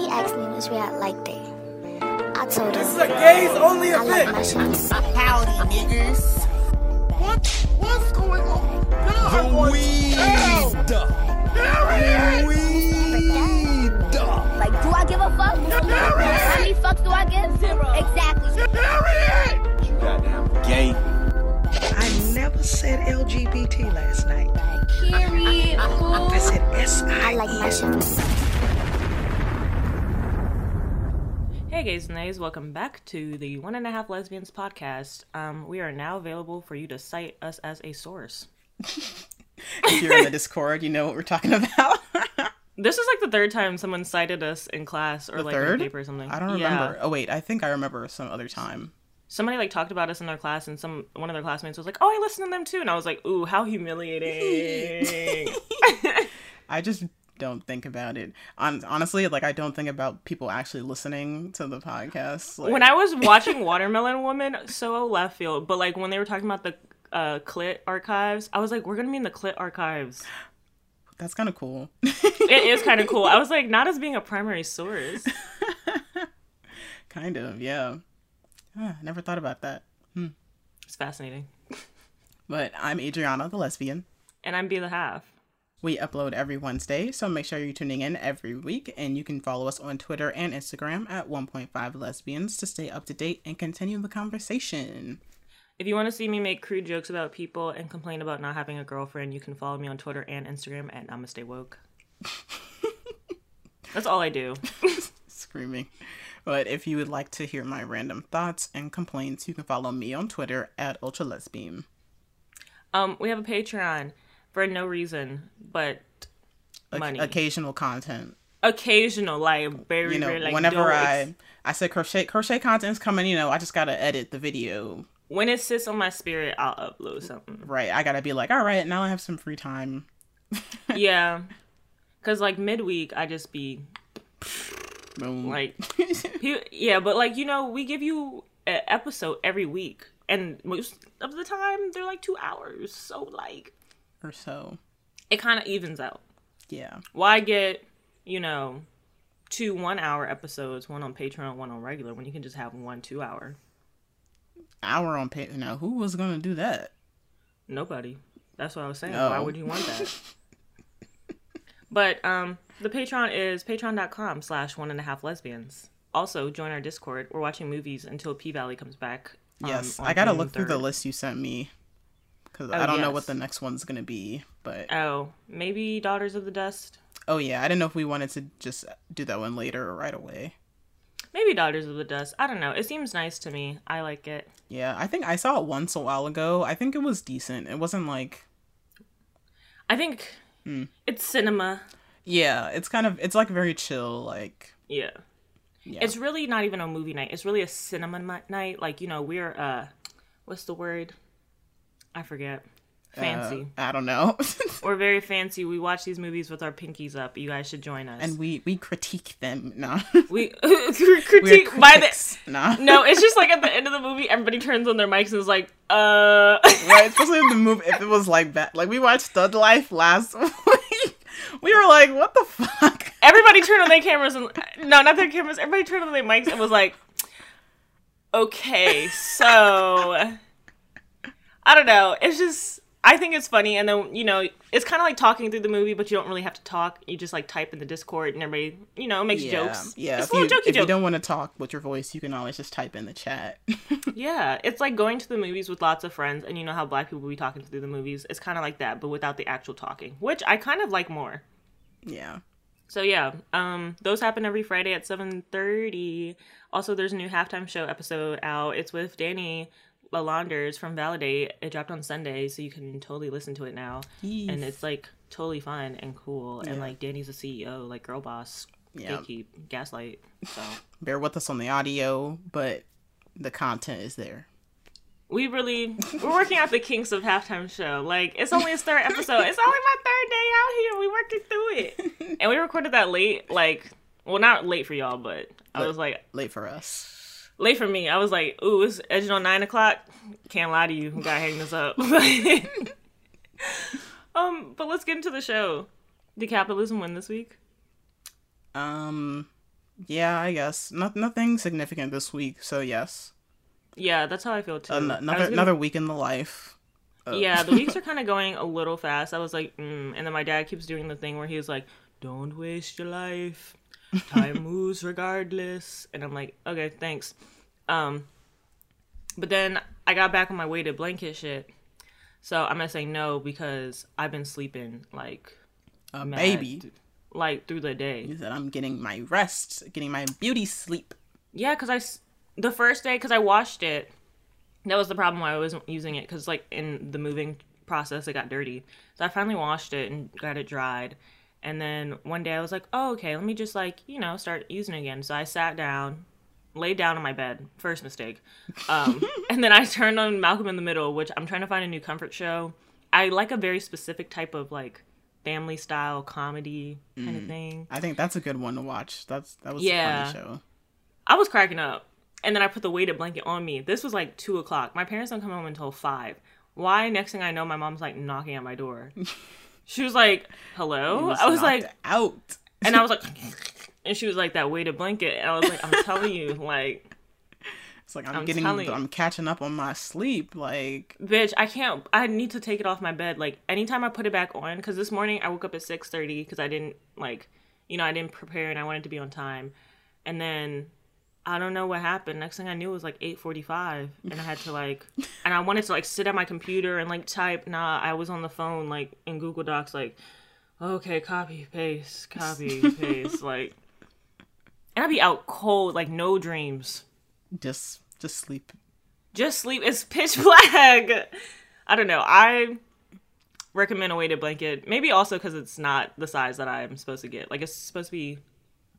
He asked me which way I liked it. I told This is a gays only I like event. my shoes. Howdy, niggas. What? What's going on? God, I'm The going weed. to hell. Harriet! Weed. Like, do I give a fuck? How many fucks do I give? Zero. Exactly. Harriet! You goddamn gay. I never said LGBT last night. Period. I said S I I like my shoes. Hey gays and nays, welcome back to the One and a Half Lesbians podcast. Um, we are now available for you to cite us as a source. if you're in the Discord, you know what we're talking about. This is like the third time someone cited us in class or the like in third a paper or something. I don't Yeah. remember. Oh wait, I think I remember some other time. Somebody like talked about us in their class, and some one of their classmates was like, "Oh, I listened to them too," and I was like, "Ooh, how humiliating!" I just don't think about it. Hon- honestly, like I don't think about people actually listening to the podcast. Like, when I was watching Watermelon Woman, so left field, but like when they were talking about the uh, clit archives, I was like, "We're gonna be in the clit archives." that's kind of cool. It is kind of cool. I was like, not as being a primary source. kind of, yeah. Ah, never thought about that. It's fascinating. But I'm Adriana, the lesbian. And I'm Be the Half. We upload every Wednesday, so make sure you're tuning in every week, and you can follow us on Twitter and Instagram at 1.5 lesbians to stay up to date and continue the conversation. If you want to see me make crude jokes about people and complain about not having a girlfriend, you can follow me on Twitter and Instagram at Namaste Woke. That's all I do. screaming. But if you would like to hear my random thoughts and complaints, you can follow me on Twitter at ultralesbian. Um, we have a Patreon for no reason, but money. occasional content. Occasional, like very, You know, very, like whenever I ex- I said crochet crochet content's coming, you know, I just gotta edit the video. when it sits on my spirit, I'll upload something. Right. I gotta be like, all right, now I have some free time. yeah, cause like midweek, I just be Boom. like yeah, but like you know, we give you an episode every week, and most of the time they're like two hours. So like or so. it kind of evens out. Yeah. Why get you know two one hour episodes, one on Patreon, one on regular, when you can just have one two hour? Hour on Patreon. now, who was gonna do that? Nobody. That's what I was saying. No. Why would you want that? but um, the Patreon is patreon.com slash one and a half lesbians. Also, join our Discord. We're watching movies until P Valley comes back. um, Yes. I gotta June look through the list you sent me. Cause Oh, I don't know what the next one's gonna be. But Oh, maybe Daughters of the Dust. oh yeah, I didn't know if we wanted to just do that one later or right away. Maybe Daughters of the Dust. I don't know. It seems nice to me. I like it. Yeah, I think I saw it once a while ago. I think it was decent. It wasn't like I think Hmm. it's cinema. yeah, it's kind of it's like very chill. Like Yeah. Yeah. It's really not even a movie night. It's really a cinema night. Like, you know, we're uh what's the word? I forget. Fancy. uh, I don't know. we're very fancy. We watch these movies with our pinkies up. You guys should join us. and we we critique them. No, we critique by the critics. Nah. No, it's just like at the end of the movie everybody turns on their mics and is like, uh right? Especially if the movie if it was like that. Like we watched Stud Life last week. We were like, what the fuck? everybody turned on their cameras and no, not their cameras. Everybody turned on their mics and was like, "Okay, so I don't know. It's just I think it's funny, and then you know, it's kind of like talking through the movie, but you don't really have to talk. You just like type in the Discord, and everybody, you know, makes Yeah, jokes. yeah. it's If a you, little jokey if you don't want to talk with your voice, you can always just type in the chat. Yeah, it's like going to the movies with lots of friends, and you know how black people be talking through the movies. It's kind of like that, but without the actual talking, which I kind of like more. yeah. So yeah, um, those happen every Friday at seven thirty. Also, there's a new halftime show episode out. It's with Danny Lalanders from Validate. It dropped on Sunday, so you can totally listen to it now. And it's like totally fun and cool. And like Danny's a CEO, like girl boss, Yeah. gatekeep, gaslight. So Bear with us on the audio, but the content is there. we really we're working out the kinks of halftime show. Like it's only its third episode. It's only my third day out here. We working through it, and we recorded that late. Like, well, not late for y'all, but I was like Late for us. Late for me. I was like, ooh, it's edging on nine o'clock. Can't lie to you. Gotta hang this up. um, but let's get into the show. Did capitalism win this week? Um, Yeah, I guess not nothing significant this week. So yes, Yeah, that's how I feel too. An- I was another gonna- another week in the life. Yeah, the weeks are kind of going a little fast. I was like, mm. and then my dad keeps doing the thing where he's like, "Don't waste your life. Time moves regardless." And I'm like, "Okay, thanks." Um, but then I got back on my weighted blanket shit. So I'm gonna say no because I've been sleeping like A mad, baby. like through the day. He said, "I'm getting my rest, getting my beauty sleep." Yeah, because I the first day because I washed it. That was the problem why I wasn't using it because like in the moving process it got dirty. So I finally washed it and got it dried. And then one day I was like, oh okay, let me just like you know start using it again. So I sat down, laid down on my bed. First mistake. Um, and then I turned on Malcolm in the Middle, which I'm trying to find a new comfort show. I like a very specific type of like family style comedy kind of thing. I think that's a good one to watch. That's that was Yeah. a funny show. I was cracking up. And then I put the weighted blanket on me. This was like two o'clock. My parents don't come home until five. Why? Next thing I know, my mom's like knocking at my door. She was like, "Hello." He I was like, out. and I was like, and she was like that weighted blanket. And I was like, I'm telling you, like, It's like I'm, I'm getting. I'm catching up on my sleep. Like bitch, I can't. I need to take it off my bed. Like anytime I put it back on, because this morning I woke up at six thirty because I didn't like, you know, I didn't prepare and I wanted to be on time, and then. I don't know what happened. Next thing I knew it was like 8:45 and I had to like and I wanted to like sit at my computer and like type. Nah, I was on the phone like in Google Docs like okay, copy, paste, copy, paste like and I'd be out cold like no dreams. just just sleep. Just sleep. It's pitch black. I don't know. I recommend a weighted blanket. Maybe also because it's not the size that I'm supposed to get. Like it's supposed to be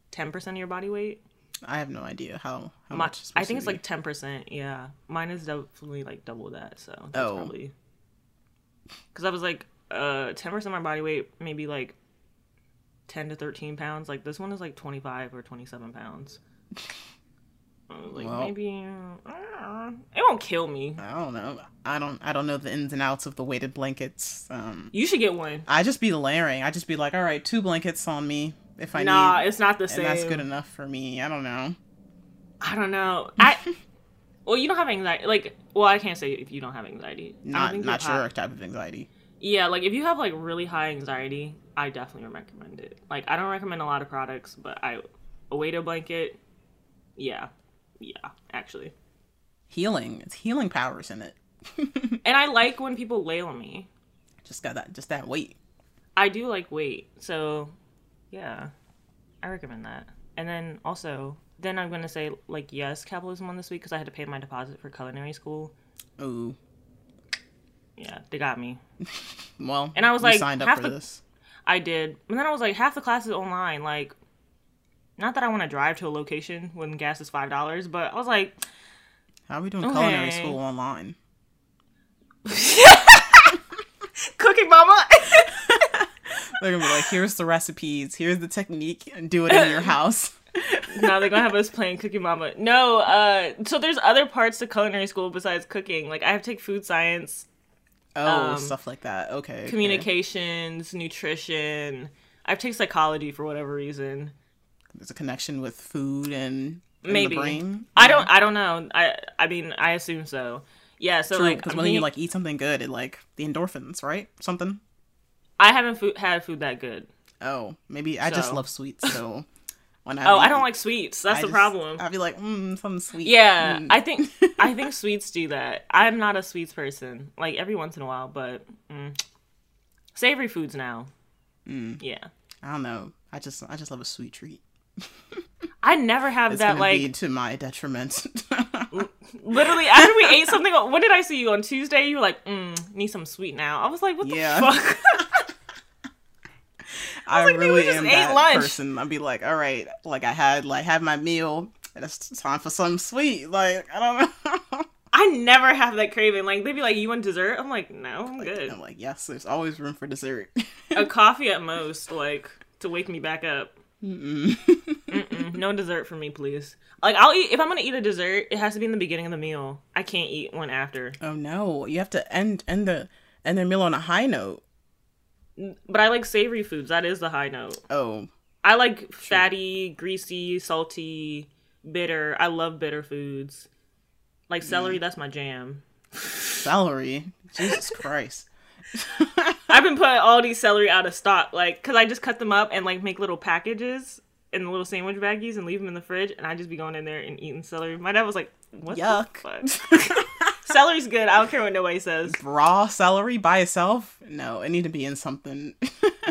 ten percent of your body weight. I have no idea how how My, much. I think it's like ten percent. Yeah, mine is definitely like double that. So that's Oh. probably because I was like uh ten percent of my body weight, maybe like ten to thirteen pounds. Like this one is like twenty five or twenty seven pounds. Like Well. maybe uh, it won't kill me. I don't know. I don't. I don't know the ins and outs of the weighted blankets. Um, You should get one. I just be layering. I just be like, all right, two blankets on me if I nah, need, it's not the and same. that's good enough for me. I don't know. I don't know. I well, you don't have anxiety. Like, well, I can't say if you don't have anxiety. Not not you have sure high- type of anxiety. Yeah, like if you have like really high anxiety, I definitely recommend it. Like, I don't recommend a lot of products, but I a weighted blanket. Yeah, yeah, actually. Healing. It's healing powers in it. And I like when people lay on me. Just got that. Just that weight. I do like weight, so yeah, I recommend that. And then also, then I'm gonna say like yes, capitalism on this week because I had to pay my deposit for culinary school. Oh. Yeah, they got me. Well, And I was like, signed up for the- this. I did. And then I was like, half the class is online. Like, not that I want to drive to a location when gas is five dollars, but I was like, How are we doing culinary school online? Cooking Mama. They're gonna be like, here's the recipes, here's the technique, and do it in your house. now they're gonna have us playing Cookie Mama. No, uh, so there's other parts to culinary school besides cooking. Like I have to take food science, Oh, Um, stuff like that. Okay. okay. communications, nutrition. I have to take psychology for whatever reason. There's a connection with food and, and Maybe the brain. I don't. I don't know. I. I mean, I assume so. Yeah. So True, like, because when you like eat something good, it like the endorphins, right? Something. I haven't food, had food that good. Oh, maybe I just love sweets, so when I Oh, I don't like sweets. That's I the just- problem. I'd be like, mm, something sweet. Yeah, Mm. I think I think sweets do that. I'm not a sweets person. Like every once in a while, but mm. savory foods now. Mm. Yeah, I don't know. I just I just love a sweet treat. I never have It's that. Like to my detriment. literally, after we ate something. When did I see you on Tuesday? You were like, mm, "Need some sweet now." I was like, "What the Yeah. fuck?" I like, dude, we really just am ate that lunch. person. I'd be like, all right, like I had like had my meal. and It's time for some sweet. Like I don't know. I never have that craving. Like they'd be like, "You want dessert?" I'm like, "No, I'm good." I'm like, yes, there's always room for dessert. a coffee at most, like to wake me back up. Mm-mm, no dessert for me, please. Like I'll eat if I'm gonna eat a dessert, it has to be in the beginning of the meal. I can't eat one after. oh no, you have to end end the end the meal on a high note. But I like savory foods. That is the high note. Oh, I like fatty, greasy, salty, bitter. I love bitter foods. Like celery, mm. that's my jam. Celery. Jesus Christ. I've been putting all these celery out of stock, like, cause I just cut them up and like make little packages in the little sandwich baggies and leave them in the fridge, and I just be going in there and eating celery. My dad was like, "What Yuck. the fuck?" Celery's good. I don't care what nobody says. Raw celery by itself? No, it need to be in something.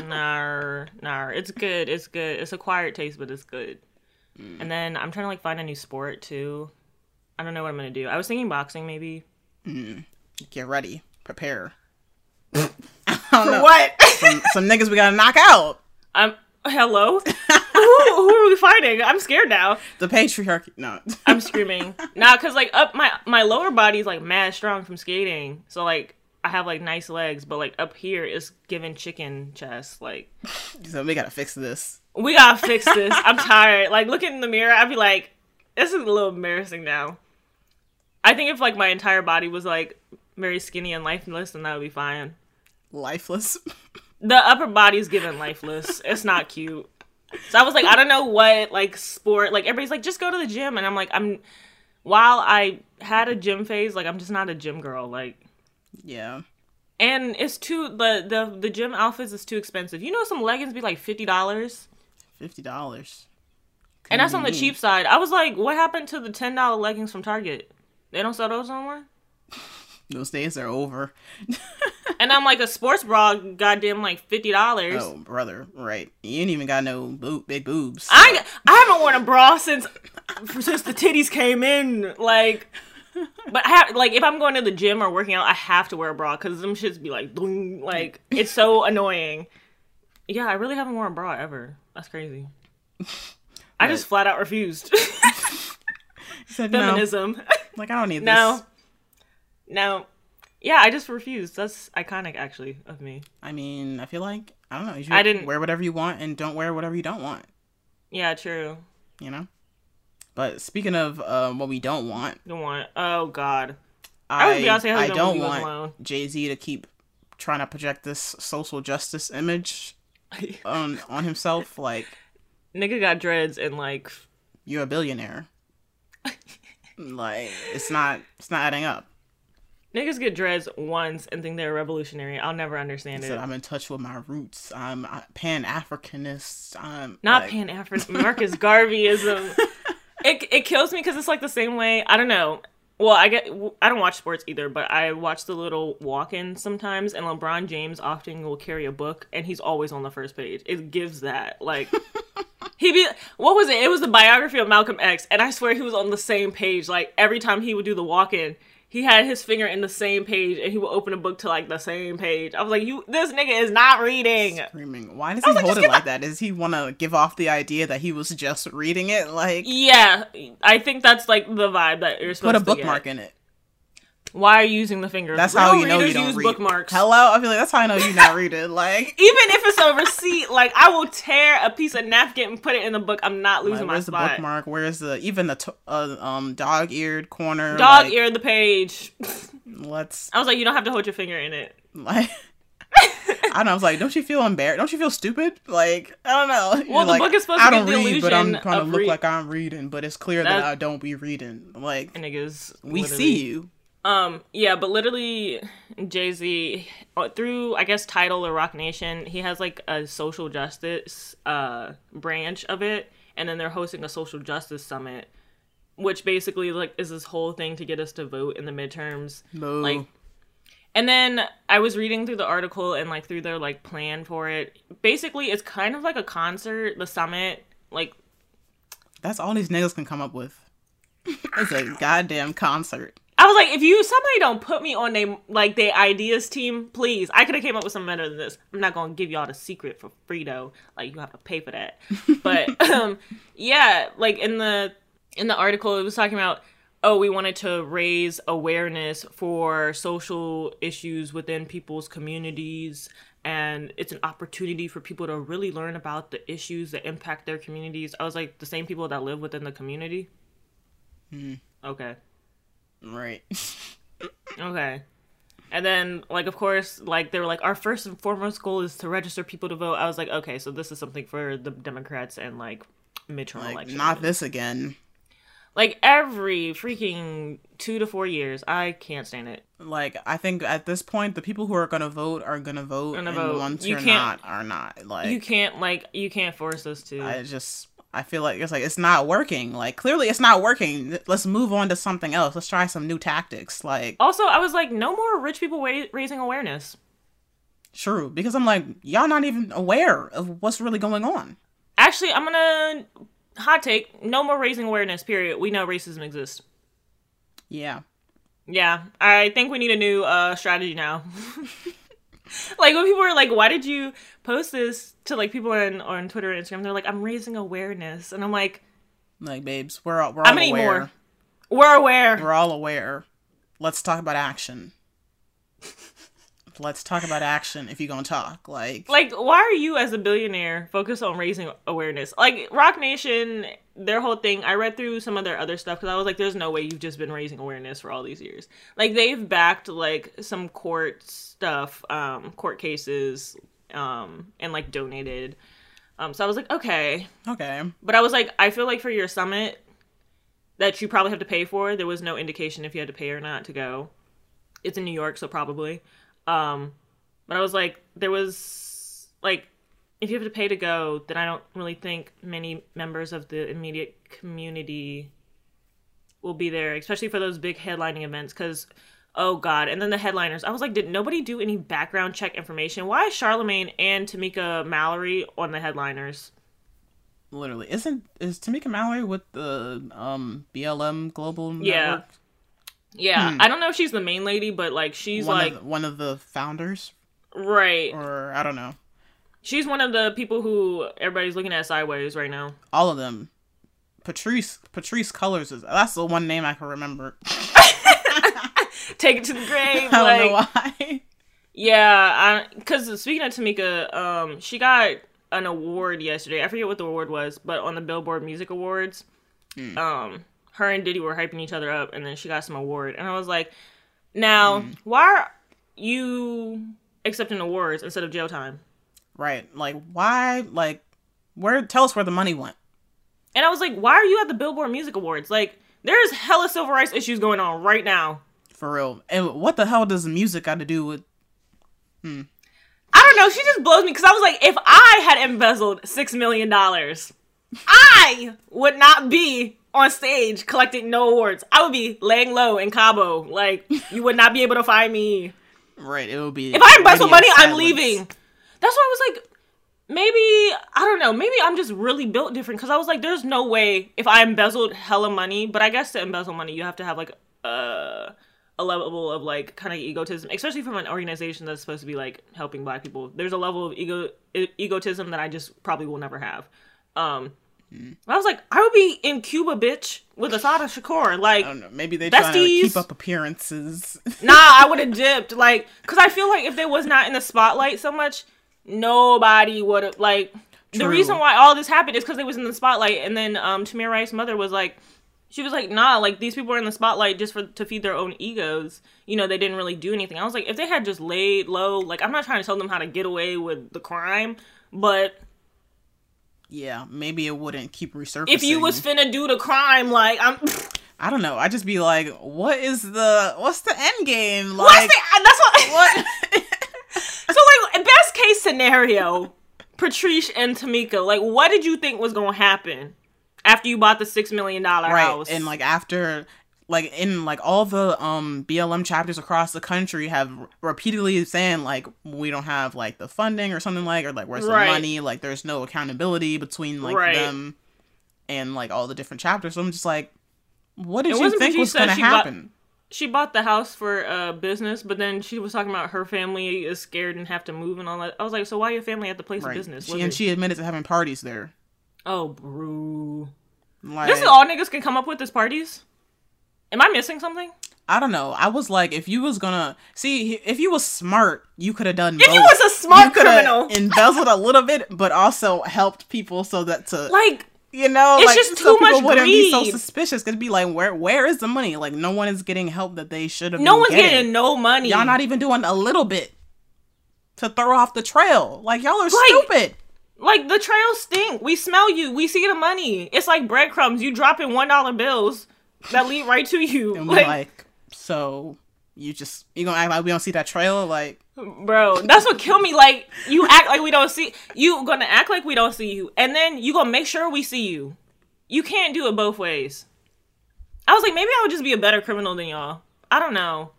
Nah, nah, it's good. It's good. It's acquired taste, but it's good. Mm. And then I'm trying to like find a new sport too. I don't know what I'm gonna do. I was thinking boxing maybe. Mm. Get ready. Prepare. For what? Some, some niggas we gotta knock out. I'm hello. who, are we fighting? I'm scared now. The patriarchy. No. I'm screaming. nah, cause like up my my lower body's like mad strong from skating. So like I have like nice legs, but like up here is giving chicken chest. Like so we gotta fix this. we gotta fix this. I'm tired. Like looking in the mirror, I'd be like, this is a little embarrassing now. I think if like my entire body was like very skinny and lifeless, then that would be fine. Lifeless. The upper body's given lifeless. It's not cute. So I was like, I don't know what like sport. Like everybody's like, just go to the gym, and I'm like, I'm. While I had a gym phase, like I'm just not a gym girl. Like, Yeah. and it's too the the the gym outfits is too expensive. You know, some leggings be like fifty dollars. Fifty dollars. And that's on the cheap side. I was like, what happened to the ten dollar leggings from Target? They don't sell those no more. Those days are over. And I'm like a sports bra, goddamn, like fifty dollars. Oh, brother, right. You ain't even got no boob, big boobs. I I haven't worn a bra since since the titties came in. Like, but I have like if I'm going to the gym or working out, I have to wear a bra because them shits be like, like it's so annoying. Yeah, I really haven't worn a bra ever. That's crazy. I just flat out refused said no. feminism. Like I don't need No. this. No. Yeah, I just refused. That's iconic, actually, of me. I mean, I feel like I don't know. You I didn't- wear whatever you want and don't wear whatever you don't want. Yeah, true. You know. But speaking of um, what we don't want, Don't want. Oh God. I I Beyonce I don't when he was want. Jay Z to keep trying to project this social justice image on on himself. Like Nigga got dreads and like you're a billionaire. like it's not it's not adding up. Niggas get dreads once and think they're revolutionary. I'll never understand He it. said I'm in touch with my roots. I'm Pan Africanist. I'm Not like, Pan African Marcus Garveyism. it it kills me because it's like the same way. I don't know. Well, I get I don't watch sports either, but I watch the little walk-in sometimes, and LeBron James often will carry a book, and he's always on the first page. It gives that like he be what was it? It was the biography of Malcolm X, and I swear he was on the same page. Like every time he would do the walk-in, he had his finger in the same page, and he would open a book to like the same page. I was like, you, this nigga is not reading. Screaming. Why does he like, hold it like that? Does he want to give off the idea that he was just reading it? Like, Yeah, I think that's like the vibe that you're supposed to put a bookmark in it. Why are you using the finger? That's Real how you know you don't use read. bookmarks. Hello, I feel like that's how I know you're not reading. Like, Even if it's a receipt, like I will tear a piece of napkin and put it in the book. I'm not losing like, my where's the bookmark? Where's the even the t- uh, um dog eared corner? Dog like, ear the page. Let's I was like, you don't have to hold your finger in it. like. I don't know. I was like, don't you feel embarrassed? Don't you feel stupid? Like, I don't know. You're Well, the like, book is supposed I to don't give the read, but I'm illusion trying to of look re- like I'm reading, but it's clear that, That- I don't be reading. Like, Niggas, we literally. see you. Um, yeah, but literally, Jay Z through I guess Tidal or Roc Nation, he has like a social justice uh branch of it, and then they're hosting a social justice summit, which basically like is this whole thing to get us to vote in the midterms. Boo. Like, and then I was reading through the article and like through their like plan for it. Basically, it's kind of like a concert. The summit, like That's all these niggas can come up with. It's a goddamn concert. I was like, if you somebody don't put me on they like they ideas team, please. I could have came up with something better than this. I'm not gonna give y'all the secret for free though. Like you have to pay for that. But um, yeah, like in the in the article, it was talking about oh, we wanted to raise awareness for social issues within people's communities. And it's an opportunity for people to really learn about the issues that impact their communities. I was like, the same people that live within the community. Okay. Right. Okay. And then, like, of course, like they were like, our first and foremost goal is to register people to vote. I was like, okay, so this is something for the Democrats and like midterm Like, election. not this again. Like every freaking two to four years, I can't stand it. Like, I think at this point, the people who are gonna vote are gonna vote, Gonna and vote. the ones who You are can't- not are not. Like, You can't like you can't force us to. I just I feel like it's like it's not working. Like clearly it's not working. Let's move on to something else. Let's try some new tactics. Like also, I was like, no more rich people wa- raising awareness. true because I'm like y'all not even aware of what's really going on. Actually, I'm gonna hot take: no more raising awareness. Period. We know racism exists. Yeah. Yeah, I think we need a new uh strategy now. like when people are like, "Why did you post this?" to like people on on Twitter and Instagram, they're like, "I'm raising awareness," and I'm like, Like babes, we're all we're all "How many aware. more? We're aware." We're all aware. Let's talk about action. Let's talk about action if you're gonna talk. Like Like, why are you as a billionaire focused on raising awareness? Like Roc Nation, their whole thing. I read through some of their other stuff because I was like, "There's no way you've just been raising awareness for all these years." Like they've backed like some court stuff, um, court cases, um, and like donated. Um, so I was like, okay, okay. but I was like, I feel like for your summit that you probably have to pay for, there was no indication if you had to pay or not to go. It's in New York, so probably. Um, but I was like, there was like, if you have to pay to go, then I don't really think many members of the immediate community will be there, especially for those big headlining events. Because, oh god, and then the headliners. I was like, did nobody do any background check information? Why is Charlemagne and Tamika Mallory on the headliners? Literally. Isn't is Tamika Mallory with the um BLM Global Yeah. Network? Yeah, I don't know if she's the main lady, but like she's One like of the, one of the founders? right. Or I don't know. She's one of the people who everybody's looking at sideways right now. All of them. Patrisse Patrisse Cullors is that's the one name I can remember. Take it to the grave. I don't like, know why. Yeah, because speaking of Tamika, um, she got an award yesterday. I forget what the award was, but on the Billboard Music Awards, um, her and Diddy were hyping each other up, and then she got some award, and I was like, now why are you accepting awards instead of jail time? Right. Like why like where tell us where the money went. And I was like, why are you at the Billboard Music Awards? Like, there's hella civil rights issues going on right now. For real. And what the hell does music got to do with Hmm. I don't know. She just blows me because I was like, if I had embezzled six million dollars, I would not be on stage collecting no awards. I would be laying low in Cabo. Like you would not be able to find me. Right, it would be If I embezzle money, I'm leaving. That's why I was like, maybe I don't know. Maybe I'm just really built different because I was like, there's no way if I embezzled hella money. But I guess to embezzle money, you have to have like a a level of like kind of egotism, especially from an organization that's supposed to be like helping Black people. There's a level of ego e- egotism that I just probably will never have. Um, I was like, I would be in Cuba, bitch, with Assata Shakur. Like, I don't know. Maybe they trying to keep up appearances. nah, I would have dipped. Like, cause I feel like if they was not in the spotlight so much, nobody would have like. The reason why all this happened is because they was in the spotlight, and then um, Tamir Rice's mother was like, she was like, nah, like these people are in the spotlight just for to feed their own egos. You know, they didn't really do anything. I was like, if they had just laid low, like I'm not trying to tell them how to get away with the crime, but yeah, maybe it wouldn't keep resurfacing. if you was finna do the crime, like I'm. I don't know. I just be like, what is the what's the end game? Like What's the, that's what. what? So like best case scenario, Patrisse and Tamika, like what did you think was gonna happen after you bought the six million dollar right. house? And like after like in like all the um BLM chapters across the country have repeatedly saying like we don't have like the funding or something like or like where's Right. the money like there's no accountability between like Right. them and like all the different chapters. So I'm just like, what did It you think Patrisse was gonna she got- happen? She bought the house for uh business, but then she was talking about her family is scared and have to move and all that. I was like, so why your family at the place Right. of business? She, and it- she admitted to having parties there. oh, bro. Like, This is all niggas can come up with is parties. Am I missing something? I don't know. I was like, if you was gonna see, if you was smart, you could have done. If both. you was a You smart criminal, embezzled a little bit, but also helped people so that to like You know, It's like, just so much people wouldn't be so suspicious. It'd be like, where where is the money? Like, no one is getting help that they should have. No one's getting. getting no money. Y'all not even doing a little bit to throw off the trail. Like y'all are Like- stupid. Like the trails stink. We smell you. We see the money. It's like breadcrumbs. You dropping one dollar bills that lead right to you. And we're Like, like, so you just you gonna act like we don't see that trailer? Like, bro, that's what killed me. Like you act like we don't see you. Gonna act like we don't see you, and then you gonna make sure we see you. You can't do it both ways. I was like, maybe I would just be a better criminal than y'all. I don't know.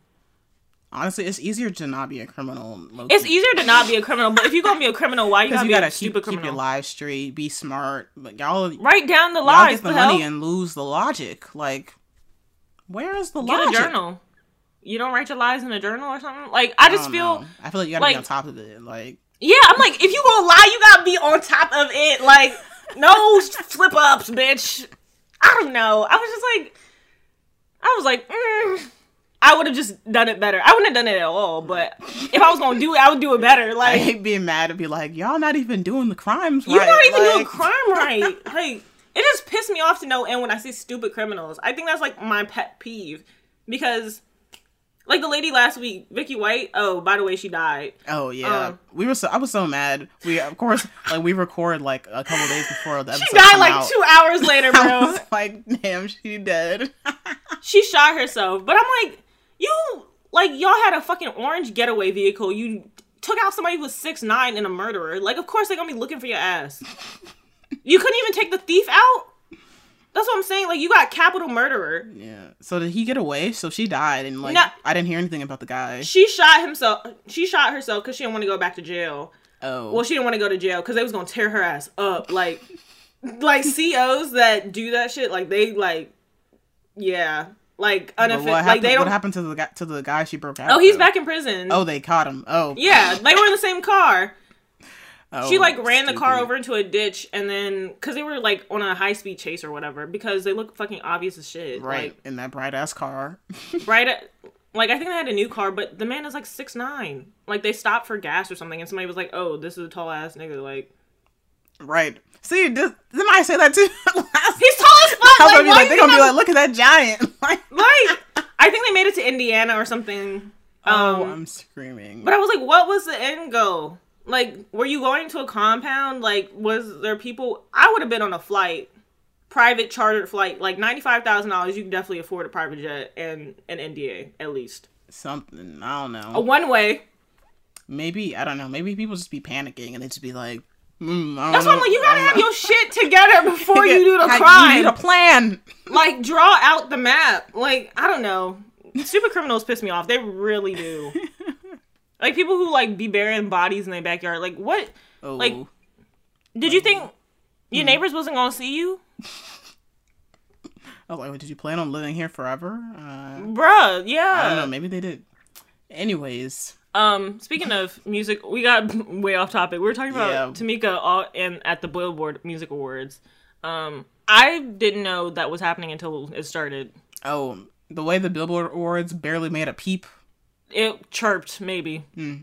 honestly, it's easier to not be a criminal. It's easier to not be a criminal, but if you're gonna be a criminal, why you gotta you be gotta a keep, stupid keep your live straight, be smart. But y'all, y'all Write down the get lies. the The money hell? and lose the logic. Like, where is the Get logic? a journal. You don't write your lies in a journal or something. Like I I just don't feel. know. I feel like you gotta like- be on top of it. Like, Yeah, I'm like, if you gonna lie, you gotta be on top of it. Like, no slip ups, bitch. I don't know. I was just like, I was like, mm, I would have just done it better. I wouldn't have done it at all. But if I was gonna do it, I would do it better. I Like, hate being mad and be like, y'all not even doing the crimes. you're not even doing crime right. Like, it just pissed me off to no end when I see stupid criminals. I think that's like my pet peeve because. Like the lady last week, Vicky White. Oh, by the way, she died. Oh yeah, Um, we were so I was so mad. We of course like we record like a couple days before the episode. She died like out. two hours later, I bro. was like, damn, she dead. she shot herself. But I'm like, you like y'all had a fucking orange getaway vehicle. You took out somebody who was six nine and a murderer. Like, of course they're gonna be looking for your ass. you couldn't even take the thief out. That's what I'm saying. Like, you got capital murderer. yeah. So did he get away? So she died, and like No. I didn't hear anything about the guy. She shot himself. She shot herself because she didn't want to go back to jail. Oh, Well, she didn't want to go to jail because they was gonna tear her ass up. Like, like COs that do that shit. Like they like, yeah, like But unoffended. what Like happened? they don't. What happened to the guy? To the guy she broke out? Oh, he's with? back in prison. Oh, they caught him. Oh, Yeah, they were in the same car. Oh, she like ran the car over into a ditch and then because they were like on a high speed chase or whatever because they look fucking obvious as shit. Right in that bright ass car. Like right like I think they had a new car, but the man is like six nine. Like they stopped for gas or something and somebody was like, "Oh, this is a tall ass nigga." Like right. See, did, didn't I say that too? Last- he's tall as fuck. Like, like, they're gonna be like, look at that giant. like, like I think they made it to Indiana or something. oh, Um, I'm screaming. But I was like, what was the end goal? Like, were you going to a compound? Like, was there people? I would have been on a flight, private chartered flight, like ninety five thousand dollars. You can definitely afford a private jet and an NDA at least. Something I don't know. A one way. maybe I don't know. Maybe people just be panicking and they just be like, mm, I don't That's know. why I'm like, you gotta have know. your shit together before you do the crime. You need a plan. like, draw out the map. Like, I don't know. Stupid criminals piss me off. They really do. like people who like be burying bodies in their backyard. Like, what? Oh, Like, Did you think Hmm. your neighbors wasn't gonna see you? I was like, did you plan on living here forever? Uh, Bruh, yeah. I don't know. Maybe they did. Anyways, Um, speaking of music, we got way off topic. We were talking about Yeah. Tamika all in at the Billboard Music Awards. Um, I didn't know that was happening until it started. oh, the way the Billboard Awards barely made a peep. It chirped, maybe. Hmm.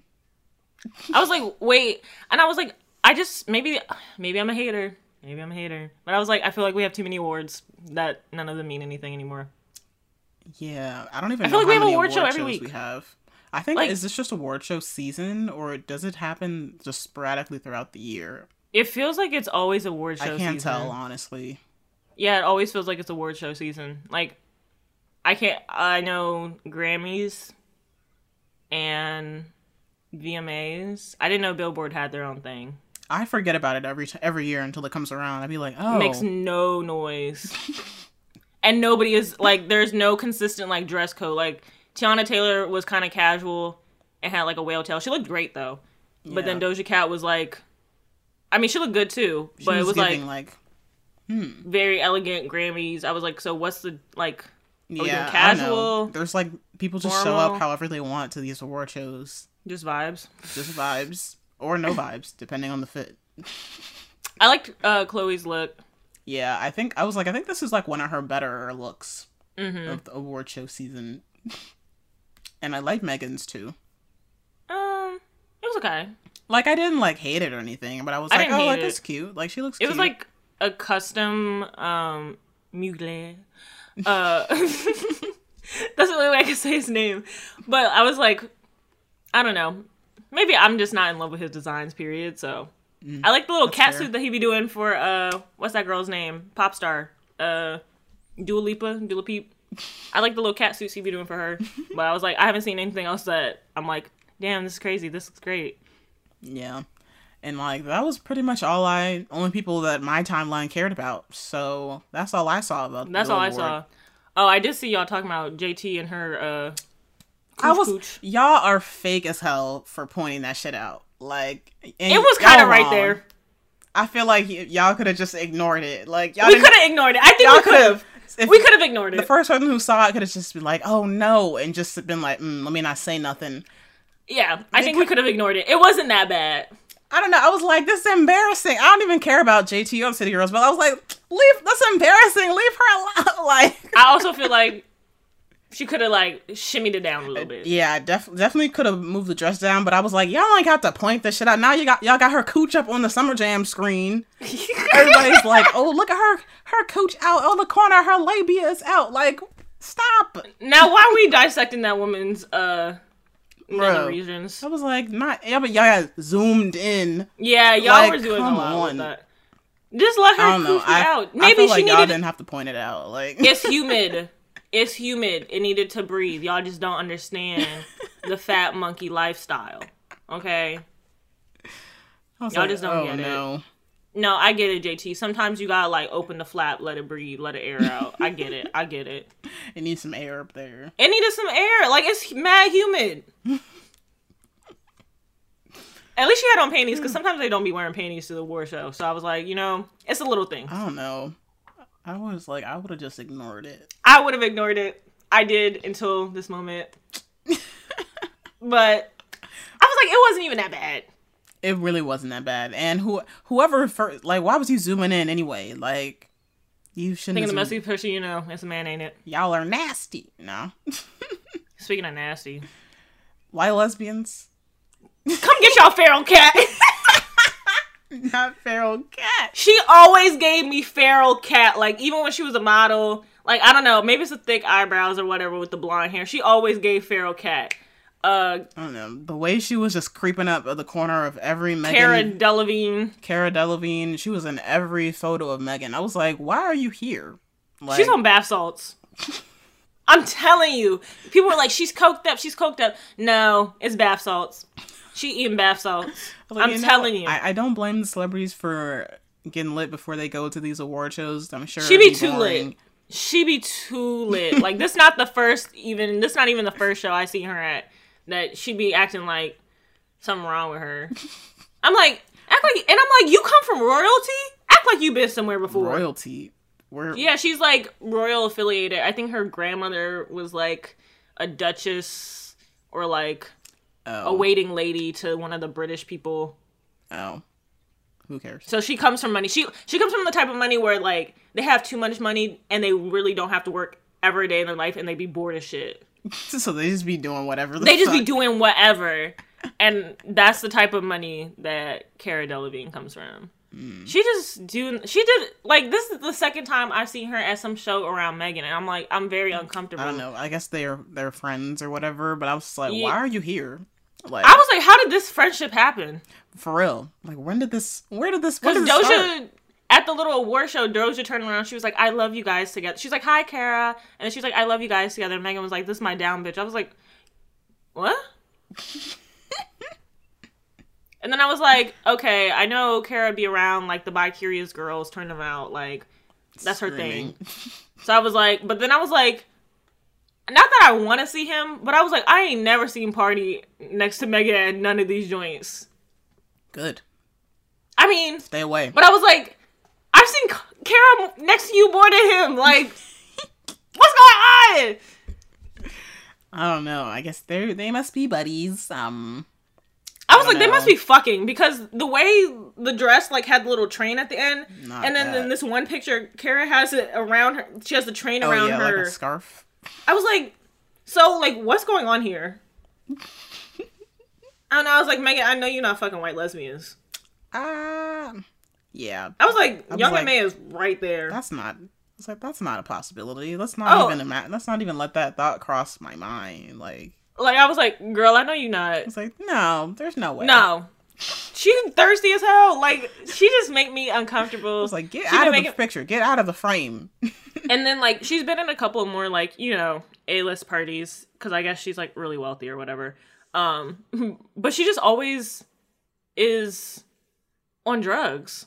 I was like, wait, and I was like, I just maybe, maybe I'm a hater. Maybe I'm a hater, but I was like, I feel like we have too many awards that none of them mean anything anymore. Yeah, I don't even. I feel know like we have many award show every week. We have. I think Like- is this just award show season or does it happen just sporadically throughout the year? It feels like it's always award show. I can't season. tell honestly. Yeah, it always feels like it's award show season. Like, I can't. I know Grammys and VMAs. I didn't know Billboard had their own thing. I forget about it every t- every year until it comes around. I'd be like, oh, Makes no noise, and nobody is like. There's no consistent like dress code. Like Teyana Taylor was kind of casual and had like a whale tail. She looked great though, but then Doja Cat was like. I mean, she looked good too, She but it was like giving, like, hmm. very elegant Grammys. I was like, so what's the like? Doing yeah, casual? There's like people just show up however they want to these award shows, Just vibes. just vibes or no vibes depending on the fit. I liked uh, Chloe's look. Yeah, I think I was like, I think this is like one of her better looks Mm-hmm. of the award show season, and I like Megan's too. Um, it was okay. Like I didn't like hate it or anything, but I was I like, oh, like it. that's cute. Like she looks. It cute. was like a custom um Mugler. Uh that's the only way I can say his name. But I was like, I don't know. Maybe I'm just not in love with his designs, period. So I like the little cat fair. suit that he be doing for uh what's that girl's name? Pop star. Uh Dua Lipa, Dua Peep. I like the little cat suits he be doing for her. but I was like, I haven't seen anything else that I'm like, damn, this is crazy. This looks great. Yeah. And like that was pretty much all I only people that my timeline cared about. So that's all I saw about That's all I saw. Oh, I did see y'all talking about JT and her uh I was cooch. y'all are fake as hell for pointing that shit out. Like It was kind of right there. I feel like y- y'all could have just ignored it. Like y'all We could have ignored it. I think y'all we could have. if- We could have ignored it. The first person who saw it could have just been like, "Oh no," and just been like, mm, "Let me not say nothing." Yeah, I think we could have ignored it. It wasn't that bad. I don't know. I was like, "This is embarrassing." I don't even care about JT or City Girls, but I was like, "Leave. That's embarrassing. Leave her alone." like, I also feel like she could have like shimmied it down a little bit. Yeah, def- definitely could have moved the dress down, but I was like, y'all ain't got to point this shit out. Now you got y'all got her cooch up on the Summer Jam screen. Everybody's like, oh look at her her cooch out on the corner, her labia is out. Like, stop. Now, why are we dissecting that woman's uh Bro. regions? I was like, not yeah, but y'all got zoomed in. Yeah, y'all Like, were doing a lot on. that. Just let her I know. it I, out. I Maybe feel she like y'all didn't have to point it out. Like, It's humid. It's humid. It needed to breathe. Y'all just don't understand the fat monkey lifestyle. Okay. Y'all like, just don't oh, get it. no. No, I get it, JT. Sometimes you gotta like open the flap, let it breathe, let it air out. I get it. I get it. It needs some air up there. It needed some air. Like it's mad humid. At least she had on panties because mm. sometimes they don't be wearing panties to the war show. So I was like, you know, it's a little thing. I don't know. I was like, I would have just ignored it. I would have ignored it. I did until this moment. but I was like, it wasn't even that bad. it really wasn't that bad. And who whoever first like why was you zooming in anyway? Like you shouldn't. Thinking the messy person, you know, it's a man, ain't it? Y'all are nasty. No, Speaking of nasty, why lesbians? come get y'all feral cat. Not feral cat. she always gave me feral cat. Like even when she was a model, like I don't know, maybe it's the thick eyebrows or whatever with the blonde hair. She always gave feral cat. Uh, I don't know the way she was just creeping up at the corner of every Megan. Cara. Delevingne. Cara Delevingne. She was in every photo of Megan. I was like, why are you here? Like, She's on bath salts. I'm telling you. People were like, she's coked up, she's coked up. No, it's bath salts. She eating bath salts. Like, I'm you know, telling you. I, I don't blame the celebrities for getting lit before they go to these award shows. I'm sure She it'd be too boring. lit. She be too lit. Like this not the first even this not even the first show I see her at that she be acting like something wrong with her. I'm like, act like and I'm like, you come from royalty? Act like you've been somewhere before. Royalty. Yeah, she's like royal affiliated. I think her grandmother was like a duchess or like oh, a waiting lady to one of the British people. oh, who cares? So she comes from money. She she comes from the type of money where like they have too much money and they really don't have to work every day in their life and they be bored as shit. so they just be doing whatever. The They just be doing whatever. And that's the type of money that Cara Delevingne comes from. Hmm. She just doing she did like this is the second time I've seen her at some show around Megan and I'm like I'm very uncomfortable. I don't know. I guess they're they're friends or whatever. But I was just like, Yeah. why are you here? Like I was like, how did this friendship happen? for real. Like when did this? Where did this? Because this start? Doja at the little award show, Doja turned around. She was like, "I love you guys together." She's like, "Hi, Cara," and she's like, "I love you guys together." And Megan was like, "This is my down bitch." I was like, "What?" and then I was like, "Okay, I know Cara be around like the bi curious girls, turn them out, like that's her Screaming. thing." So I was like, but then I was like. Not that I want to see him, but I was like, I ain't never seen Pardi next to Megan at none of these joints. Good. I mean, Stay away. but I was like, I've seen Cara next to you more than him. Like, what's going on? I don't know. I guess they they must be buddies. Um. I was I like, they must be fucking because the way the dress like had the little train at the end, Not and then in this one picture, Cara has it around her. She has the train Oh around yeah, her. like a scarf. I was like, so like, what's going on here? And I was like, Megan, I know you're not fucking white lesbians. Ah. Yeah, I was like, I was Young like- and May is right there. that's not. It's like that's not a possibility. Let's not Oh. even ima- let's not even let that thought cross my mind. Like Like I was like, girl, I know you're not. it's like no, there's no way. No. She's thirsty as hell. Like she just make me uncomfortable. It's like get She out of the making- picture. Get out of the frame. and then like she's been in a couple more like you know a list parties because I guess she's like really wealthy or whatever. Um, but she just always is on drugs.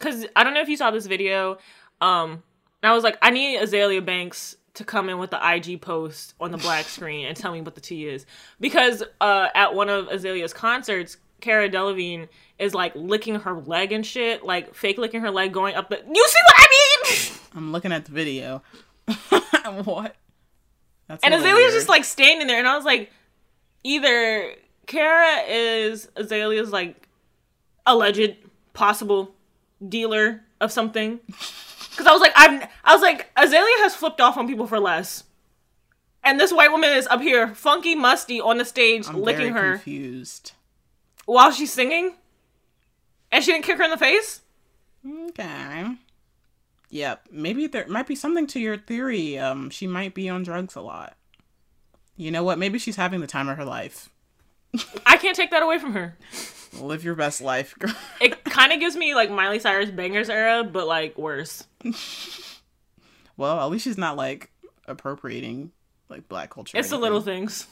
Cause I don't know if you saw this video. Um, and I was like, I need Azealia Banks to come in with the IG post on the black screen and tell me what the tea is. Because uh, at one of Azealia's concerts, Cara Delevingne is like licking her leg and shit, like fake licking her leg, going up the. You see what I mean? I'm looking at the video. what? That's and Azealia's weird. just like standing there, and I was like, either Cara is Azealia's like alleged possible dealer of something, because I was like, I'm, I was like, Azealia has flipped off on people for less, and this white woman is up here, funky, musty, on the stage, I'm licking very her confused. while she's singing, and she didn't kick her in the face. Okay. Yep. Maybe there might be something to your theory. Um, she might be on drugs a lot. You know what? Maybe she's having the time of her life. I can't take that away from her. Live your best life, girl. It kind of gives me like Miley Cyrus Bangerz era, but like worse. well, at least she's not like appropriating like black culture. It's the little things.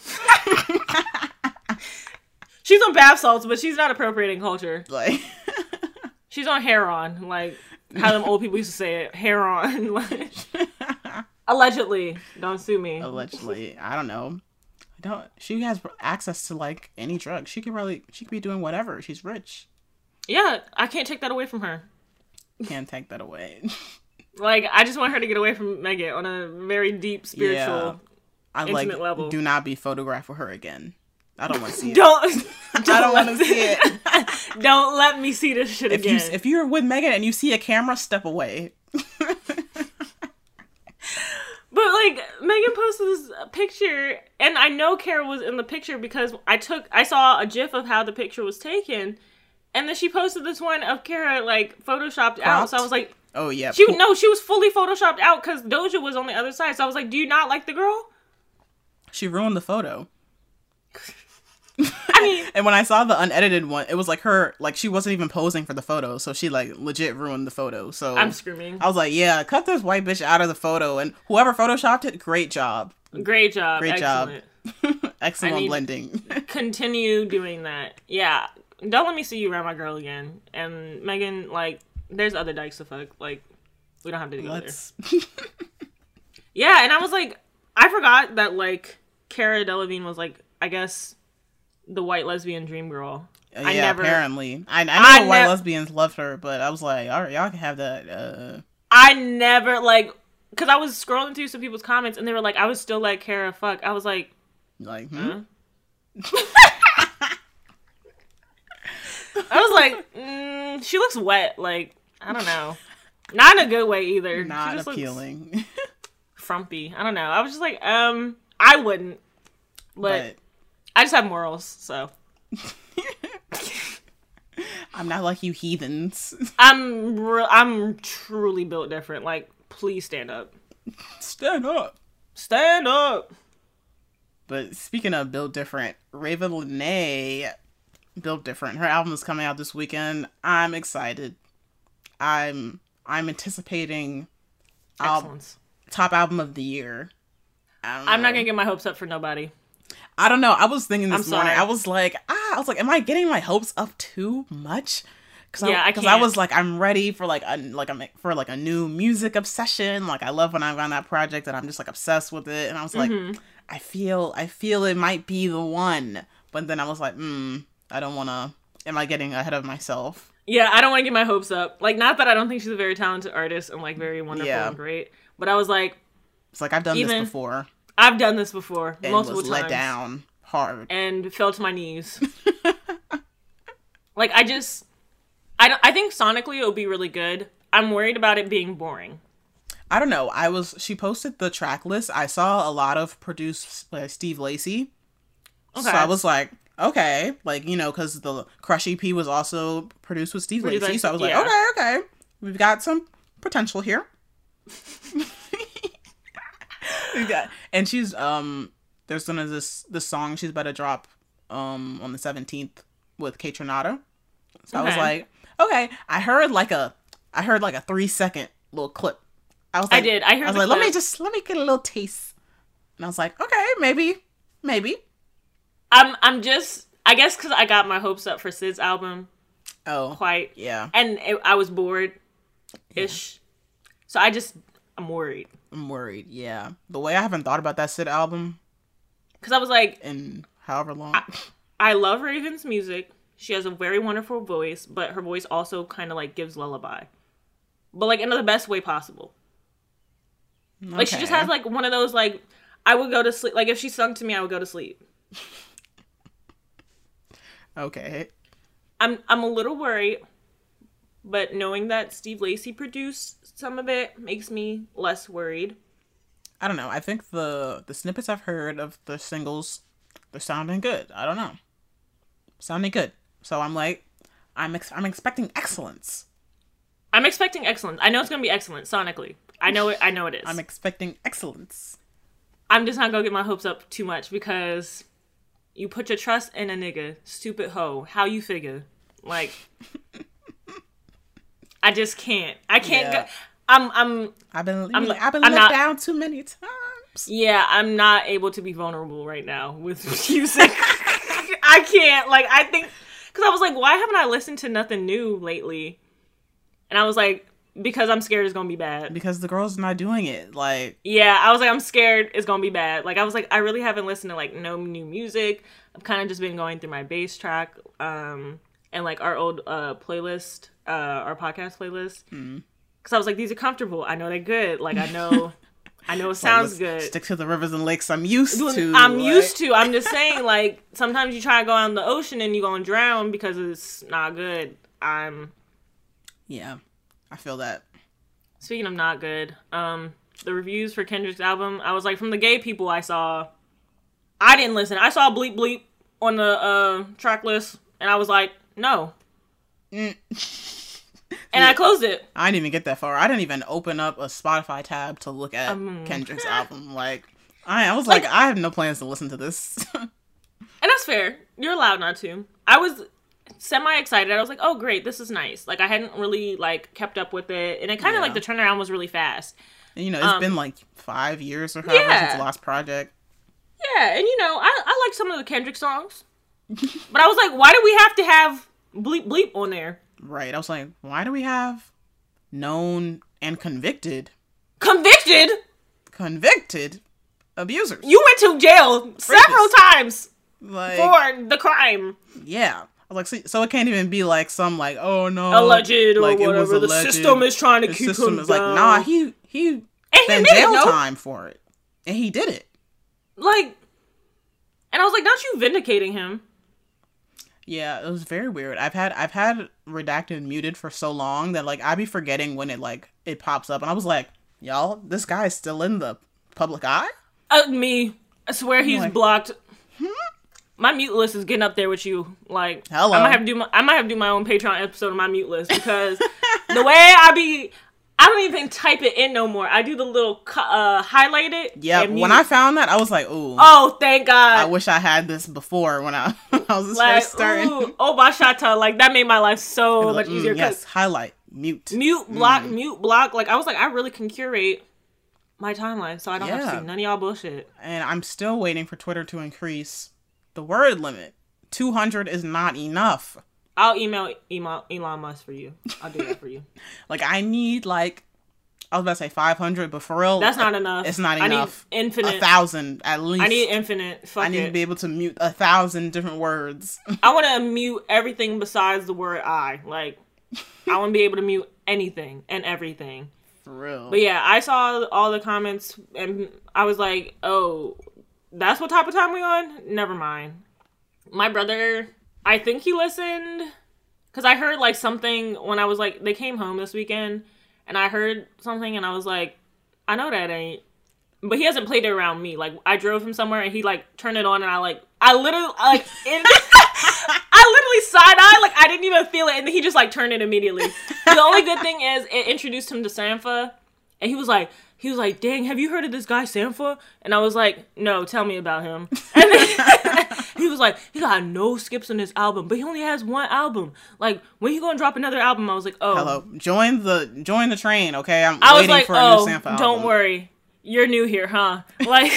she's on bath salts, but she's not appropriating culture. Like, She's on hair on, like how them old people used to say it. Hair on. allegedly. Don't sue me. allegedly, I don't know. I don't. She has access to like any drug. She could probably. She could be doing whatever. She's rich. Yeah, I can't take that away from her. Can't take that away. Like, I just want her to get away from Megan on a very deep spiritual. I like. Intimate level. Do not be photographed with her again. I don't want to see it. Don't. I don't want to see it. Don't let me see this shit if again. you if you're with Megan and you see a camera, step away. But like Megan posted this picture, and I know Cara was in the picture because I took I saw a GIF of how the picture was taken, and then she posted this one of Cara like photoshopped out. So I was like, Oh yeah. she no, she was fully photoshopped out because Doja was on the other side. So I was like, do you not like the girl? She ruined the photo. I mean, And when I saw the unedited one, it was like her like she wasn't even posing for the photo, so she like legit ruined the photo. So I'm screaming. I was like, yeah, cut this white bitch out of the photo, and whoever photoshopped it, great job, Great job, Great job. excellent. excellent I need- blending. Continue doing that. Yeah, don't let me see you around my girl again. And Megan, like, there's other dykes to fuck. Like, we don't have to do there. Let's. Yeah, and I was like, I forgot that like Cara Delevingne was like, I guess, the white lesbian dream girl. I yeah, never- apparently. I, I know I white nev- lesbians loved her, but I was like, all right, y'all can have that. Uh, I never like, cause I was scrolling through some people's comments and they were like, I was still like Cara fuck. I was like, like, hmm? I was like, mm, she looks wet. Like, I don't know, not in a good way either. She not appealing. frumpy. I don't know. I was just like, um, I wouldn't, but, but I just have morals, so I'm not like you heathens. I'm re- I'm truly built different. Like, please stand up. Stand up. Stand up. But speaking of built different, Ravyn Lenae built different. Her album is coming out this weekend. I'm excited. I'm I'm anticipating al- Excellence. top album of the year. I'm not gonna get my hopes up for nobody. I don't know. I was thinking this I'm morning. sorry. I was like, ah, I was like, am I getting my hopes up too much? Cause Yeah, I I, because I can't. was like, I'm ready for like a like I'm for like a new music obsession. Like I love when I'm on that project and I'm just like obsessed with it. And I was like, Mm-hmm. I feel I feel it might be the one. But then I was like, hmm, I don't want to. Am I getting ahead of myself? Yeah, I don't want to get my hopes up. Like, not that I don't think she's a very talented artist and like very wonderful Yeah. and great, but I was like, It's like I've done Even- this before I've done this before and multiple was times let down hard. and fell to my knees. like, I just, I don't. I think sonically it would be really good. I'm worried about it being boring. I don't know. I was she posted the track list. I saw a lot of produced by Steve Lacy. Okay. So I was like, okay, like you know, because the Crush EP was also produced with Steve Lacy, so I was like, yeah. okay, okay, we've got some potential here. got, and she's um, there's gonna this the song she's about to drop um on the seventeenth with Kaytranada. So I was like, okay, I heard like a, I heard like a three second little clip. I was like, I did. I heard I was like, let me just let me get a little taste, and I was like, okay, maybe, maybe. I'm I'm just I guess because I got my hopes up for Syd's album Oh, quite, yeah. and it, I was bored, ish. So I just I'm worried I'm worried. Yeah, the way I haven't thought about that Syd album because I was like, in however long. I love Ravyn's music. She has a very wonderful voice, but her voice also kind of like gives lullaby, but like in the best way possible. Like she just has like one of those like I would go to sleep. Like if she sung to me, I would go to sleep. okay. I'm I'm a little worried, but knowing that Steve Lacy produced some of it makes me less worried. I don't know. I think the the snippets I've heard of the singles, they're sounding good. I don't know, sounding good. So I'm like, I'm ex- I'm expecting excellence. I'm expecting excellence. I know it's gonna be excellent sonically. I know it. I know it is. I'm expecting excellence. I'm, just not gonna get my hopes up too much because you put your trust in a nigga, stupid hoe. How you figure? Like, I just can't. I can't. Yeah. Go, I'm. I'm. I've been I'm- I've been I'm let not- down too many times. Yeah, I'm not able to be vulnerable right now with music. I can't. Like, I think because I was like, why haven't I listened to nothing new lately? And I was like, because I'm scared it's gonna be bad. Because the girl's not doing it. Like, Yeah, I was like, I'm scared it's gonna be bad. Like, I was like, I really haven't listened to like no new music. I've kind of just been going through my bass track, um, and like our old uh playlist, uh, our podcast playlist. Because I was like, these are comfortable. I know they're good. Like, I know, I know it sounds good. Stick to the rivers and lakes I'm used to. I'm like- used to. I'm just saying, like sometimes you try to go out in the ocean and you're gonna drown because it's not good. I'm Yeah, I feel that. speaking of not good. Um, the reviews for Kendrick's album, I was like, from the gay people I saw, I didn't listen. I saw bleep bleep on the uh track list, and I was like, no. Mm. and I closed it. I didn't even get that far. I didn't even open up a Spotify tab to look at Um, Kendrick's album. Like, I, I was like, I have no plans to listen to this. And that's fair. You're allowed not to. I was semi excited. I was like, "Oh, great, this is nice." Like I hadn't really like kept up with it, and it kind of Yeah. like the turnaround was really fast. And, you know, it's Um, been like five years or however yeah. since the last project. Yeah, and you know, I I like some of the Kendrick songs, but I was like, why do we have to have bleep bleep on there? Right. I was like, why do we have known and convicted, Convicted. convicted abusers? You went to jail several times Like, for the crime. yeah. I was like, so, so it can't even be like some like, oh no, Alleged or like, was whatever. The system is trying to The keep system him is like, nah, he he and he spent did jail time for it, and he did it. Like, and I was like, not you vindicating him. Yeah, it was very weird. I've had I've had redacted muted for so long that like I'd be forgetting when it like it pops up, and I was like, y'all, this guy's still in the public eye. Uh, me. I swear he's like- blocked. My mute list is getting up there with you. Like, Hello. I might have to do my, I might have to do my own Patreon episode of my mute list because the way I be, I don't even type it in no more. I do the little uh highlight it. Yeah, when. I found that, I was like, ooh, oh thank God. I wish I had this before when I, when I was just like, first starting. ooh, oh my shata, like that made my life so Like, much mm, easier. yes, highlight, mute. mute block, Mm. mute block. Like I was like, I really can curate my timeline so I don't have to see none of y'all bullshit. And I'm still waiting for Twitter to increase the word limit. 200 is not enough. I'll email email Elon Musk for you. I'll do that for you. Like I need like I was about to say 500, but for real, That's not enough. It's not I need enough. infinite. A thousand at least. I need infinite. Fuck I need it. to be able to mute a thousand different words. I want to mute everything besides the word I. Like, I want to be able to mute anything and everything. For real. But yeah, I saw all the comments and I was like, oh, that's what type of time we on? Never mind. My brother, I think he listened because I heard like something when I was like, they came home this weekend and I heard something and I was like, I know that ain't. but he hasn't played it around me. Like I drove him somewhere and he like turned it on and I like I literally like it, I literally side eye like I didn't even feel it and then he just like turned it immediately. the only good thing is it introduced him to Sampha and he was like he was like, "Dang, have you heard of this guy Sampha?" And I was like, "No, tell me about him." And then he was like, "He got no skips on his album, but he only has one album. Like, when he gonna drop another album?" I was like, "Oh, Hello, join the join the train. Okay, I'm I was waiting like, for a oh, new Sampha don't worry, you're new here, huh? Like,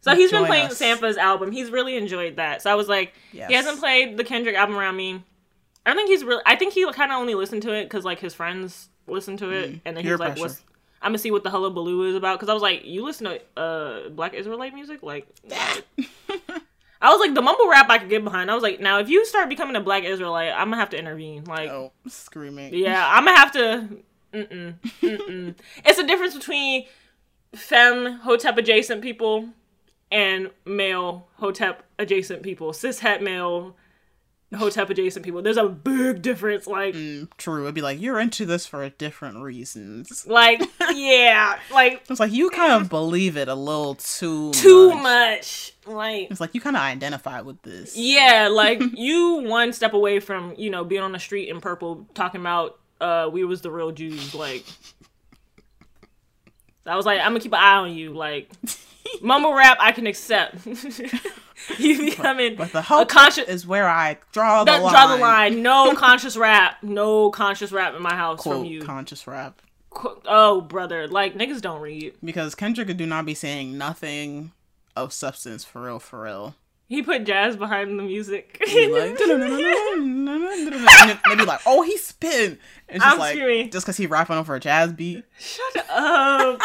so he's been playing us. Sampha's album. He's really enjoyed that. So I was like, Yes. he hasn't played the Kendrick album around me. I think he's really. I think he kind of only listened to it because like his friends listened to it, and then he peer was like, pressure. "What's?" I'm gonna see what the hullabaloo is about because I was like, "You listen to uh Black Israelite music?" Like, I was like, the mumble rap I could get behind. I was like, now if you start becoming a Black Israelite, I'm gonna have to intervene. Like, Oh, screaming. yeah, I'm gonna have to. Mm-mm, mm-mm. it's a difference between femme hotep adjacent people and male hotep adjacent people, cis het male hotep adjacent people. There's a big difference. Like, Mm, True. It'd be like you're into this for different reasons. like yeah, like It's like you kind of believe it a little too too much. much. Like, It's like you kind of identify with this. yeah, like you one step away from you know being on the street in purple talking about uh we was the real Jews. Like, I was like, I'm gonna keep an eye on you. Like, mumble rap I can accept. you becoming But the a hope conscious. is where I draw the line. draw the line. No conscious rap. No conscious rap in my house Quote from you. conscious rap. Qu- oh, brother, like niggas don't read. Because Kendrick do not be saying nothing of substance for real, for real. He put jazz behind the music. Be like, oh, he's spitting. It's just I'm like, screaming. just because he rapping over a jazz beat. Shut up.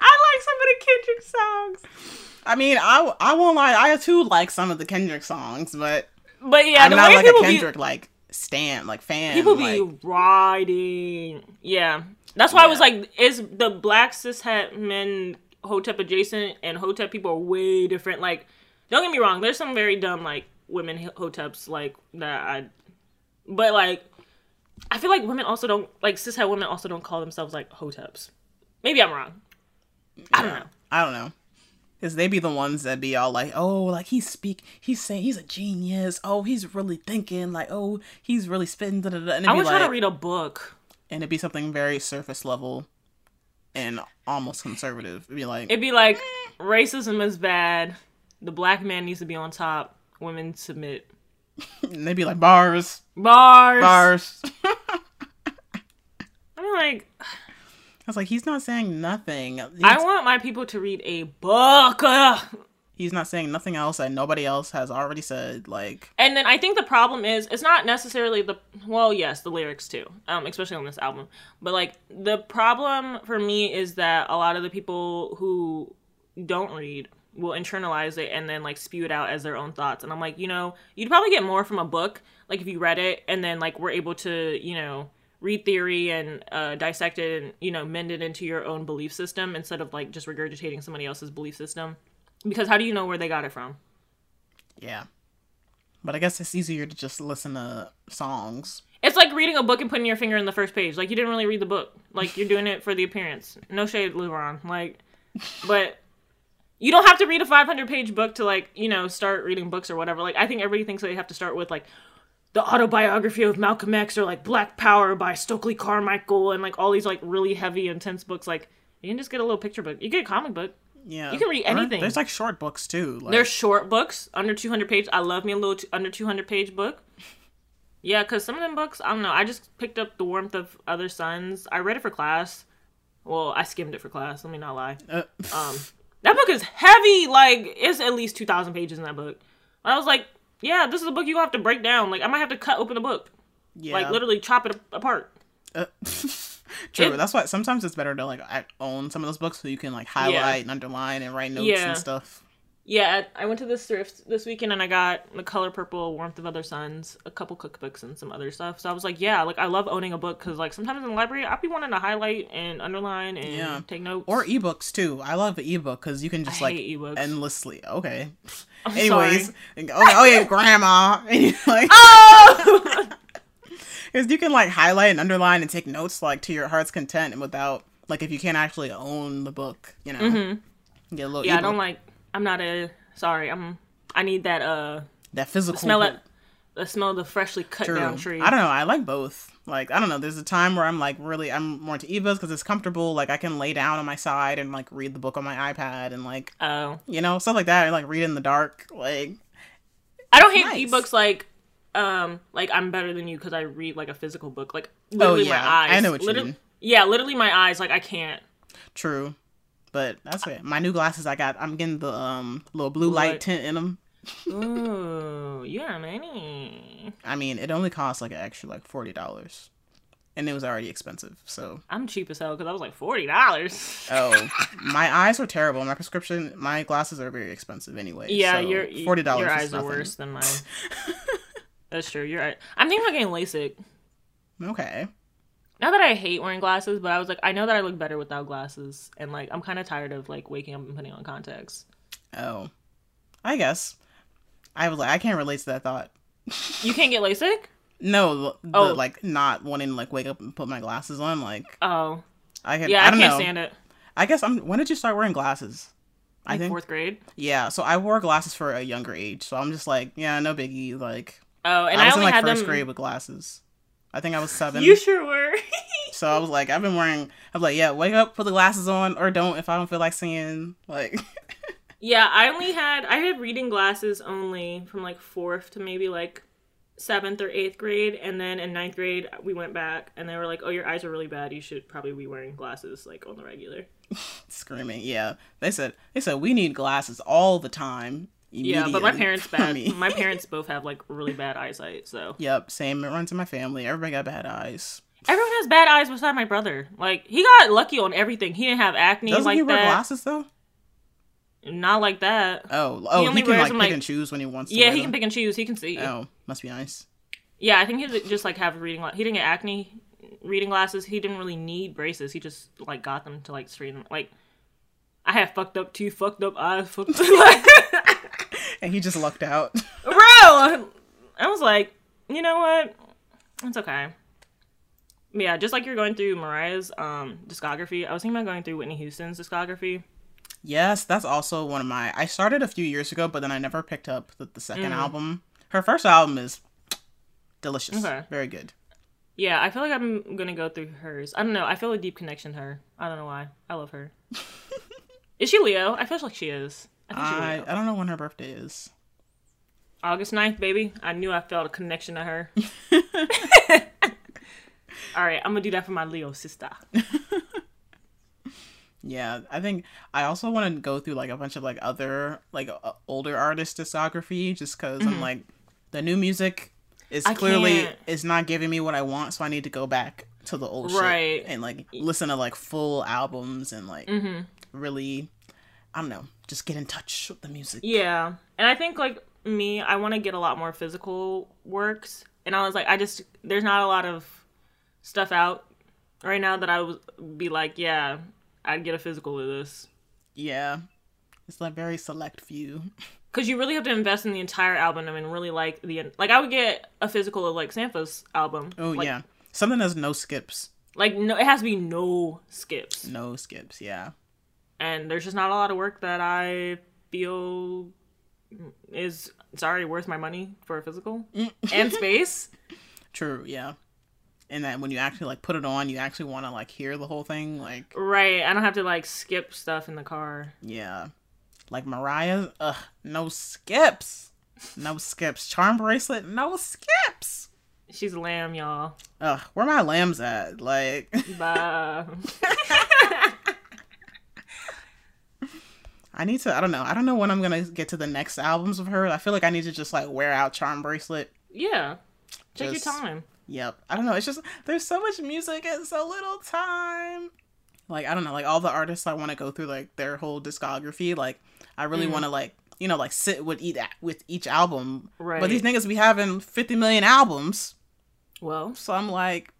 I like some of the Kendrick songs, I mean, I, I won't lie, I too like some of the Kendrick songs, but but yeah, I'm the not way like a Kendrick be like stan, like fan. people like, be riding. Yeah, that's why I was like, is the black cishet men hotep adjacent and hotep people are way different. Like, don't get me wrong, there's some very dumb like women hoteps like that. I, but like, I feel like women also don't like cishet women also don't call themselves like hoteps. Maybe I'm wrong. I don't know. I don't know. Because they be the ones that be all like, oh, like he's speak, he's saying he's a genius. Oh, he's really thinking. Like, oh, he's really spitting. Da, da, da. And I would like, try to read a book. and it'd be something very surface level and almost conservative. It'd be like, It'd be like racism is bad. The black man needs to be on top. Women submit. and they'd be like bars, Bars. bars. I'm like, I was like, he's not saying nothing. He's, I want my people to read a book. Ugh. he's not saying nothing else that nobody else has already said. Like, And then I think the problem is it's not necessarily the well, yes, the lyrics too, um, especially on this album. But like the problem for me is that a lot of the people who don't read will internalize it and then like spew it out as their own thoughts. And I'm like, you know, you'd probably get more from a book, like if you read it and then like we're able to, you know, read theory and uh, dissect it and you know mend it into your own belief system instead of like just regurgitating somebody else's belief system. Because how do you know where they got it from? yeah. But I guess it's easier to just listen to songs. It's like reading a book and putting your finger in the first page. Like you didn't really read the book. Like you're doing it for the appearance. No shade, LeBron. Like, but you don't have to read a 500 page book to like you know start reading books or whatever. Like I think everybody thinks they have to start with like the autobiography of Malcolm X or like Black Power by Stokely Carmichael and like all these like really heavy intense books. Like you can just get a little picture book. You get a comic book. Yeah. You can read anything. There's like short books too. Like, They're short books, under 200 pages. I love me a little t- under 200 page book. Yeah, because some of them books, I don't know. I just picked up The Warmth of Other Suns. I read it for class. Well, I skimmed it for class. Let me not lie. uh, Um, that book is heavy. Like, it's at least 2,000 pages in that book. I was like, yeah, this is a book you have to break down. Like, I might have to cut open the book. yeah. Like, literally chop it apart. Uh, True. It- That's why sometimes it's better to like own some of those books so you can like highlight and underline and write notes Yeah. and stuff. Yeah, I went to this thrift this weekend and I got The Color Purple, Warmth of Other Suns, a couple cookbooks, and some other stuff. So I was like, yeah, like I love owning a book because like sometimes in the library I'll be wanting to highlight and underline and Yeah. take notes. Or ebooks too. I love the ebook because you can just I like ebooks. endlessly. Okay. I'm Anyways, and oh, oh yeah, grandma, like, Oh! Because you can like highlight and underline and take notes like to your heart's content and without like if you can't actually own the book, you know. Mm-hmm. Get a little Yeah, I don't like. I'm not a. Sorry, I'm. I need that. Uh, that physical smell it. The smell of the freshly cut True. down tree. I don't know. I like both. Like I don't know. There's a time where I'm like really I'm more into ebooks because it's comfortable. Like I can lay down on my side and like read the book on my iPad and like Oh, you know stuff like that. I like read in the dark. Like I don't hate Nice. ebooks like. Um, like I'm better than you because I read like a physical book. Like Oh, yeah. my eyes. I know what you Literally- mean. Yeah, literally my eyes. Like I can't. true. But that's it. My new glasses I got. I'm getting the um little blue light light. tint in them. Ooh, you got money. I mean, it only costs like an extra like forty dollars, and it was already expensive. So I'm cheap as hell because I was like forty dollars. oh, my eyes are terrible. My prescription, my glasses are very expensive anyway. Yeah, so your forty dollars. Your eyes are worse than mine. That's true. You're right. I'm thinking about getting LASIK. Okay. Not that I hate wearing glasses, but I was like, I know that I look better without glasses, and like I'm kind of tired of like waking up and putting on contacts. Oh, I guess. I was like, I can't relate to that thought. You can't get LASIK. No, the, the, Oh. like not wanting to like wake up and put my glasses on. Like Oh, I can. yeah, I, I, can't know. stand it. I guess I'm. When did you start wearing glasses? I think. fourth grade. Yeah. So I wore glasses for a younger age. So I'm just like, yeah, no biggie. Like Oh, and I I, was in like had first them. grade with glasses. I think I was seven. You sure were. So I was like, I've been wearing. I'm like, yeah, wake up, put the glasses on, or don't if I don't feel like seeing. Like, yeah, I only had I had reading glasses only from like fourth to maybe like seventh or eighth grade, and then in ninth grade we went back, and they were like, "Oh, your eyes are really bad. You should probably be wearing glasses like on the regular." screaming. Yeah, they said they said we need glasses all the time. Yeah, but my parents bad. my parents both have like really bad eyesight, so Yep, same. It runs in my family. Everybody got bad eyes. everyone has bad eyes beside my brother. Like he got lucky on everything. He didn't have acne Doesn't like he wear that. glasses though? Not like that. Oh, oh, he, only can like pick like- and choose when he wants to. yeah, he them. can pick and choose. He can see. Oh, must be nice. Yeah, I think he just like have reading. He didn't get acne reading glasses. He didn't really need braces. He just like got them to like straighten. Like I have fucked up two fucked up eyes. Fucked like, And he just lucked out. bro. I was like, you know what? It's okay. Yeah, just like you're going through Mariah's um discography, I was thinking about going through Whitney Houston's discography. yes, that's also one of my. I started a few years ago, but then I never picked up the, the second Mm. album. Her first album is delicious. Okay. Very good. Yeah, I feel like I'm gonna go through hers. I don't know. I feel a deep connection to her. I don't know why. I love her. is she Leo? I feel like she is. I I I don't know when her birthday is. August 9th, baby. I knew I felt a connection to her. All right, I'm gonna do that for my Leo sister. Yeah, I think I also want to go through like a bunch of like other like uh, older artist discography just because I'm like the new music is Mm-hmm. I clearly can't. is not giving me what I want, so I need to go back to the old Right. shit and like listen to like full albums and like Mm-hmm. really, I don't know, just get in touch with the music. Yeah, and I think like me, I want to get a lot more physical works, and I was like, I just there's not a lot of stuff out right now that I would be like, yeah, I'd get a physical of this. Yeah, it's like very select few. Because you really have to invest in the entire album and really like the like. I would get a physical of like Sampha's album. Oh Like- yeah, something that's no skips, like no, it has to be no skips. no skips. Yeah, and there's just not a lot of work that I feel is sorry worth my money for a physical mm. and space. true. Yeah, and that when you actually like put it on, you actually want to like hear the whole thing. Like Right, I don't have to like skip stuff in the car. Yeah. Like Mariah, ugh, no skips. No skips. Charm bracelet, no skips. She's a lamb, y'all. Ugh, where my lambs at? Like Bye. I need to I don't know. I don't know when I'm gonna get to the next albums of her. I feel like I need to just like wear out Charm Bracelet. yeah, take Just- your time. Yep. I don't know. It's just there's so much music and so little time. Like I don't know, like all the artists I want to go through like their whole discography. Like I Mm. really want to like you know like sit with each with each album. Right. But these niggas be having 50 million albums. Well, So I'm like,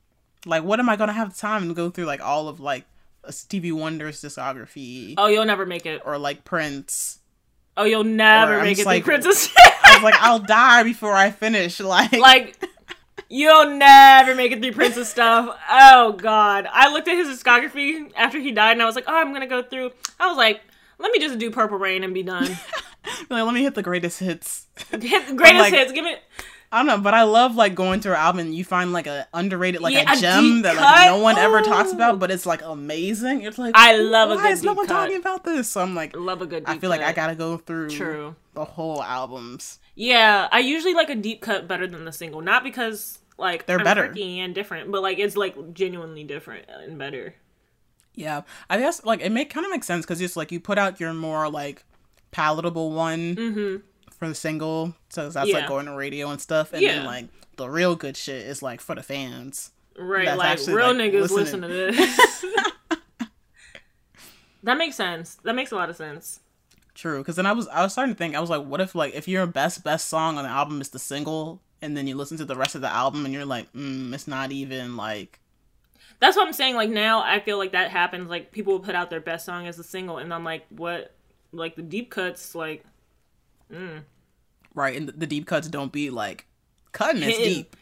like, what am I gonna have time to go through like all of like Stevie Wonder's discography oh, you'll never make it. or like Prince? Oh, you'll never Or make it like- through Princess. I was like, I'll die before I finish. Like, like, You'll never make it through Prince's stuff. Oh god. I looked at his discography after he died and I was like, oh, I'm gonna go through. I was like, let me just do Purple Rain and be done. like, let me hit the greatest hits. Hit the greatest like- hits. Give it. I don't know, but I love like going through an album and you find like a underrated, like Yeah, a a gem deep that like no one ever talks about, but it's like amazing. It's like I love a why good is no one cut. talking about this? So I'm like, Love a good. I feel like I gotta go through True. the whole albums. Yeah, I usually like a deep cut better than the single. Not because like They're I'm better. and different, but like it's like genuinely different and better. Yeah, I guess like it make kind of makes sense because it's like you put out your more like palatable one mm-hmm. For the single, so that's. Yeah. like going to radio and stuff, and Yeah. then like the real good shit is like for the fans. Right, That's like actually, real like, niggas listening. listen to this. that makes sense. That makes a lot of sense. True, because then I was I was starting to think I was like, what if like if your best best song on the album is the single, and then you listen to the rest of the album and you're like, mm, it's not even like That's what I'm saying. Like now, I feel like that happens. Like people will put out their best song as a single, and I'm like, what? Like the deep cuts, like Mm. right, and the, deep cuts don't be like cutting as deep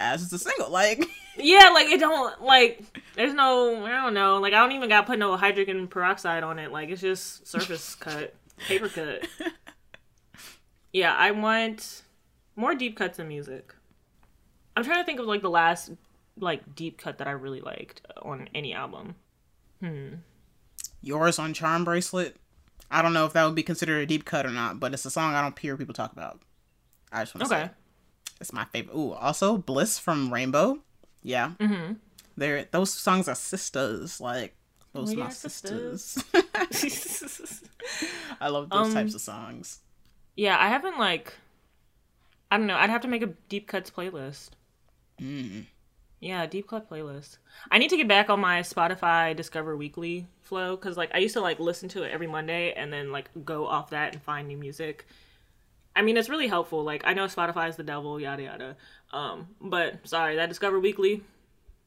as it's a single, like. yeah, like it don't like. There's no, I don't know. Like I don't even got to put no hydrogen peroxide on it. Like it's just surface cut, paper cut. Yeah, I want more deep cuts in music. I'm trying to think of like the last like deep cut that I really liked on any album. Hmm. Yours on Charm Bracelet. I don't know if that would be considered a deep cut or not, but it's a song I don't hear people talk about. I just want to Okay. say it's my favorite. Ooh, also Bliss from Rainbow. Yeah, mm-hmm. they're those songs are sisters. Like those We my sisters. sisters. I love those Um, types of songs. Yeah, I haven't like I don't know, I'd have to make a deep cuts playlist. Yeah, deep cut playlist. I need to get back on my Spotify Discover Weekly flow cuz like I used to like listen to it every Monday and then like go off that and find new music. I mean, it's really helpful. Like I know Spotify is the devil, yada yada. Um, but sorry, that Discover Weekly,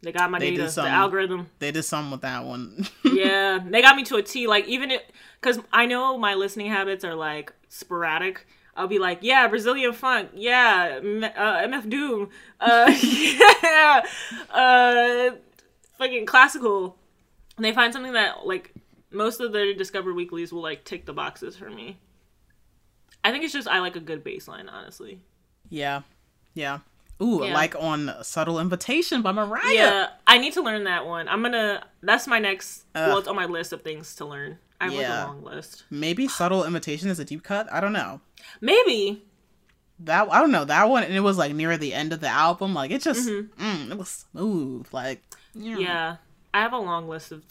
they got my They data, the algorithm. They did something with that one. yeah, they got me to a T. Like even it, because I know my listening habits are like sporadic. I'll be like, yeah, Brazilian funk, yeah, uh, MF Doom, uh, yeah, uh, fucking classical. And they find something that like most of their Discover Weeklies will like tick the boxes for me. I think it's just I like a good baseline, honestly. yeah, yeah. Ooh, Yeah. like on Subtle Invitation by Mariah. Yeah, I need to learn that one. I'm gonna. That's my next. well, it's on my list of things to learn. I Yeah. a long list. Maybe Subtle Invitation is a deep cut. I don't know. Maybe. that I don't know that one, and it was like near the end of the album. Like it just, Mm-hmm. mm, it was smooth. Like yeah, Yeah, I have a long list of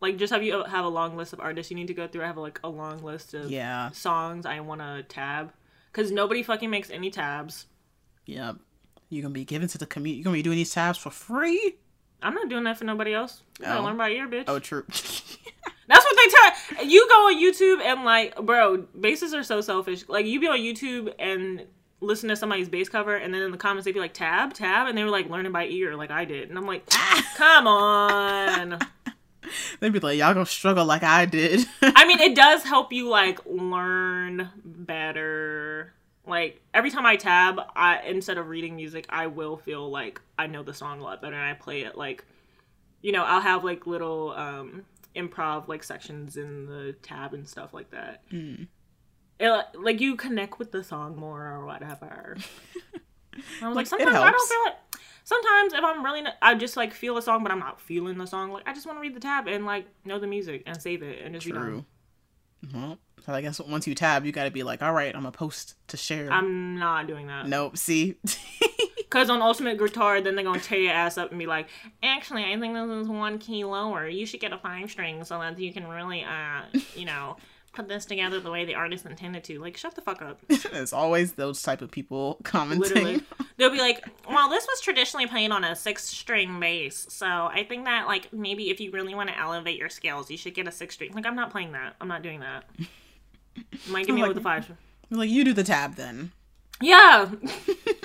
like just have you have a long list of artists you need to go through. I have like a long list of yeah, songs I want to tab because nobody fucking makes any tabs. yeah. You're gonna be given to the community. You're gonna be doing these tabs for free. I'm not doing that for nobody else. You gotta Oh. learn by ear, bitch. Oh, true. That's what they tell you. Go on YouTube and like, bro, basses are so selfish. Like you be on YouTube and listen to somebody's bass cover, and then in the comments they'd be like tab, tab, and they were like learning by ear, like I did, and I'm like, come on. They'd be like, y'all gonna struggle like I did. I mean, it does help you like learn better. Like every time I tab, I instead of reading music, I will feel like I know the song a lot better, and I play it like, you know, I'll have like little um improv like sections in the tab and stuff like that. Mm. It, like you connect with the song more or whatever. I was like, sometimes I don't feel it. Sometimes if I'm really, not, I just like feel a song, but I'm not feeling the song. Like I just want to read the tab and like know the music and save it and just be. True. Well, so I guess once you tab, you gotta be like, all right, I'm gonna post to share. I'm not doing that. nope. See, Because on Ultimate Guitar, then they're gonna tear your ass up and be like, actually, I think this is one key lower. You should get a five string so that you can really, uh, you know, put this together the way the artist intended to. Like, shut the fuck up. it's always those type of people commenting. Literally, they'll be like, well, this was traditionally played on a six string bass, so I think that like maybe if you really want to elevate your skills, you should get a six string. Like, I'm not playing that. I'm not doing that. You might give me like- with a five. like you do the tab then. Yeah,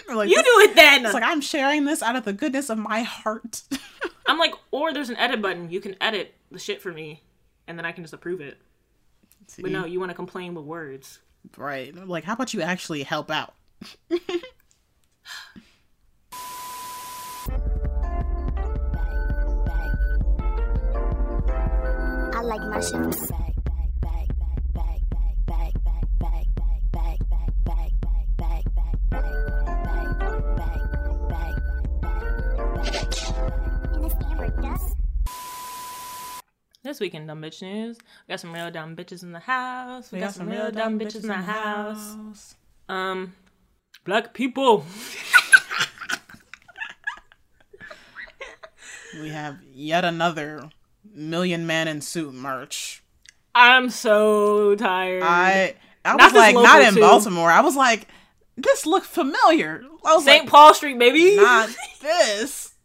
like, you do it then. It's like I'm sharing this out of the goodness of my heart. I'm like, or there's an edit button. You can edit the shit for me, and then I can just approve it. See? But no, you want to complain with words, right? Like, how about you actually help out? I like my shit. This week in Dumb Bitch News, we got some real dumb bitches in the house. We, got, some real dumb bitches in the house. Um, black people. We have yet another Million Man in Suit merch. I'm so tired. I I Not was like not in too. Baltimore. I was like, this looked familiar. I was St. like, Paul Street, baby. not this.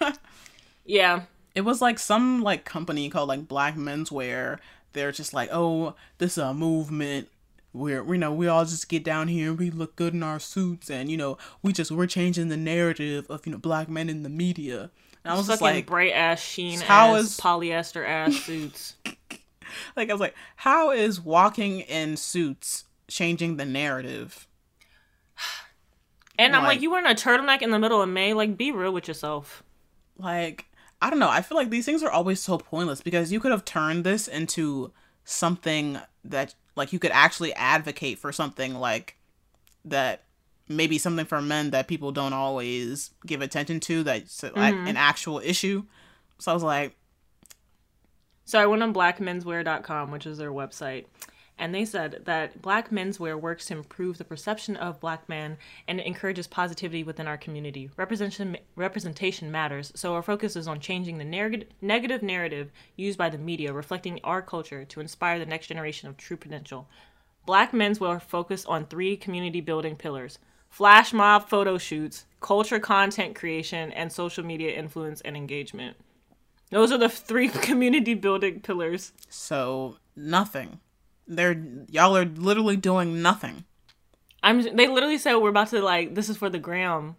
yeah. It was like some like company called like Black Menswear. They're just like, oh, this is a movement where you know we all just get down here, and we look good in our suits, and you know we just we're changing the narrative of you know black men in the media. And I was just like, bright ass sheen how ass is- polyester ass suits. like I was like, how is walking in suits changing the narrative? And I'm Like- like, you wearing a turtleneck in the middle of May? Like, be real with yourself. like I don't know. I feel like these things are always so pointless because you could have turned this into something that like you could actually advocate for something like that maybe something for men that people don't always give attention to that's like mm-hmm. an actual issue. So I was like, So I went on blackmenswear.com, which is their website, and they said that black menswear works to improve the perception of black men and encourages positivity within our community. Representation representation matters, so our focus is on changing the neg- negative narrative used by the media, reflecting our culture to inspire the next generation of true potential. Black menswear focus on three community building pillars: flash mob photo shoots, culture content creation, and social media influence and engagement. Those are the three community building pillars. so nothing. They're y'all are literally doing nothing. I'm. They literally said we're about to like. This is for the gram.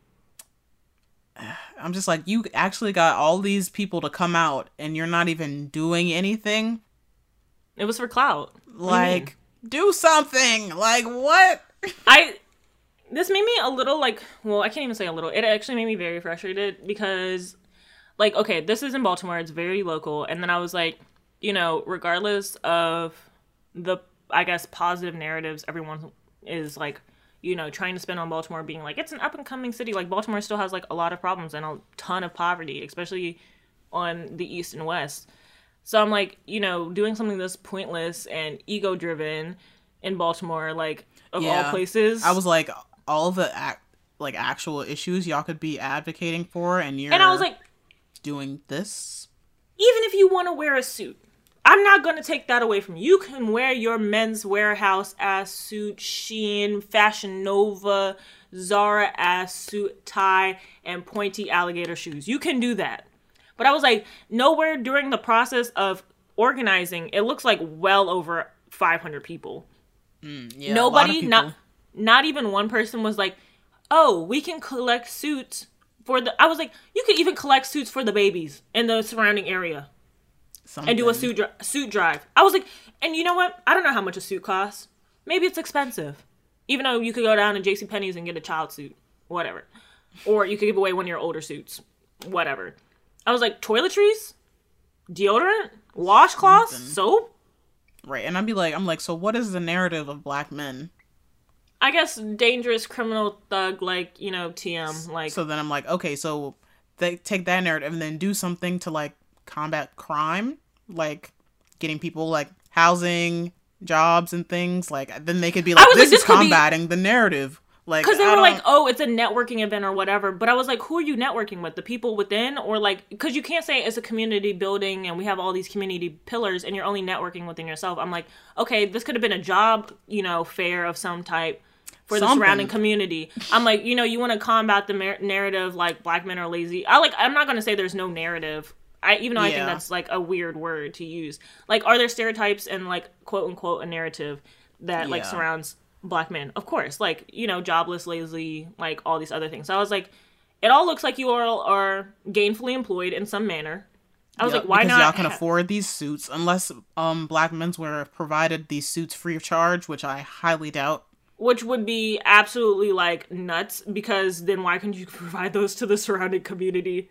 I'm just like, you actually got all these people to come out and you're not even doing anything. It was for clout. What do? Like, do something. Like, what? I. This made me a little like. Well, I can't even say a little. It actually made me very frustrated because, like, okay, this is in Baltimore. It's very local, and then I was like, you know, regardless of the, I guess, positive narratives everyone is like, you know, trying to spin on Baltimore being like it's an up and coming city. Like Baltimore still has like a lot of problems and a ton of poverty, especially on the east and west. So I'm like, you know, doing something that's pointless and ego driven in Baltimore, like of all places. I was like, all the ac- like actual issues y'all could be advocating for, and you're and I was like, doing this. even if you want to wear a suit, I'm not going to take that away from you. You can wear your Men's Wearhouse ass suit, Shein, Fashion Nova, Zara ass suit, tie, and pointy alligator shoes. You can do that. But I was like, nowhere during the process of organizing, it looks like well over 500 people. Mm, yeah, lot of Nobody, people- not not even one person was like, "Oh, we can collect suits for the." I was like, "You could even collect suits for the babies in the surrounding area and do a suit dri- suit drive." I was like, and you know what? I don't know how much a suit costs. Maybe it's expensive, even though you could go down to J.C. Penney's and get a child suit, whatever, or you could give away one of your older suits, whatever. I was like, toiletries, deodorant, washcloths, soap. right, and I'd be like, I'm like, so what is the narrative of black men? I guess dangerous criminal thug like you know TM like So then I'm like, okay, so they take that narrative and then do something to like combat crime, like getting people like housing, jobs, and things. Like then they could be like, was like, this, this is could be- combating the narrative. Like because they I were don't- like oh it's a networking event or whatever. But I was like who are you networking with? The people within? Or like because you can't say it's a community building and we have all these community pillars and you're only networking within yourself. I'm like okay this could have been a job you know fair of some type for the surrounding community. I'm like you know you want to combat the narrative like black men are lazy. I like I'm not gonna say there's no narrative I even though I think that's like a weird word to use. Like, are there stereotypes and like quote unquote a narrative that like surrounds black men? Of course, like you know, jobless, lazy, like all these other things. So I was like, it all looks like you all are gainfully employed in some manner. I was Yep, like, why because not? y'all can ha- afford these suits unless um black menswear provided these suits free of charge, which I highly doubt. which would be absolutely like nuts because then why couldn't you provide those to the surrounding community?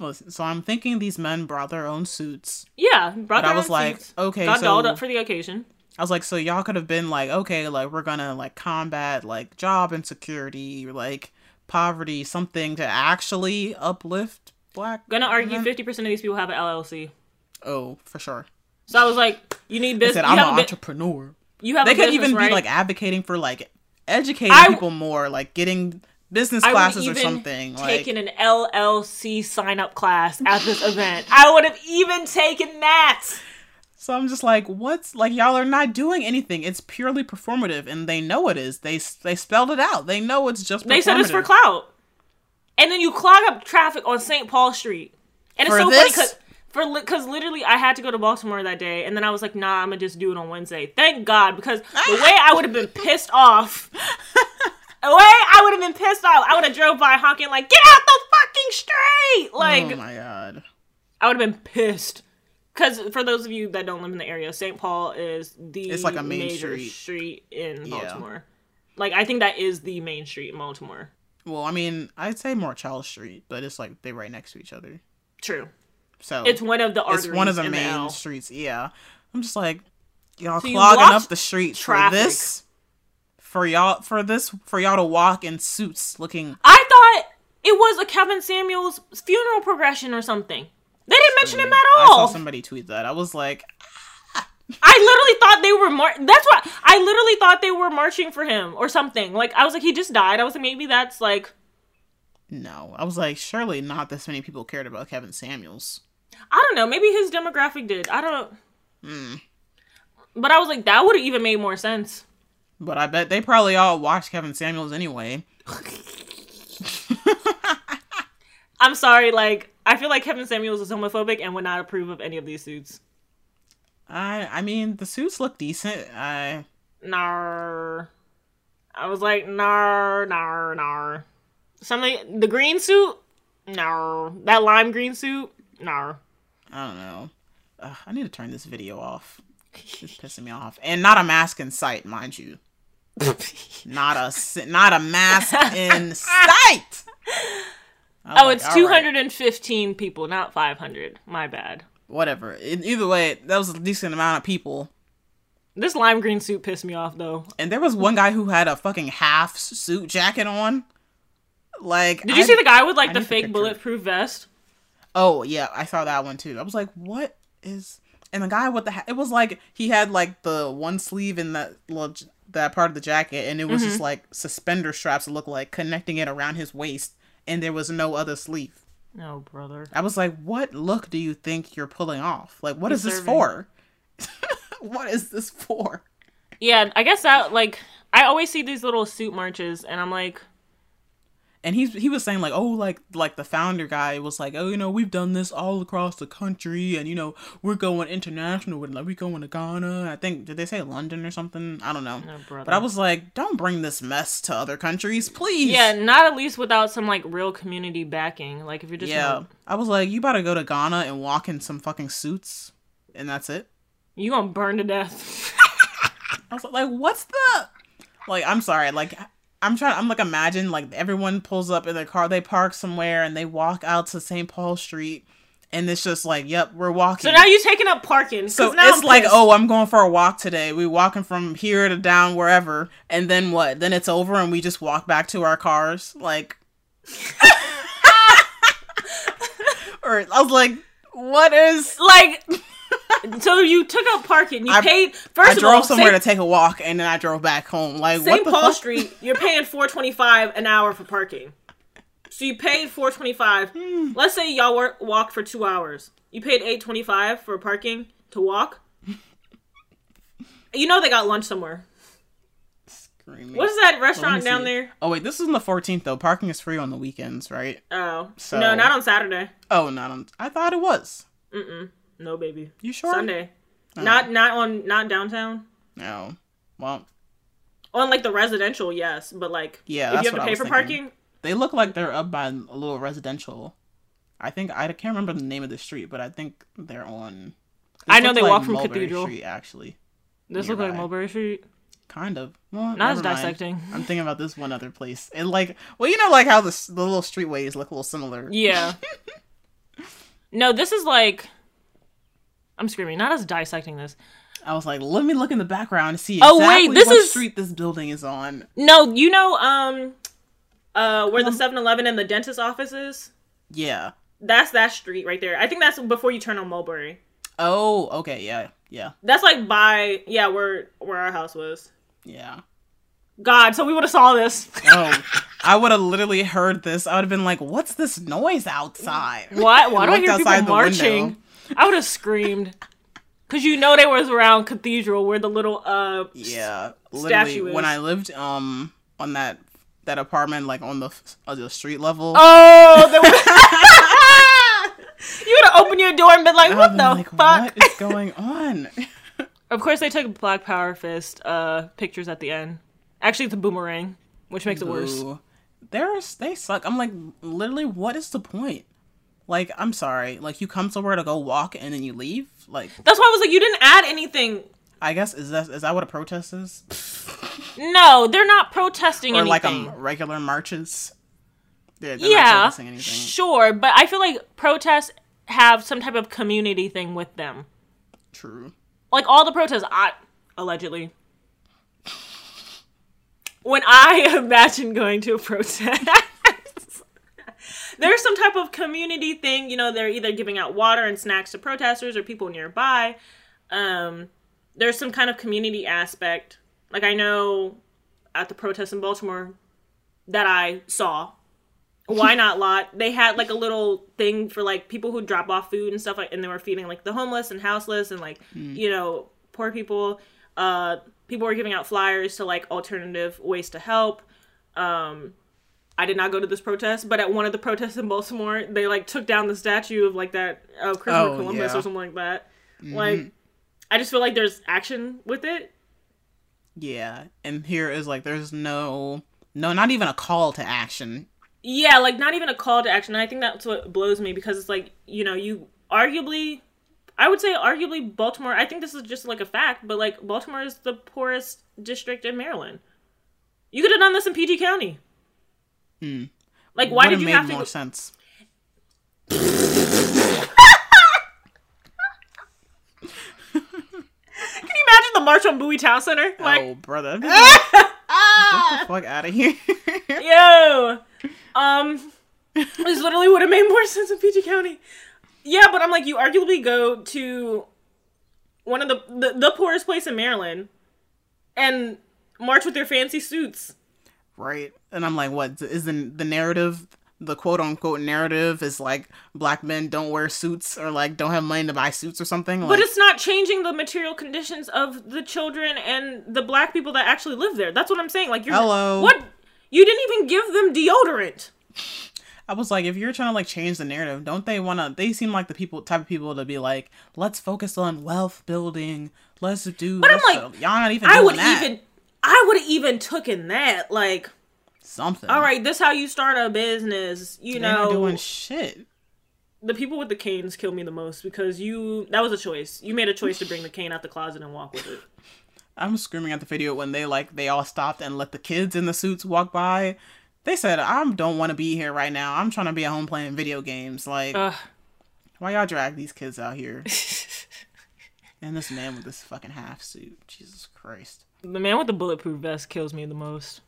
Listen, so I'm thinking these men brought their own suits. Yeah, brought But I was own like, suits, okay, got so- dolled up for the occasion. I was like, so y'all could have been like, okay, like we're gonna like combat like job insecurity, like poverty, something to actually uplift black. Gonna argue fifty percent of these people have an LLC. Oh, for sure. So I was like, you need business. said You I'm an have, a, bu- entrepreneur. you have They could business, even right? be like advocating for like educating I- people more, like getting business classes or something. Like, an LLC sign up class at this event. I would have even taken that. so I'm just like, what's like y'all are not doing anything. It's purely performative, and they know it is. They they spelled it out. They know it's just. They said it's for clout. And then you clog up traffic on St. Paul Street. And it's For so this? funny because for because literally I had to go to Baltimore that day, and then I was like, nah, I'm gonna just do it on Wednesday. Thank God, because the way I would have been pissed off, I would have been pissed off, I would have drove by honking like, get out the fucking street, oh like oh my god. I would have been pissed. Because for those of you that don't live in the area, St. Paul is the It's like a main major street. street in Yeah. Baltimore. Like I think that is the main street in Baltimore. Well, I mean, I'd say more Charles Street, but it's like they're right next to each other. True. So It's one of the arteries. it's one of the main L. streets. Yeah, I'm just like y'all So clogging up the streets traffic. for this, for y'all for this for y'all to walk in suits looking. I thought it was a Kevin Samuels funeral progression or something. They didn't mention him at all. I saw somebody tweet that. I was like, I literally thought they were mar- That's why I literally thought they were marching for him or something. Like I was like, he just died. I was like, maybe that's like no. I was like, surely not this many people cared about Kevin Samuels. I don't know. Maybe his demographic did. I don't. Hmm. But I was like, that would have even made more sense. But I bet they probably all watched Kevin Samuels anyway. I'm sorry. Like I feel like Kevin Samuels is homophobic and would not approve of any of these suits. I I mean, the suits look decent. I Nar. I was like, nar, nar, nar. Something. The green suit. Nar. That lime green suit. Nar. I don't know. Ugh, I need to turn this video off. It's pissing me off. And not a mask in sight, mind you. Not a not a mask in sight. I was Oh, like, it's all right, 215 people, not 500. My bad. whatever. Either way, that was a decent amount of people. This lime green suit pissed me off though. And there was one guy who had a fucking half suit jacket on. Like, Did you I- see the guy with like the the fake picture. bulletproof vest? Oh yeah, I saw that one too. I was like, what is? And the guy with the ha- it was like he had like the one sleeve in that little j- that part of the jacket, and it was Mm-hmm. just like suspender straps look like connecting it around his waist, and there was no other sleeve. No, brother. I was like, what look do you think you're pulling off? Like, what is this for? what is this for? Yeah, I guess that like I always see these little suit marches, and I'm like, And he's he was saying like, oh, like like the founder guy was like, oh, you know, we've done this all across the country, and you know, we're going international with like we going to Ghana. I think did they say London or something? I don't know. No, brother. but I was like, don't bring this mess to other countries, please. yeah, not at least without some like real community backing. Like if you're just yeah. gonna, I was like, you better go to Ghana and walk in some fucking suits, and that's it. you gonna burn to death. I was like, what's the like? I'm sorry, like. I'm trying. I'm like imagine like everyone pulls up in their car, they park somewhere, and they walk out to St. Paul Street, and it's just like, yep, we're walking. so now you're taking up parking. So it's like, oh, I'm going for a walk today. We walking from here to down wherever, and then what? Then it's over, and we just walk back to our cars. Like, or I was like, what is? like. So you took up parking. You I- paid first I of drove all. somewhere St. to take a walk, and then I drove back home. Like, St. Paul fuck? Street. You're paying four twenty five an hour for parking. So you paid four twenty five. Hmm. Let's say y'all work walk for two hours. You paid eight twenty five for parking to walk. You know they got lunch somewhere. Screaming. What is that restaurant down there? Oh wait, this is on the 14th though. Parking is free on the weekends, right? Oh, So- no, not on Saturday. Oh, not on. I thought it was. No, baby. You sure? Sunday. Oh. Not not on not downtown. No. Well, On like the residential, yes, but like Yeah, if you have to pay for thinking. parking, they look like they're up by a little residential. I think I can't remember the name of the street, but I think they're on. I know they like walk from Mulberry Cathedral. Street, actually, this look like Mulberry Street. kind of. Well, Not as never mind. dissecting. I'm thinking about this one other place, and like, well, you know, like how the the little streetways look a little similar. Yeah. No, this is like. I'm screaming, not us dissecting this. I was like, let me look in the background and see Oh, exactly wait, this what is- street this building is on. No, you know, um, uh, where the 7-Eleven and the dentist office is. Yeah. That's that street right there. I think that's before you turn on Mulberry. Oh, okay, yeah, yeah, That's like by yeah, where where our house was. yeah. God, so we would have saw this. Oh, I would have literally heard this. I would have been like, "What's this noise outside?" What? Why do I hear people marching? window. I would have screamed. Cause you know they was around Cathedral where the little uh Yeah, statue literally. When is. I lived um on that that apartment, like on the on the street level, Oh, they were- you would have opened your door and been like, "What the like, fuck?" What is going on? Of course, they took Black Power Fist uh pictures at the end. Actually, it's a boomerang, which makes it worse. Boo. There's they suck. I'm like, literally, what is the point? Like, I'm sorry. Like, you come somewhere to go walk and then you leave. Like, That's why I was like, you didn't add anything. I guess is that is that what a protest is? No, they're not protesting or anything. like um regular marches? They're, they're not yeah, protesting anything. sure, but I feel like protests have some type of community thing with them. True. Like all the protests, I allegedly. When I imagine going to a protest, there's some type of community thing. You know, they're either giving out water and snacks to protesters or people nearby. Um, there's some kind of community aspect. Like I know at the protest in Baltimore that I saw, why not lot they had like a little thing for like people who drop off food and stuff like and they were feeding like the homeless and houseless and like you know poor people uh people were giving out flyers to like alternative ways to help um i did not go to this protest but at one of the protests in baltimore they like took down the statue of like that uh, of christopher Oh, columbus yeah. or something like that mm-hmm. like i just feel like there's action with it Yeah, and here is like, there's no, no, not even a call to action. Yeah, like not even a call to action. I think that's what blows me because it's like, you know, you arguably I would say arguably Baltimore, I think this is just like a fact, but like Baltimore is the poorest district in Maryland. You could have done this in PG County. Like why Would've did you have to more go- sense? Can you imagine the march on Bowie Town Center? Like oh, brother, get the fuck out of here! Yo, um, this literally would have made more sense in PG County. Yeah, but I'm like, you arguably go to one of the the, the poorest place in Maryland and march with your fancy suits. right? And I'm like, what is the the narrative? The quote unquote narrative is like black men don't wear suits or like don't have money to buy suits or something. Like, But it's not changing the material conditions of the children and the black people that actually live there. That's what I'm saying. Like, you're Hello. What? You didn't even give them deodorant. I was like, if you're trying to like change the narrative, don't they want to? They seem like the people type of people to be like, let's focus on wealth building. Let's do. But I'm let's- like, y'all not even. I would that. even, I would have even taken that. Like, something. all right, this how you start a business. You not know, doing shit. the people with the canes kill me the most because you that was a choice. You made a choice to bring the cane out the closet and walk with it. I'm screaming at the video when they like they all stopped and let the kids in the suits walk by. They said, "I don't want to be here right now. I'm trying to be at home playing video games. Like, Ugh. why y'all drag these kids out here?" and this man with this fucking half suit. Jesus Christ. The man with the bulletproof vest kills me the most.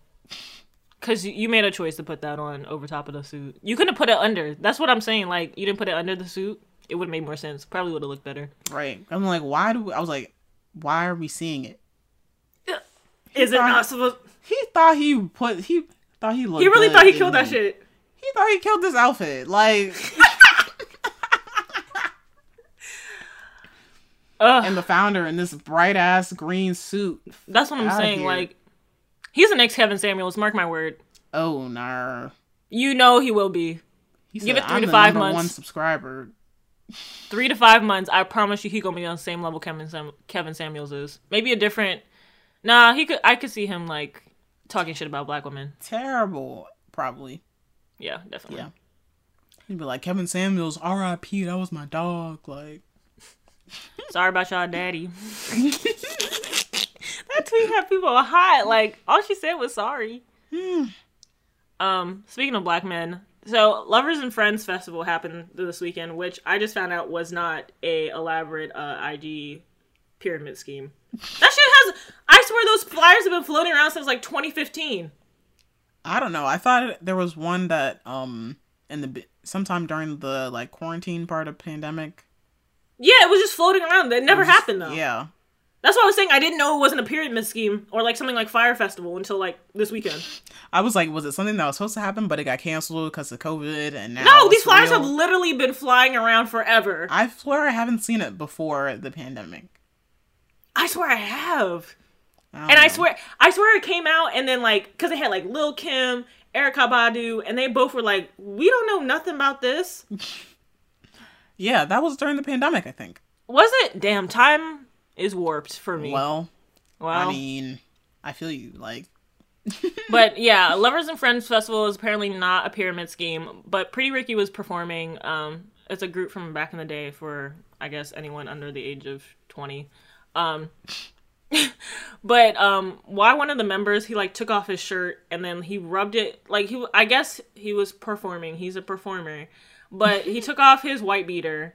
Cause you made a choice to put that on over top of the suit. You couldn't have put it under. That's what I'm saying. Like you didn't put it under the suit. It would have made more sense. Probably would have looked better. Right. I'm like, why do I was like, why are we seeing it? Is it thought- not supposed? He thought he put he thought he looked. He really thought he didn't killed that shit. He thought he killed this outfit. Like, Ugh. and the founder in this bright ass green suit. That's what I'm saying. here. Like he's the next Kevin Samuels. Mark my word. Oh no. You know he will be. He Give said, it three I'm to five months." One subscriber. Three to five months. I promise you, he gonna be on the same level Kevin Sam- Kevin Samuels is. Maybe a different. Nah, he could. I could see him like talking shit about black women. Terrible. Probably. Yeah, definitely. Yeah. He'd be like Kevin Samuels, R.I.P. That was my dog. Like, Sorry about y'all, daddy. that tweet had people hot. Like all she said was sorry. um, speaking of black men, So, Lovers and Friends Festival happened this weekend, which I just found out was not a elaborate uh, IG pyramid scheme. That shit has. I swear those flyers have been floating around since like 2015. I don't know. I thought there was one that um in the sometime during the like quarantine part of pandemic. Yeah, it was just floating around. That never happened though. Yeah. That's what I was saying. I didn't know it wasn't a pyramid scheme or like something like Fyre Festival until like this weekend. I was like, was it something that was supposed to happen, but it got canceled because of COVID? And now No, these flyers real? have literally been flying around forever. I swear I haven't seen it before the pandemic. I swear I have. I And I swear, I swear it came out, and then like, cause it had like Lil Kim, Erykah Badu, and they both were like, "We don't know nothing about this." Yeah, that was during the pandemic, I think. Was it? Damn, time is warped for me. Well, Well, I mean, I feel you. Like, but yeah, Lovers and Friends Festival is apparently not a pyramid scheme, but Pretty Ricky was performing. Um, it's a group from back in the day for I guess anyone under the age of twenty. Um, but um, why one of the members he like took off his shirt and then he rubbed it like he I guess he was performing. He's a performer, but he took off his white beater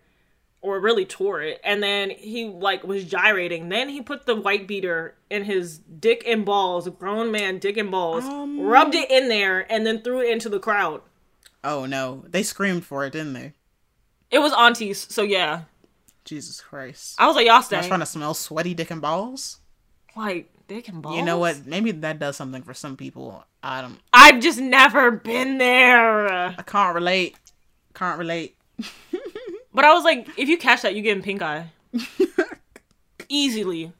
or really tore it and then he like was gyrating then he put the white beater in his dick and balls grown man dick and balls Um. rubbed it in there and then threw it into the crowd oh no, they screamed for it, didn't they? it was aunties so yeah Jesus Christ. i was like y'all I was trying to smell sweaty dick and balls. like dick and balls You know what? Maybe that does something for some people. I don't. i've just never been there I can't relate. Can't relate. but i was like if you catch that you get pink eye. Easily.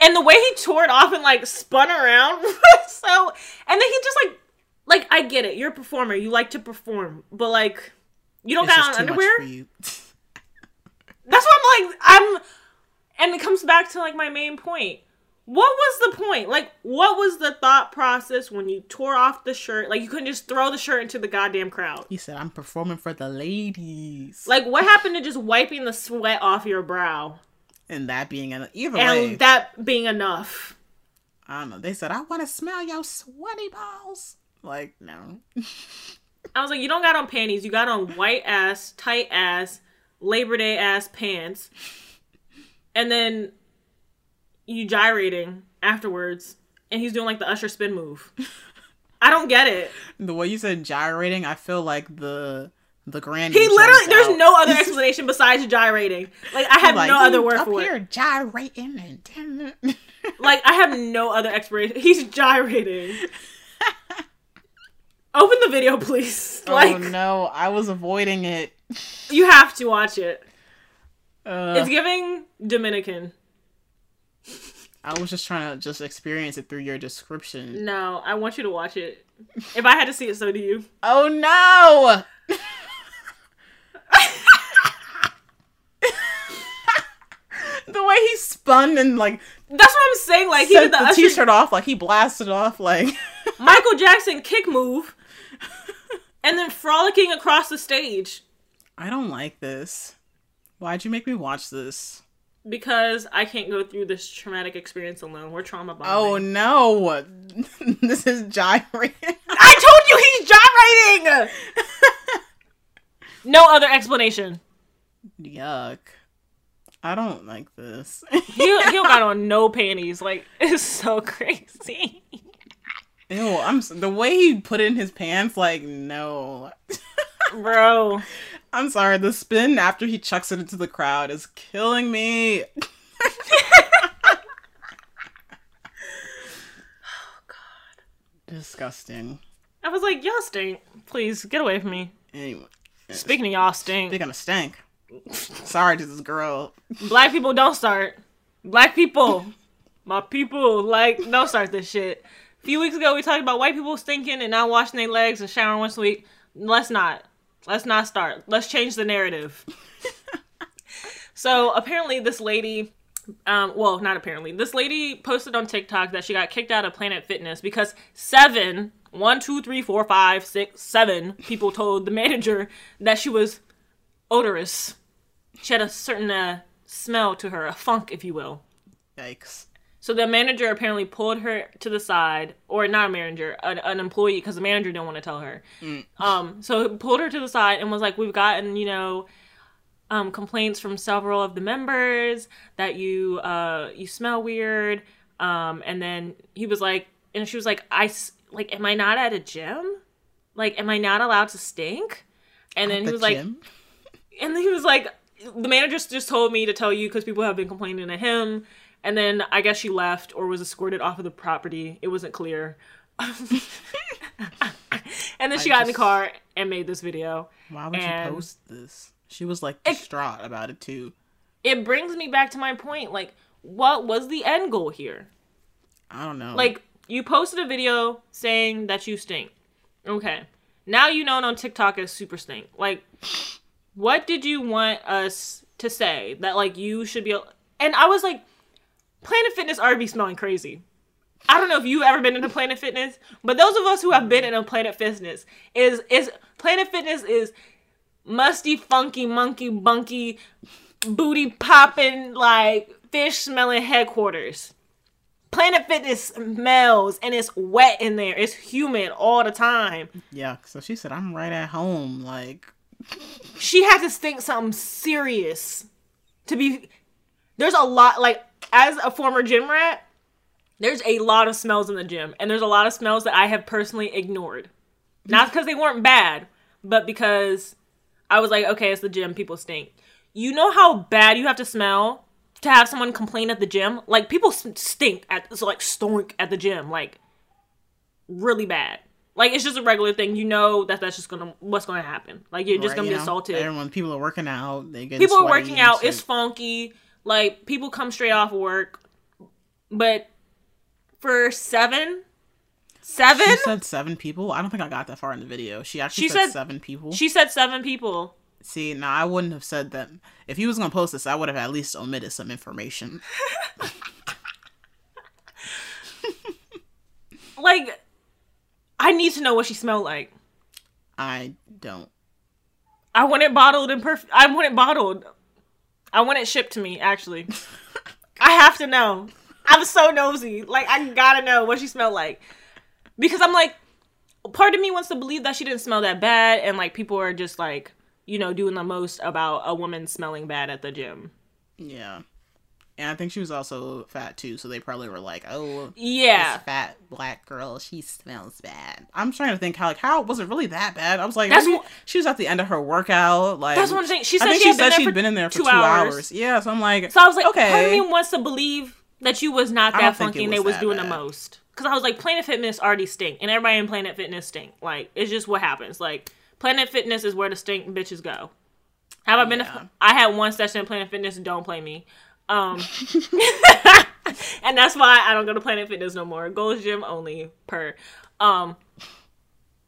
And the way he tore it off and like spun around was so and then he just like like i get it. You're a performer. You like to perform. But like you don't It's got on underwear? that's what i'm like i'm and it comes back to like my main point what was the point like what was the thought process when you tore off the shirt like you couldn't just throw the shirt into the goddamn crowd He said, "I'm performing for the ladies," like what happened to just wiping the sweat off your brow and that being an either and way. that being enough I don't know. They said, "I want to smell your sweaty balls." Like, no. I was like, you don't got on panties. You got on white ass, tight ass, Labor Day ass pants. And then you gyrating afterwards. And he's doing like the Usher spin move. I don't get it. The way you said gyrating, I feel like the the granny. He literally, there's out. no other explanation besides gyrating. Like, I have Like, no other "You word up for here it. gyrating and Like, I have no other explanation. He's gyrating. Open the video, please. Like, oh no, I was avoiding it. you have to watch it. Uh, It's giving Dominican. I was just trying to just experience it through your description. No, I want you to watch it. If I had to see it, so do you. Oh no! the way he spun and like That's what I'm saying. Like he did the, the, Usher t-shirt off, like he blasted off, like Michael Jackson kick move, and then frolicking across the stage I don't like this. Why'd you make me watch this? Because I can't go through this traumatic experience alone. We're trauma bonding. Oh no! this is gyrating. I told you he's gyrating. no other explanation. Yuck! I don't like this. He he got on no panties. Like it's so crazy. Ew! I'm the way he put it in his pants. Like no. Bro, I'm sorry. The spin after he chucks it into the crowd is killing me. oh god. Disgusting. I was like, y'all stink. Please get away from me. Anyway, Speaking of y'all stink, speaking of stink. Sorry to this girl. black people don't start. Black people, my people, like don't start this shit. A few weeks ago, we talked about white people stinking and not washing their legs and showering once a week. Let's not. Let's not start. Let's change the narrative. so apparently, this lady. Um, well, not apparently. This lady posted on TikTok that she got kicked out of Planet Fitness because seven, one, two, three, four, five, six, seven people told the manager that she was odorous. She had a certain uh, smell to her, a funk, if you will. Yikes. So the manager apparently pulled her to the side, or not a manager, an, an employee, because the manager didn't want to tell her. Um, so he pulled her to the side and was like, "We've gotten, you know, um, complaints from several of the members that you uh, you smell weird." Um, and then he was like, and she was like, "I like, am I not at a gym? Like, am I not allowed to stink?" And then he The was like, gym? and then he was like, the manager just told me to tell you because people have been complaining to him. And then I guess she left or was escorted off of the property. It wasn't clear. and then she got in the car and made this video. Why would and- you post this? She was like distraught about it too. It brings me back to my point. Like, what was the end goal here? I don't know. Like, you posted a video saying that you stink. Okay. Now you known on TikTok as super stink. Like, what did you want us to say? That, like, you should be. And I was like, Planet Fitness already smelling crazy. I don't know if you've ever been into Planet Fitness, but those of us who have been in a Planet Fitness is is Planet Fitness is musty, funky, monkey, bunky, booty popping, like fish smelling headquarters. Planet Fitness smells and it's wet in there. It's humid all the time. yeah. So she said, "I'm right at home." Like, She had to think something serious to be. There's a lot, like, as a former gym rat, there's a lot of smells in the gym. And there's a lot of smells that I have personally ignored. Not because they weren't bad, but because I was like, okay, it's the gym, people stink. You know how bad you have to smell to have someone complain at the gym? Like, people stink at, so like, stink at the gym. Like, really bad. Like, it's just a regular thing. You know that that's just gonna, what's gonna happen. Like, you're just right, gonna be know, assaulted Everyone, people are working out. They get people are working out. It's funky. Like people come straight off work, but for seven, seven, She said seven people. I don't think I got that far in the video. She actually She said, said- seven people. she said seven people. See, now I wouldn't have said that. If he was gonna post this, I would have at least omitted some information. Like, I need to know what she smelled like. I don't. I want it bottled and perfect. I want it bottled. I want it shipped to me. Actually, I have to know. I'm so nosy. Like I gotta know what she smelled like because I'm like, part of me wants to believe that she didn't smell that bad, and like people are just like, you know, doing the most about a woman smelling bad at the gym. Yeah. And I think she was also fat too, so they probably were like, "Oh, Yeah, this fat black girl, she smells bad." I'm trying to think how like how was it really that bad? I was like, That's what- she was at the end of her workout. Like That's what I'm saying. She I said think she she said she'd been in there for two hours. hours. Yeah, so I'm like, So I was like, part of okay, me wants to believe that you was not that funky and they was doing the most. Because I was like, Planet Fitness already stink, and everybody in Planet Fitness stink. Like, it's just what happens. Like, Planet Fitness is where the stink bitches go. Have I been? Yeah. To, I had one session at Planet Fitness. Don't play me. Um, and that's why I don't go to Planet Fitness no more. Gold's Gym only per. Um,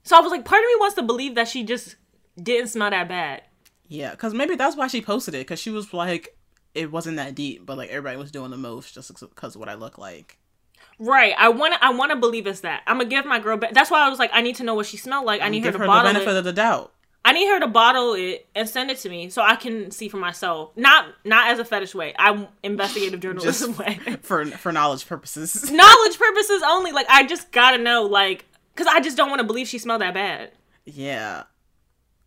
so I was like, part of me wants to believe that she just didn't smell that bad. yeah, because maybe that's why she posted it because she was like, it wasn't that deep, but like everybody was doing the most just because of what I look like. Right. I want to. I want to believe it's that. I'm gonna give my girl. Ba- That's why I was like, I need to know what she smelled like. I need her to her the bottle benefit it. of the doubt. I need her to bottle it and send it to me so I can see for myself. Not not as a fetish way. I'm investigative journalism way. for for knowledge purposes. Knowledge purposes only. Like I just gotta know. Like, cause I just don't want to believe she smelled that bad. yeah,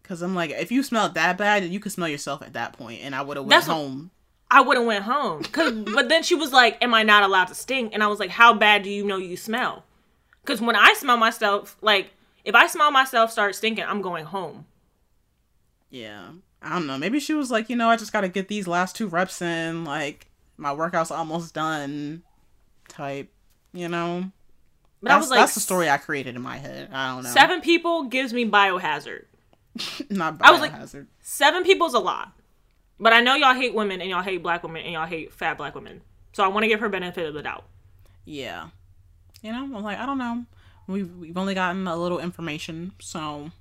because I'm like, if you smelled that bad, you could smell yourself at that point, and I would have went That's home. I would have went home. Cause, but then she was like, "Am I not allowed to stink?" And I was like, "How bad do you know you smell?" Cause when I smell myself, like if I smell myself start stinking, I'm going home. Yeah, I don't know. Maybe she was like, you know, I just got to get these last two reps in. Like my workout's almost done. Type, you know. But that's, I was like, that's the story I created in my head. I don't know. Seven people gives me biohazard. Not I was like- biohazard. Seven people's a lot. But I know y'all hate women and y'all hate black women and y'all hate fat black women. So I want to give her benefit of the doubt. yeah. You know, I'm like, I don't know. We've we've only gotten a little information, so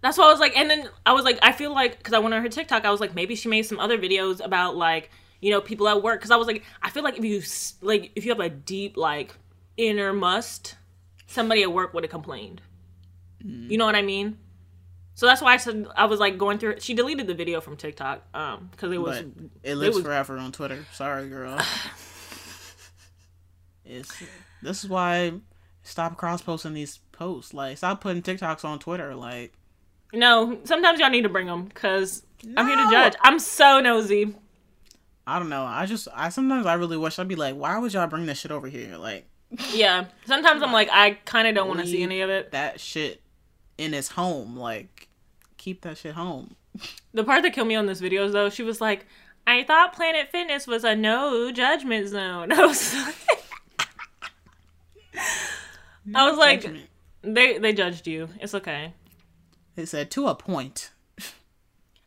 That's why I was like, and then I was like, I feel like because I went on her TikTok, I was like, maybe she made some other videos about like you know people at work. Because I was like, I feel like if you like if you have a deep like inner must, somebody at work would have complained. You know what I mean? So that's why I said I was like going through. She deleted the video from TikTok um because it was but it lives was- forever on Twitter. Sorry, girl. It's this is why stop cross posting these posts. Like stop putting TikToks on Twitter. Like No, sometimes y'all need to bring them because I'm here to judge. I'm so nosy. I don't know. I just I sometimes I really wish I'd be like, why would y'all bring this shit over here? Like Yeah. Sometimes I'm like, I kind of don't want to see any of it. that shit in his home. Like keep that shit home. The part that killed me on this video is though, she was like, I thought Planet Fitness was a no judgment zone. I was like, I was like, they they judged you. It's okay. They said to a point.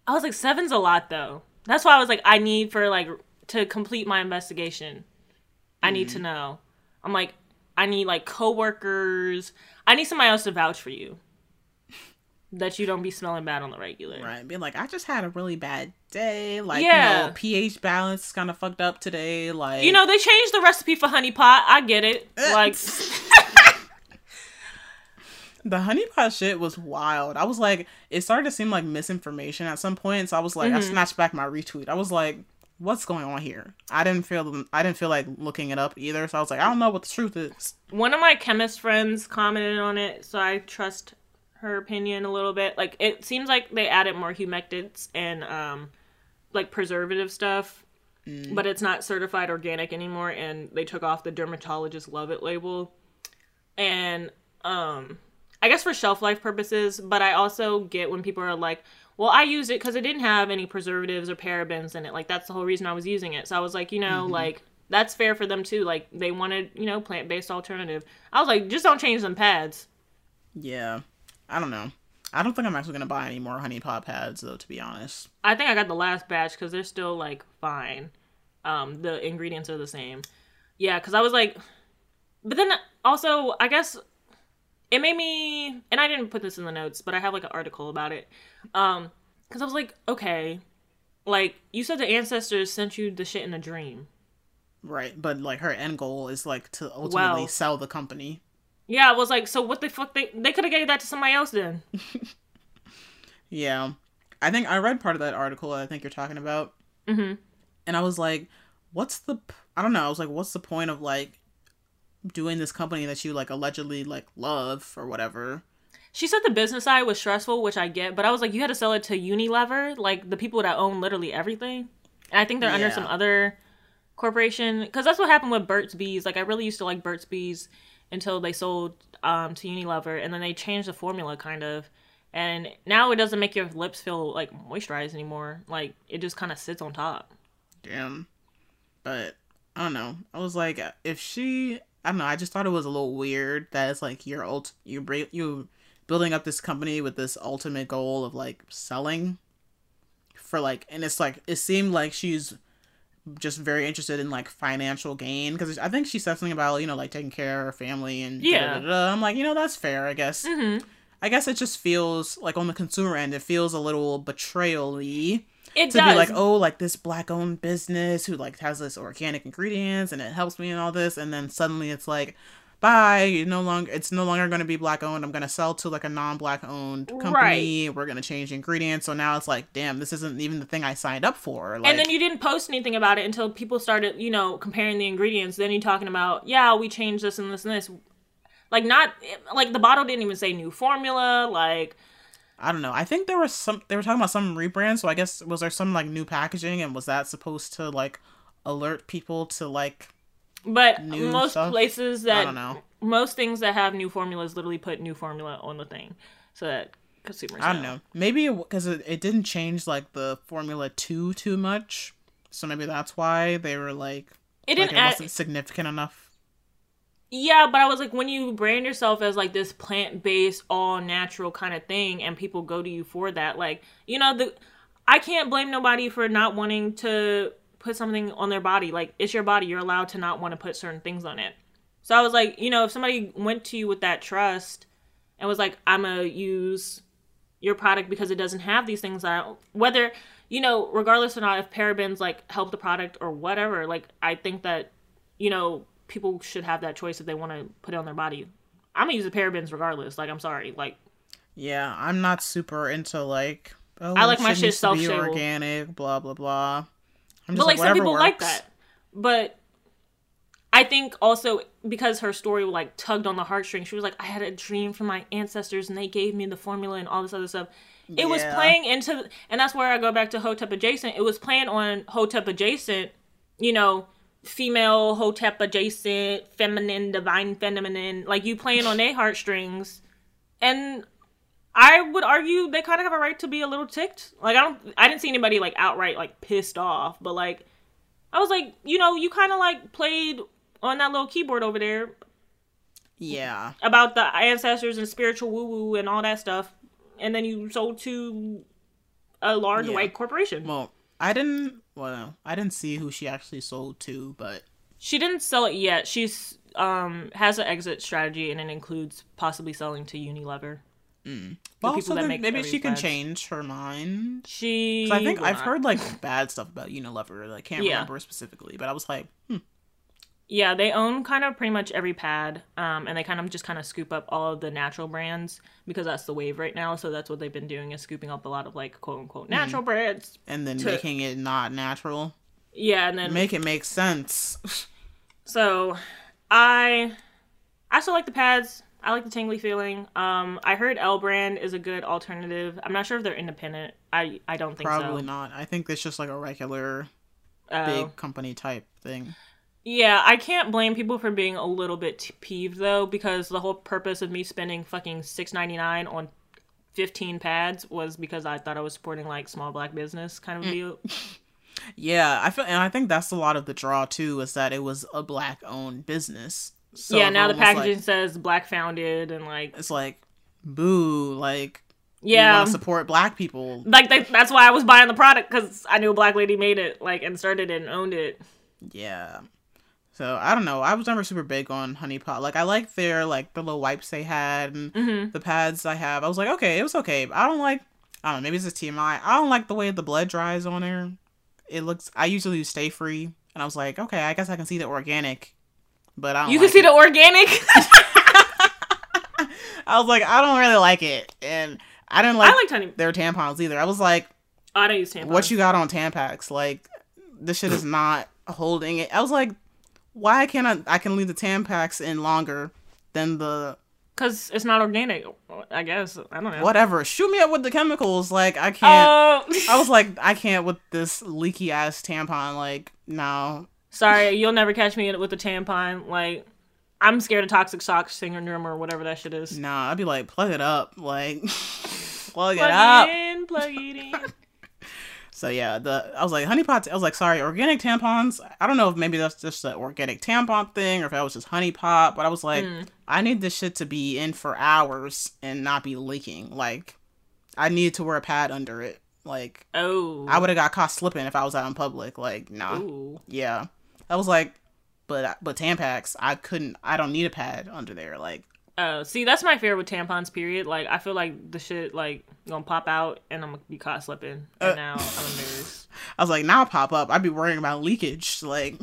I was like, seven's a lot though. That's why I was like, I need for like to complete my investigation. I need to mm-hmm. know. I'm like, I need like coworkers. I need somebody else to vouch for you. That you don't be smelling bad on the regular. Right. Being like, I just had a really bad day. Like, Yeah. you know, pH balance is kind of fucked up today. Like You know, they changed the recipe for honey pot. I get it. Like, The honeypot shit was wild. I was like, it started to seem like misinformation at some point. So I was like, I Mm-hmm. snatched back my retweet. I was like, what's going on here? I didn't feel, I didn't feel like looking it up either. So I was like, I don't know what the truth is. one of my chemist friends commented on it, so I trust her opinion a little bit. Like, it seems like they added more humectants and, um, like preservative stuff, but it's not certified organic anymore, and they took off the dermatologist love it label. And, um, I guess for shelf life purposes, but I also get when people are like, well, I used it because it didn't have any preservatives or parabens in it. Like, that's the whole reason I was using it. So I was like, you know, like, that's fair for them too. Like, they wanted, you know, plant based alternative. I was like, just don't change them pads. Yeah. I don't know. I don't think I'm actually going to buy any more honeypot pads, though, to be honest. I think I got the last batch because they're still, like, fine. Um, the ingredients are the same. Yeah, because I was like, but then also, I guess it made me, and I didn't put this in the notes, but I have like an article about it. Um, because I was like, okay, like you said, the ancestors sent you the shit in a dream. Right. But, like, her end goal is, like, to ultimately Wow. sell the company. Yeah, I was like, so what the fuck? They they could have gave that to somebody else then. Yeah. I think I read part of that article I think you're talking about. mm-hmm. And I was like, what's the p- I don't know, I was like what's the point of like doing this company that you like allegedly like love or whatever? She said the business side was stressful, which I get, but I was like, you had to sell it to Unilever, like the people that own literally everything. And I think they're under some other corporation because that's what happened with Burt's Bees. Like I really used to like Burt's Bees until they sold um, to Unilever, and then they changed the formula kind of. And now it doesn't make your lips feel like moisturized anymore. Like it just kind of sits on top. Damn. But I don't know. I was like if she I don't know, I just thought it was a little weird that it's like you're ult you bra- you building up this company with this ultimate goal of like selling for like and it's like it seemed like she's just very interested in like financial gain because I think she said something about you know like taking care of her family and Yeah. da-da-da-da. I'm like you know that's fair I guess Mm-hmm. I guess it just feels like on the consumer end it feels a little betrayal-y It to does. be like, oh, like this black owned business who like has this organic ingredients and it helps me and all this, and then suddenly it's like, bye, you no longer it's no longer going to be black owned. I'm going to sell to like a non black owned company. We're going to change ingredients. So now it's like, damn, this isn't even the thing I signed up for. Like, and then you didn't post anything about it until people started, you know, comparing the ingredients. Then you're talking about, yeah, we changed this and this and this. Like not like the bottle didn't even say new formula. Like I don't know. I think there was some they were talking about some rebrand. So I guess was there some like new packaging and was that supposed to like alert people to like But most stuff? places I that don't know. most things that have new formulas literally put new formula on the thing, so that consumers. I don't know. Maybe because it, it didn't change like the formula too too much, so maybe that's why they were like It didn't it add. wasn't significant enough. Yeah, but I was like, when you brand yourself as like this plant based, all natural kind of thing, and people go to you for that, like you know, the I can't blame nobody for not wanting to put something on their body. Like it's your body, you're allowed to not want to put certain things on it. So I was like, you know, if somebody went to you with that trust and was like, I'm gonna use your product because it doesn't have these things that whether you know regardless or not if parabens like help the product or whatever like i think that you know people should have that choice if they want to put it on their body i'm gonna use the parabens regardless like i'm sorry like Yeah, I'm not super into like. Oh, I like my shit be shelf-stable. organic, blah blah blah. I'm but like some whatever people like that but I think also because her story like tugged on the heartstrings, she was like, I had a dream from my ancestors and they gave me the formula and all this other stuff. It was playing into, and that's where I go back to Hotep adjacent. It was playing on Hotep adjacent, you know, female Hotep adjacent, feminine, divine feminine, like you playing on their heartstrings. And I would argue they kind of have a right to be a little ticked. Like I don't, I didn't see anybody like outright like pissed off, but like I was like, you know, you kind of like played on that little keyboard over there Yeah. about the ancestors and spiritual woo woo and all that stuff, and then you sold to a large Yeah. white corporation. Well, I didn't. Well, I didn't see who she actually sold to, but She didn't sell it yet. She's um has an exit strategy, and it includes possibly selling to Unilever. well, so then maybe she can change her mind. She, I think I've not. heard like bad stuff about Unilever. I can't Yeah. remember specifically, but I was like, hmm, Yeah, they own kind of pretty much every pad, um, and they kind of just kind of scoop up all of the natural brands because that's the wave right now. So that's what they've been doing is scooping up a lot of like quote unquote Mm-hmm. natural brands. and then To- making it not natural. Yeah, and then Make it make sense. so I I still like the pads. I like the tingly feeling. Um, I heard L brand is a good alternative. I'm not sure if they're independent. I I don't think Probably so. not. I think it's just like a regular Oh. big company type thing. Yeah, I can't blame people for being a little bit peeved though, because the whole purpose of me spending fucking six ninety nine on fifteen pads was because I thought I was supporting like small black business kind Mm. of deal. Yeah, I feel, and I think that's a lot of the draw too, is that it was a black owned business. So yeah, now the packaging like- says black founded and like it's like, boo, like yeah, want support black people. like they, that's why I was buying the product because I knew a black lady made it like and started it and owned it. Yeah. So I don't know. I was never super big on Honey Pot. Like I like their like the little wipes they had and Mm-hmm. the pads I have. I was like, okay, it was okay. But I don't like. I don't know. Maybe it's just TMI. I don't like the way the blood dries on there. It looks. I usually use Stay Free, and I was like, okay, I guess I can see the organic, but I don't. You can like see it. the organic. I was like, I don't really like it, and I didn't like, I liked honey. their tampons either. I was like, Oh, I don't use tampons. what you got on Tampax? Like, this shit is not holding it. I was like, why can't I? I can leave the Tampax in longer than the Because it's not organic. I guess I don't know. whatever. Shoot me up with the chemicals. Like, I can't. Oh, I was like, I can't with this leaky ass tampon. Like, no. sorry, you'll never catch me with a tampon. Like, I'm scared of toxic shock syndrome or whatever that shit is. Nah, I'd be like, plug it up. Like, plug it up. Plug up. it in, plug it in. So yeah, the I was like honey pot. I was like, sorry, organic tampons. I don't know if maybe that's just the organic tampon thing or if that was just honey pot, but I was like, mm. I need this shit to be in for hours and not be leaking. Like, I needed to wear a pad under it. Like, Oh, I would have got caught slipping if I was out in public. Like, nah, Ooh. yeah. I was like, but but Tampax, I couldn't. I don't need a pad under there. Like, Oh, see, that's my fear with tampons. Period. Like, I feel like the shit like gonna pop out and I'm gonna be caught slipping. Uh. And now I'm embarrassed. I was like, now pop up. I'd be worrying about leakage. Like,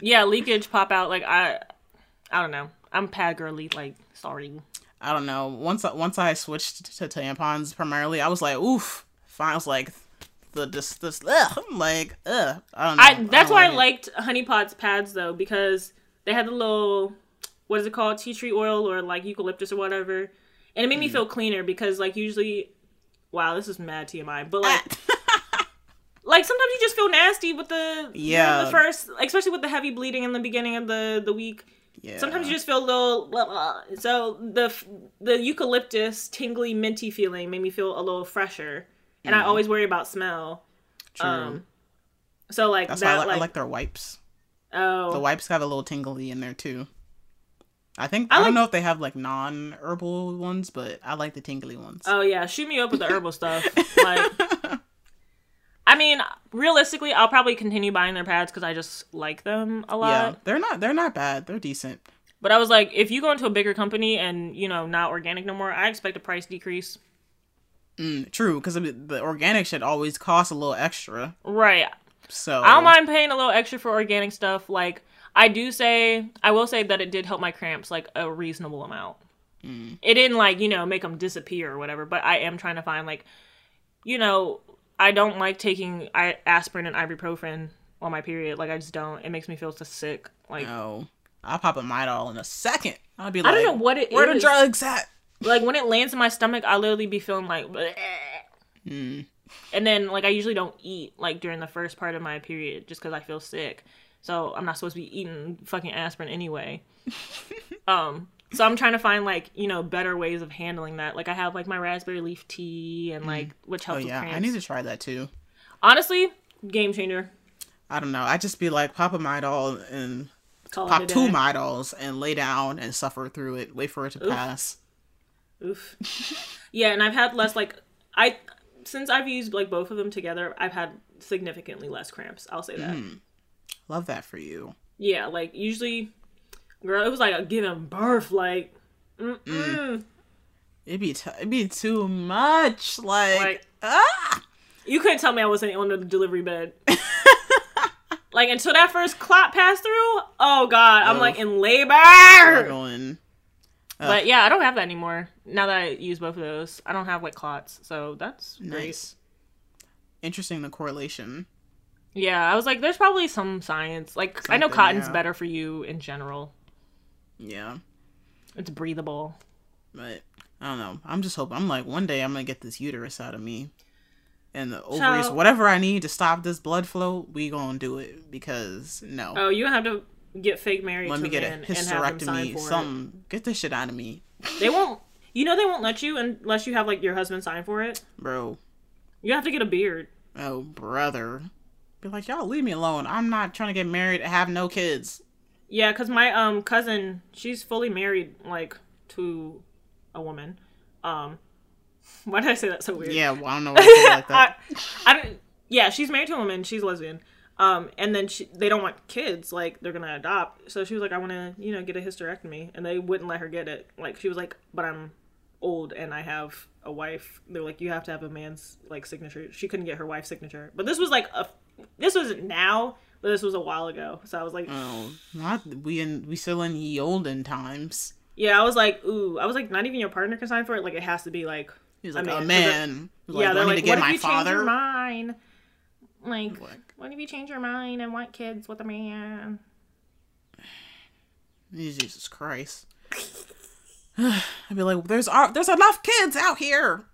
Yeah, leakage pop out. Like I, I don't know. I'm pad girly. Like, sorry. I don't know. Once I, once I switched to tampons primarily, I was like, oof. Fine. I was like, the this this ugh, like ugh. I don't know. I that's don't why I like it. liked Honey Pot's pads though because they had the little what is it called tea tree oil or like eucalyptus or whatever, and it made me Mm. feel cleaner because like usually, wow, this is mad TMI, but like. Like sometimes you just feel nasty with the Yeah. the first, especially with the heavy bleeding in the beginning of the the week. Yeah. Sometimes you just feel a little. Blah, blah. So the the eucalyptus tingly minty feeling made me feel a little fresher, and I always worry about smell. True. Um, so like That's that, why I like, like, I like their wipes. oh, The wipes have a little tingly in there too. I think I I, like- don't know if they have like non herbal ones, but I like the tingly ones. oh yeah, shoot me up with the herbal stuff. Like, I mean, realistically, I'll probably continue buying their pads because I just like them a lot. yeah, they're not they're not bad. They're decent. But I was like, if you go into a bigger company and you know not organic no more, I expect a price decrease. Mm, true, because the organic shit always costs a little extra. Right. So I don't mind paying a little extra for organic stuff. Like I do say, I will say that it did help my cramps like a reasonable amount. It didn't like you know make them disappear or whatever, but I am trying to find like, you know, I don't like taking I- aspirin and ibuprofen on my period. Like I just don't. It makes me feel so sick. Like Oh, I'll pop a Midol in a second. I'll be I like, don't know what it where the drugs at? like when it lands in my stomach, I literally be feeling like. Mm. And then like I usually don't eat like during the first part of my period just because I feel sick. So I'm not supposed to be eating fucking aspirin anyway. um. So I'm trying to find like you know better ways of handling that. Like I have like my raspberry leaf tea and like which helps. Oh helps yeah, with. I need to try that too. Honestly, game changer. I don't know. I just be like pop a Midol and Call pop two. Midols and lay down and suffer through it. Wait for it to pass. Oof. yeah, and I've had less like I since I've used like both of them together, I've had significantly less cramps. I'll say that. Love that for you. Yeah, like usually, girl, it was like a giving birth. Like, mm-mm. It'd be t- it'd be too much. Like, Like- ah. you couldn't tell me I wasn't on the delivery bed. like until that first clot passed through. Oh god, I'm like in labor. But yeah, I don't have that anymore. Now that I use both of those, I don't have like clots, so that's great. Nice. Interesting the correlation. Yeah, I was like, there's probably some science. Like, I know cotton's yeah. better for you in general. Yeah. It's breathable. But I don't know. I'm just hoping. I'm like, one day I'm gonna get this uterus out of me, and the ovaries, Child. whatever I need to stop this blood flow, we gonna do it because no. Oh, you have to get fake married Let to me get a men and have them sign hysterectomy. Something. Get this shit out of me. They won't. You know they won't let you unless you have like your husband sign for it. bro. You have to get a beard. Oh, brother. Be like, y'all leave me alone. I'm not trying to get married and have no kids. Yeah, cause my um cousin, she's fully married like to a woman. Um, why did I say that so weird? Yeah, well, I don't know why I feel like that. I, I don't. Yeah, she's married to a woman. She's lesbian. Um, and then she, they don't want kids. Like they're gonna adopt. So she was like, I want to, you know, get a hysterectomy, and they wouldn't let her get it. Like she was like, but I'm old and I have a wife. They're like, you have to have a man's like signature. She couldn't get her wife's signature. But this was like a, this wasn't now, but this was a while ago. So I was like, Oh, not we in we still in ye olden times. yeah, I was like, ooh, I was like, not even your partner can sign for it. Like it has to be like He's like, man. a man. He's yeah, like, they're do I need like, to get what my if you change your mind? Like, Like- what if you change your mind and want kids with a man? Jesus Christ. I'd be like, there's uh, there's enough kids out here.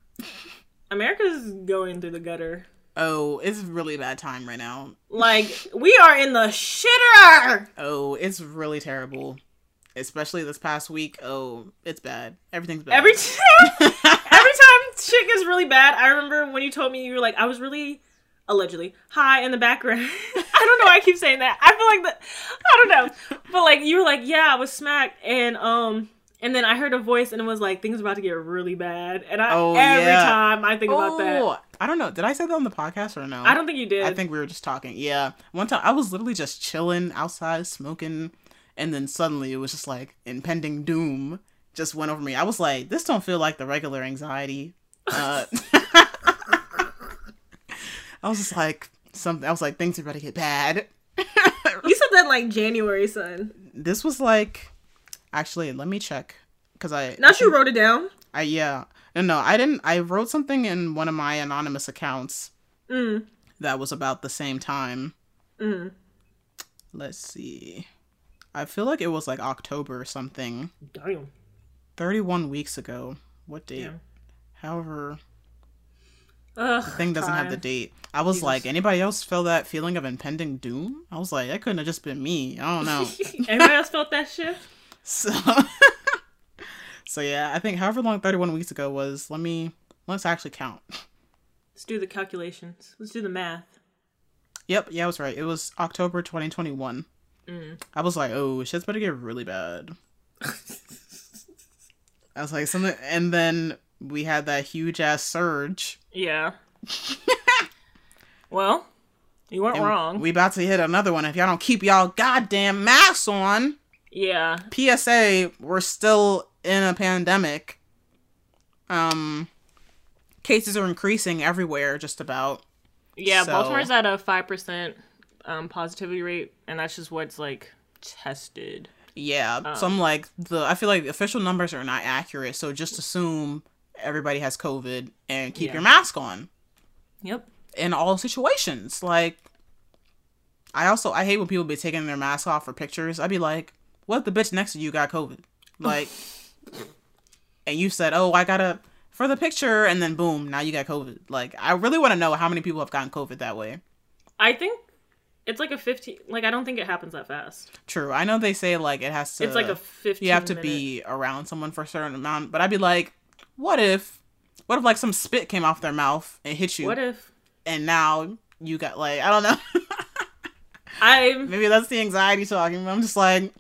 America's going through the gutter. Oh, it's really bad time right now. Like, we are in the shitter. Oh, it's really terrible. Especially this past week. Oh, it's bad. Everything's bad. Every time, every time shit gets really bad, I remember when you told me you were like, I was really allegedly high in the background. I don't know why I keep saying that. I feel like that. I don't know, but like you were like, yeah, I was smacked, and um. And then I heard a voice, and it was like things are about to get really bad. And I Oh, every yeah. time I think about that, Oh, I don't know. Did I say that on the podcast or no? I don't think you did. I think we were just talking. Yeah. One time I was literally just chilling outside smoking and then suddenly it was just like impending doom just went over me. I was like, this don't feel like the regular anxiety. Uh I was just like something I was like things are about to get bad. you said that like January, son. This was like actually let me check cuz I Now you wrote it down. I yeah. No, no, I didn't I wrote something in one of my anonymous accounts Mm. that was about the same time. Mm. Let's see. I feel like it was like October or something. Damn. 31 weeks ago. What date? However, Ugh, the thing doesn't have the date. I was like, anybody else feel that feeling of impending doom? I was like, that couldn't have just been me. I don't know. Anybody else felt that shit? so, so yeah, I think however long 31 weeks ago was, let me, let's actually count. Let's do the calculations. Let's do the math. Yep, yeah, I was right. It was October 2021. Mm. I was like, oh, shit's better get really bad. I was like, something, and then we had that huge ass surge. Yeah. well, you weren't And wrong. We about to hit another one if y'all don't keep y'all goddamn masks on. yeah. PSA, we're still in a pandemic. Um, cases are increasing everywhere, just about. Yeah, So- Baltimore's at a 5% um, positivity rate, and that's just what's like tested. Yeah, so I'm like the. I feel like the official numbers are not accurate, so just assume everybody has COVID and keep Yeah. your mask on Yep. in all situations. Like, I also I hate when people be taking their mask off for pictures. I'd be like, "What if the bitch next to you got COVID?" Like, and you said, "Oh, I gotta for the picture," and then boom, now you got COVID. Like, I really want to know how many people have gotten COVID that way. I think it's like a 15 like I don't think it happens that fast. True, I know they say like it has to. It's like a 15 You have to minute- be around someone for a certain amount, but I'd be like, "What if?" What if like some spit came off their mouth and hit you, What if and now you got like I don't know. I Maybe that's the anxiety talking. But I'm just like,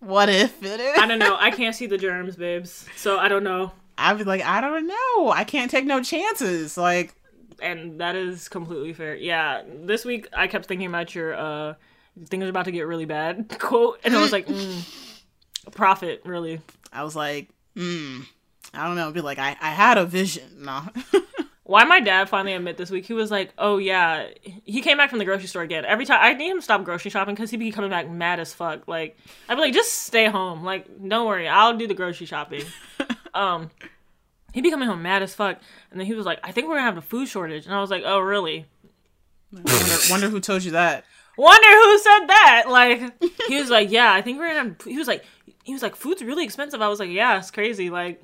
what if it is? I don't know. I can't see the germs, babes. So I don't know. I'd be like, I don't know. I can't take no chances. Like, And that is completely fair. Yeah. This week I kept thinking about your uh things are about to get really bad quote and I was like, mm, prophet, really. I was like, hmm. I don't know. Be like, I, I had a vision. No. Why my dad finally admit this week he was like, "Oh yeah," he came back from the grocery store again. Every time I need him to stop grocery shopping because he'd be coming back mad as fuck. Like I'd be like, "Just stay home. Like don't worry, I'll do the grocery shopping." um, he'd be coming home mad as fuck, and then he was like, "I think we're gonna have a food shortage," and I was like, "Oh really?" wonder, wonder who told you that. Wonder who said that? Like he was like, "Yeah, I think we're gonna." Have, he was like, he was like, "Food's really expensive." I was like, "Yeah, it's crazy." Like.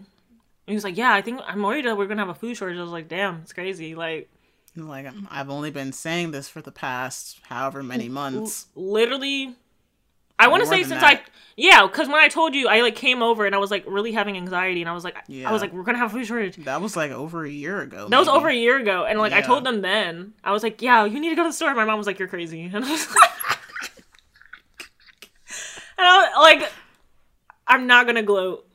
He was like, "Yeah, I think I'm worried that we're gonna have a food shortage." I was like, "Damn, it's crazy." Like, Like, I've only been saying this for the past however many months. literally i want to say since that. i yeah because when i told you i like came over and i was like really having anxiety and i was like yeah. i was like we're gonna have a food shortage That was like over a year ago. that was over a year ago and like i told them then i was like yeah you need to go to the store my mom was like you're crazy and i was like and I was like i'm not gonna gloat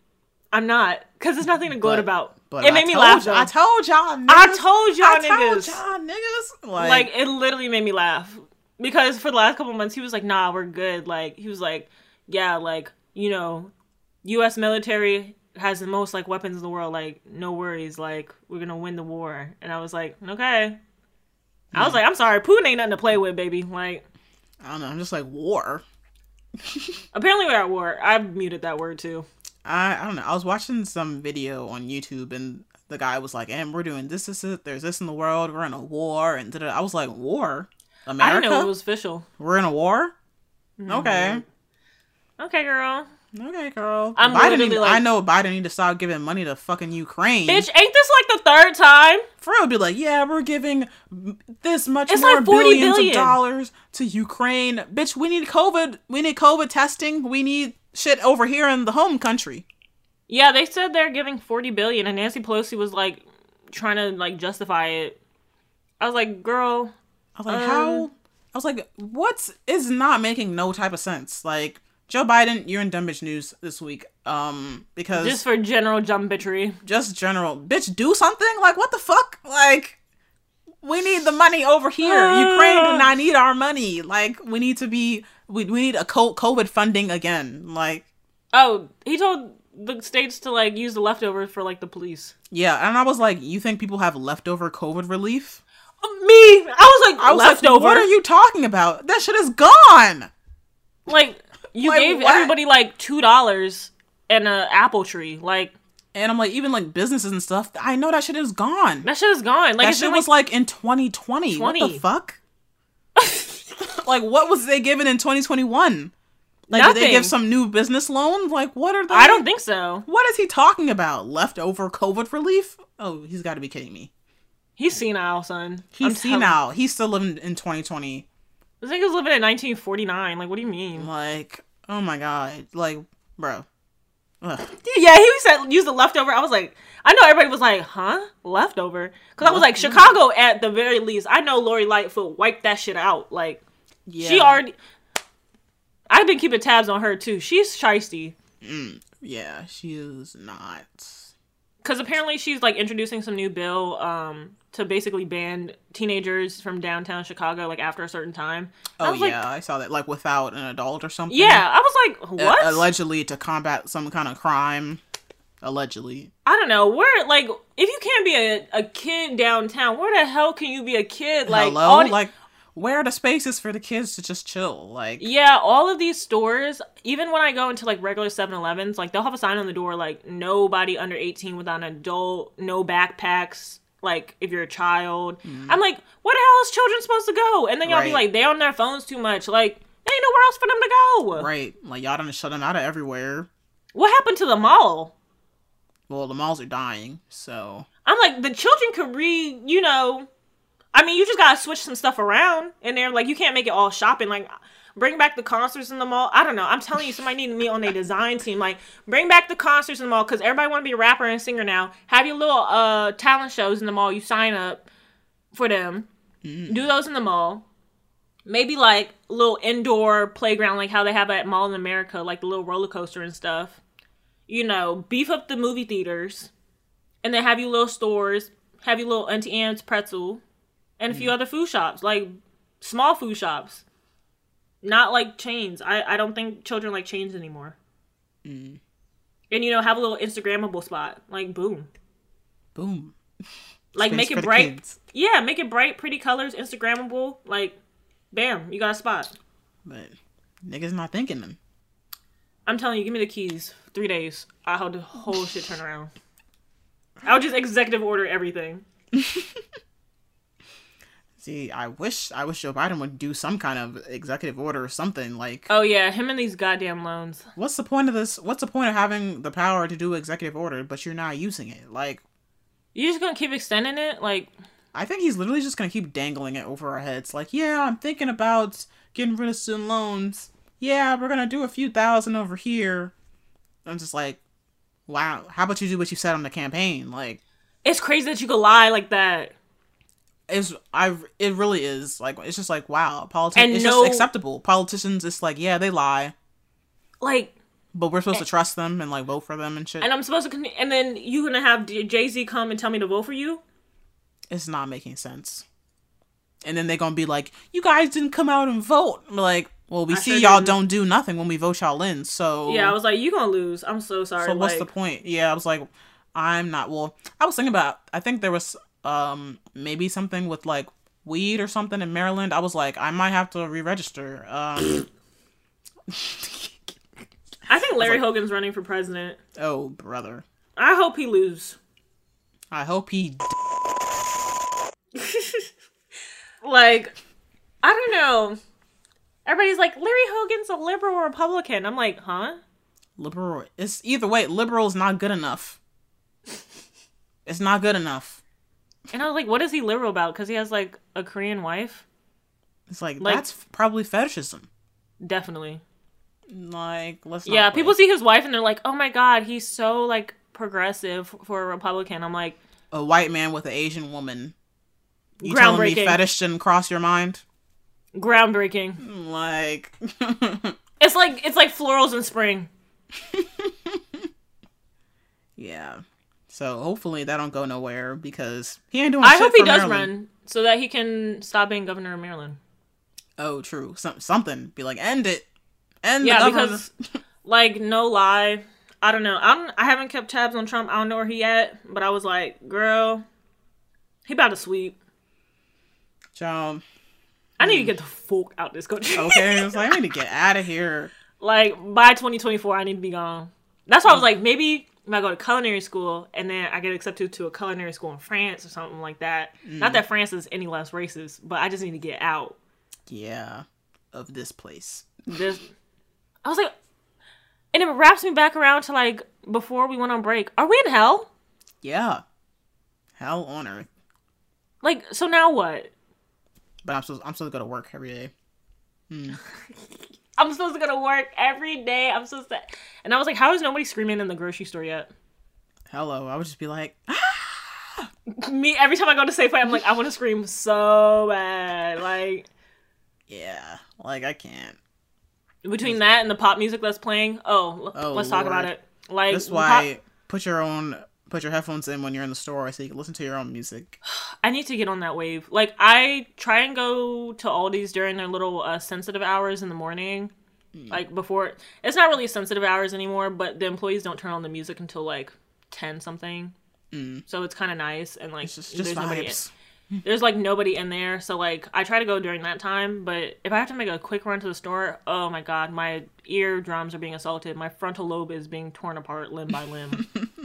i'm not because there's nothing to gloat But- about But it I made me laugh though. I told y'all. Niggas. I told y'all I niggas. told y'all niggas. Like, like it literally made me laugh because for the last couple months he was like nah we're good like he was like yeah like you know us military has the most like weapons in the world like no worries like we're gonna win the war and i was like okay i was like i'm sorry putin ain't nothing to play with baby like I don't know. I'm just like war. apparently we're at war i muted that word too I I don't know. I was watching some video on YouTube and the guy was like, "And we're doing this, this, this. There's this in the world. We're in a war." And da-da." I was like, "War? i America? didn't know it was official We're in a war? Mm-hmm. Okay, okay girl okay, girl. I'm Biden need- like- I know Biden need to stop giving money to fucking Ukraine. bitch ain't this like the third time For real, be like, yeah, we're giving this much It's more like 40 billions billion. of dollars to Ukraine. Bitch, we need COVID. We need COVID testing. We need shit over here in the home country. Yeah, they said they're giving 40 billion and Nancy Pelosi was like trying to like justify it. I was like, "Girl, I was like, Um, how? I was like, what's is not making no type of sense. Like Joe Biden, you're in dumb bitch news this week. Um, because just for general jumbitry." Just general bitch, do something. Like what the fuck? Like we need the money over here. Ukraine do not need our money. Like we need to be. We we need a COVID funding again. Like Oh, he told the states to like use the leftovers for like the police. yeah, and I was like, you think people have leftover COVID relief? Um, me, I was like, I was leftover. like, what are you talking about? That shit is gone. Like, you Like, gave what? everybody like two dollars and an apple tree. Like And I'm like, even like businesses and stuff. I know that shit is gone. that shit is gone. Like that shit been, was like in 2020. What the fuck? like, what was they given in 2021? Like, did they give some new business loan? Like, what are they? I don't think so. What is he talking about? Leftover COVID relief? Oh, he's got to be kidding me. He's senile, son. He's I'm senile. He's still living in 2020. This nigga's living in 1949. Like, what do you mean? Like, oh my god. Like, bro. Ugh. Yeah, he said use the leftover. I was like, I know everybody was like, huh, leftover? Because I was like, Chicago at the very least. I know Lori Lightfoot wiped that shit out. Like Yeah. she already. I've been keeping tabs on her too. She's shisty Yeah, she is not. because apparently she's like introducing some new bill um to basically ban teenagers from downtown Chicago like after a certain time. I Oh like, yeah, I saw that. Like without an adult or something. yeah. I was like, A- what? allegedly to combat some kind of crime. Allegedly. I don't know. Where like if you can't be a, a kid downtown, where the hell can you be a kid? Like Hello? all like, where are the spaces for the kids to just chill? Like, Yeah, all of these stores, even when I go into like regular 7-Elevens, like they'll have a sign on the door like nobody under 18 without an adult, no backpacks. like if you're a child. I'm like, where the hell is children supposed to go? And then y'all be Mm. Like, they're on their phones too much. Like, there ain't nowhere else for them to go. Right. Like y'all done shut them out of everywhere. What happened to the mall? Well, the malls are dying, so I'm like, the children could read, you know. I mean, you just gotta switch some stuff around in there. Like, you can't make it all shopping. Like, bring back the concerts in the mall. I don't know. I'm telling you, somebody need me on a design team. Like, bring back the concerts in the mall because everybody want to be a rapper and singer now. Have your little uh talent shows in the mall. You sign up for them. Do those in the mall. Maybe like little indoor playground, like how they have at Mall in America, like the little roller coaster and stuff. You know, beef up the movie theaters and then have you little stores, have you little Auntie Anne's pretzel, and a few mm. other food shops, like small food shops, not like chains. I I don't think children like chains anymore. Mm. And you know, have a little Instagrammable spot, like boom, boom. like Space make it bright. kids. Yeah, make it bright, pretty colors, Instagrammable. Like, bam, you got a spot. But niggas not thinking them. I'm telling you, give me the keys. Three days. I hold the whole shit turn around. I'll just executive order everything. See, I wish I wish Joe Biden would do some kind of executive order or something. Like, Oh yeah, him and these goddamn loans. what's the point of this? What's the point of having the power to do executive order, but you're not using it? Like, you're just gonna keep extending it? Like, I think he's literally just gonna keep dangling it over our heads. Like, yeah, I'm thinking about getting rid of student loans. Yeah, we're gonna do a few thousand over here. I'm just like, wow. How about you do what you said on the campaign? Like, it's crazy that you could lie like that. It's I. It really is. Like, it's just like, wow. Politics. And It's no- just acceptable. Politicians, it's like, yeah, they lie, Like, but we're supposed to trust them and like vote for them and shit. and I'm supposed to, and then you gonna have Jay Z come and tell me to vote for you? it's not making sense. And then they're gonna be like, "You guys didn't come out and vote." I'm like, well, we I see sure y'all didn't. don't do nothing when we vote y'all in. So Yeah, I was like, you gonna lose. I'm so sorry. so what's the point? Yeah, I was like, I'm not. Well, I was thinking about. I think there was um maybe something with like weed or something in Maryland. I was like, I might have to re-register. Um, I think Larry Hogan's running for president. oh brother, I hope he lose. I hope he. d- Like, I don't know. Everybody's like, Larry Hogan's a liberal Republican. I'm like, huh? liberal. It's either way. Liberal is not good enough. It's not good enough. And I was like, what is he liberal about? Because he has like a Korean wife? It's like, Like- that's probably fetishism. Definitely. Like let's not Yeah, play. people see his wife and they're like, oh my god, he's so like progressive for a Republican. I'm like, a white man with an Asian woman. You telling me Groundbreaking. fetish didn't cross your mind? groundbreaking. Mm, like, It's like it's like florals in spring. yeah. So hopefully that don't go nowhere because he ain't doing. I hope he does Maryland. run so that he can stop being governor of Maryland. Oh, true. Some something. Be like, end it. End Yeah, the government. because like no lie, I don't know. I don't. I haven't kept tabs on Trump. I don't know where he at, but I was like, girl, he about to sweep. Child. I need to mm. get the fuck out this country. Okay, I was like, I need to get out of here. like by 2024, I need to be gone. That's why I was mm. like, maybe if I go to culinary school and then I get accepted to a culinary school in France or something like that. Mm. Not that France is any less racist, but I just need to get out. Yeah, of this place. This, I was like, and it wraps me back around to like before we went on break. Are we in hell? Yeah. Hell on earth. Like, so now what? But I'm supposed I'm supposed to go to work every day. Hmm. I'm supposed to go to work every day. I'm supposed to, and I was like, how is nobody screaming in the grocery store yet? Hello. I would just be like, ah! Me every time I go to Safeway, I'm like, I want to scream so bad. Like yeah, like I can't. between that and the pop music that's playing, oh, Oh, let's talk about it. Like That's why pop- put your own put your headphones in when you're in the store so you can listen to your own music. I need to get on that wave. Like I try and go to Aldi's during their little uh, sensitive hours in the morning. Hmm. Like before, it's not really sensitive hours anymore, but the employees don't turn on the music until like ten something. So it's kind of nice and like just just there's nobody. In, there's like nobody in there, so like I try to go during that time. But if I have to make a quick run to the store, oh my god, my eardrums are being assaulted. My frontal lobe is being torn apart limb by limb.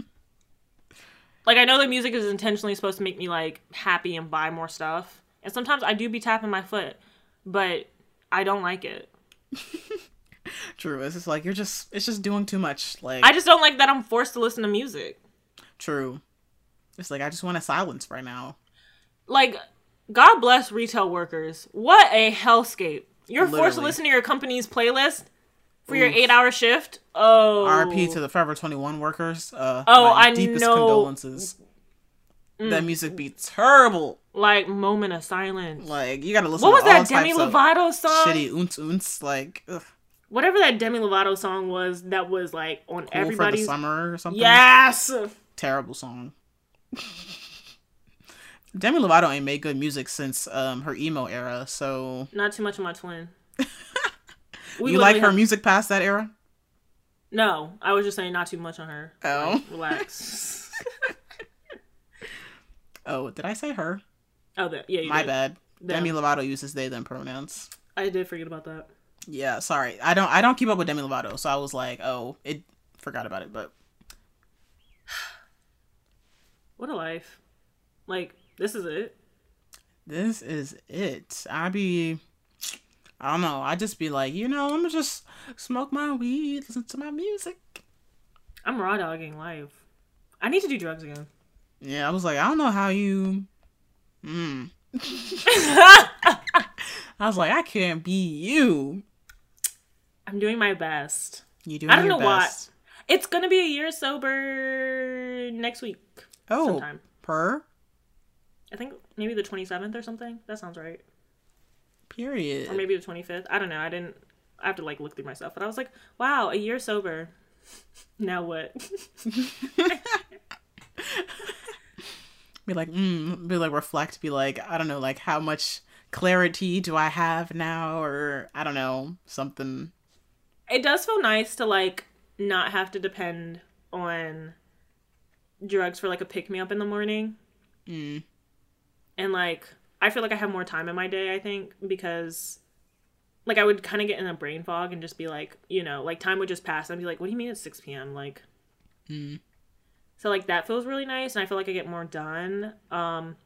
like I know the music is intentionally supposed to make me like happy and buy more stuff. And sometimes I do be tapping my foot, but I don't like it. True. It's just like you're just it's just doing too much. Like I just don't like that I'm forced to listen to music. true. It's like I just want a silence right now. Like God bless retail workers. What a hellscape. You're forced to listen to your company's playlist for your 8-hour shift. Oh. RP to the Forever 21 workers. Uh, Oh, my I deepest know. Mm. condolences. That music be terrible. like moment of silence. Like you gotta listen. what was to all that Demi Lovato song? Shitty oons oons. Like ugh, Whatever that Demi Lovato song was that was like on cool everybody's summer or something. Yes. terrible song. Demi Lovato ain't made good music since um her emo era. So Not too much of my twin. you like her have- music past that era? No, I was just saying not too much on her. Oh. Like, relax. Oh, did I say her? oh, that yeah. You My did. bad. Demi Lovato uses they them pronouns. I did forget about that. Yeah, sorry. I don't I don't keep up with Demi Lovato, so I was like, oh, it forgot about it, but What a life. Like this is it. this is it. I be I don't know. I just be like, you know, I'm gonna just smoke my weed, listen to my music. I'm raw dogging life. I need to do drugs again. Yeah, I was like, I don't know how you. Hmm. I was like, I can't be you. I'm doing my best. You doing I don't know what. It's gonna be a year sober next week. Oh, sometime. per I think maybe the 27th or something. That sounds right. Period. Or maybe the 25th. I don't know. I didn't. I have to like look through myself. But I was like, wow, a year sober. now what? be like, mm, be like, reflect. Be like, I don't know, like how much clarity do I have now, or I don't know, something. it does feel nice to like not have to depend on drugs for like a pick me up in the morning. Mm. And like I feel like I have more time in my day, I think, because like I would kind of get in a brain fog and just be like, you know, like time would just pass and I'd be like, what do you mean it's 6 p.m.? Like Mm. So like that feels really nice and I feel like I get more done. Um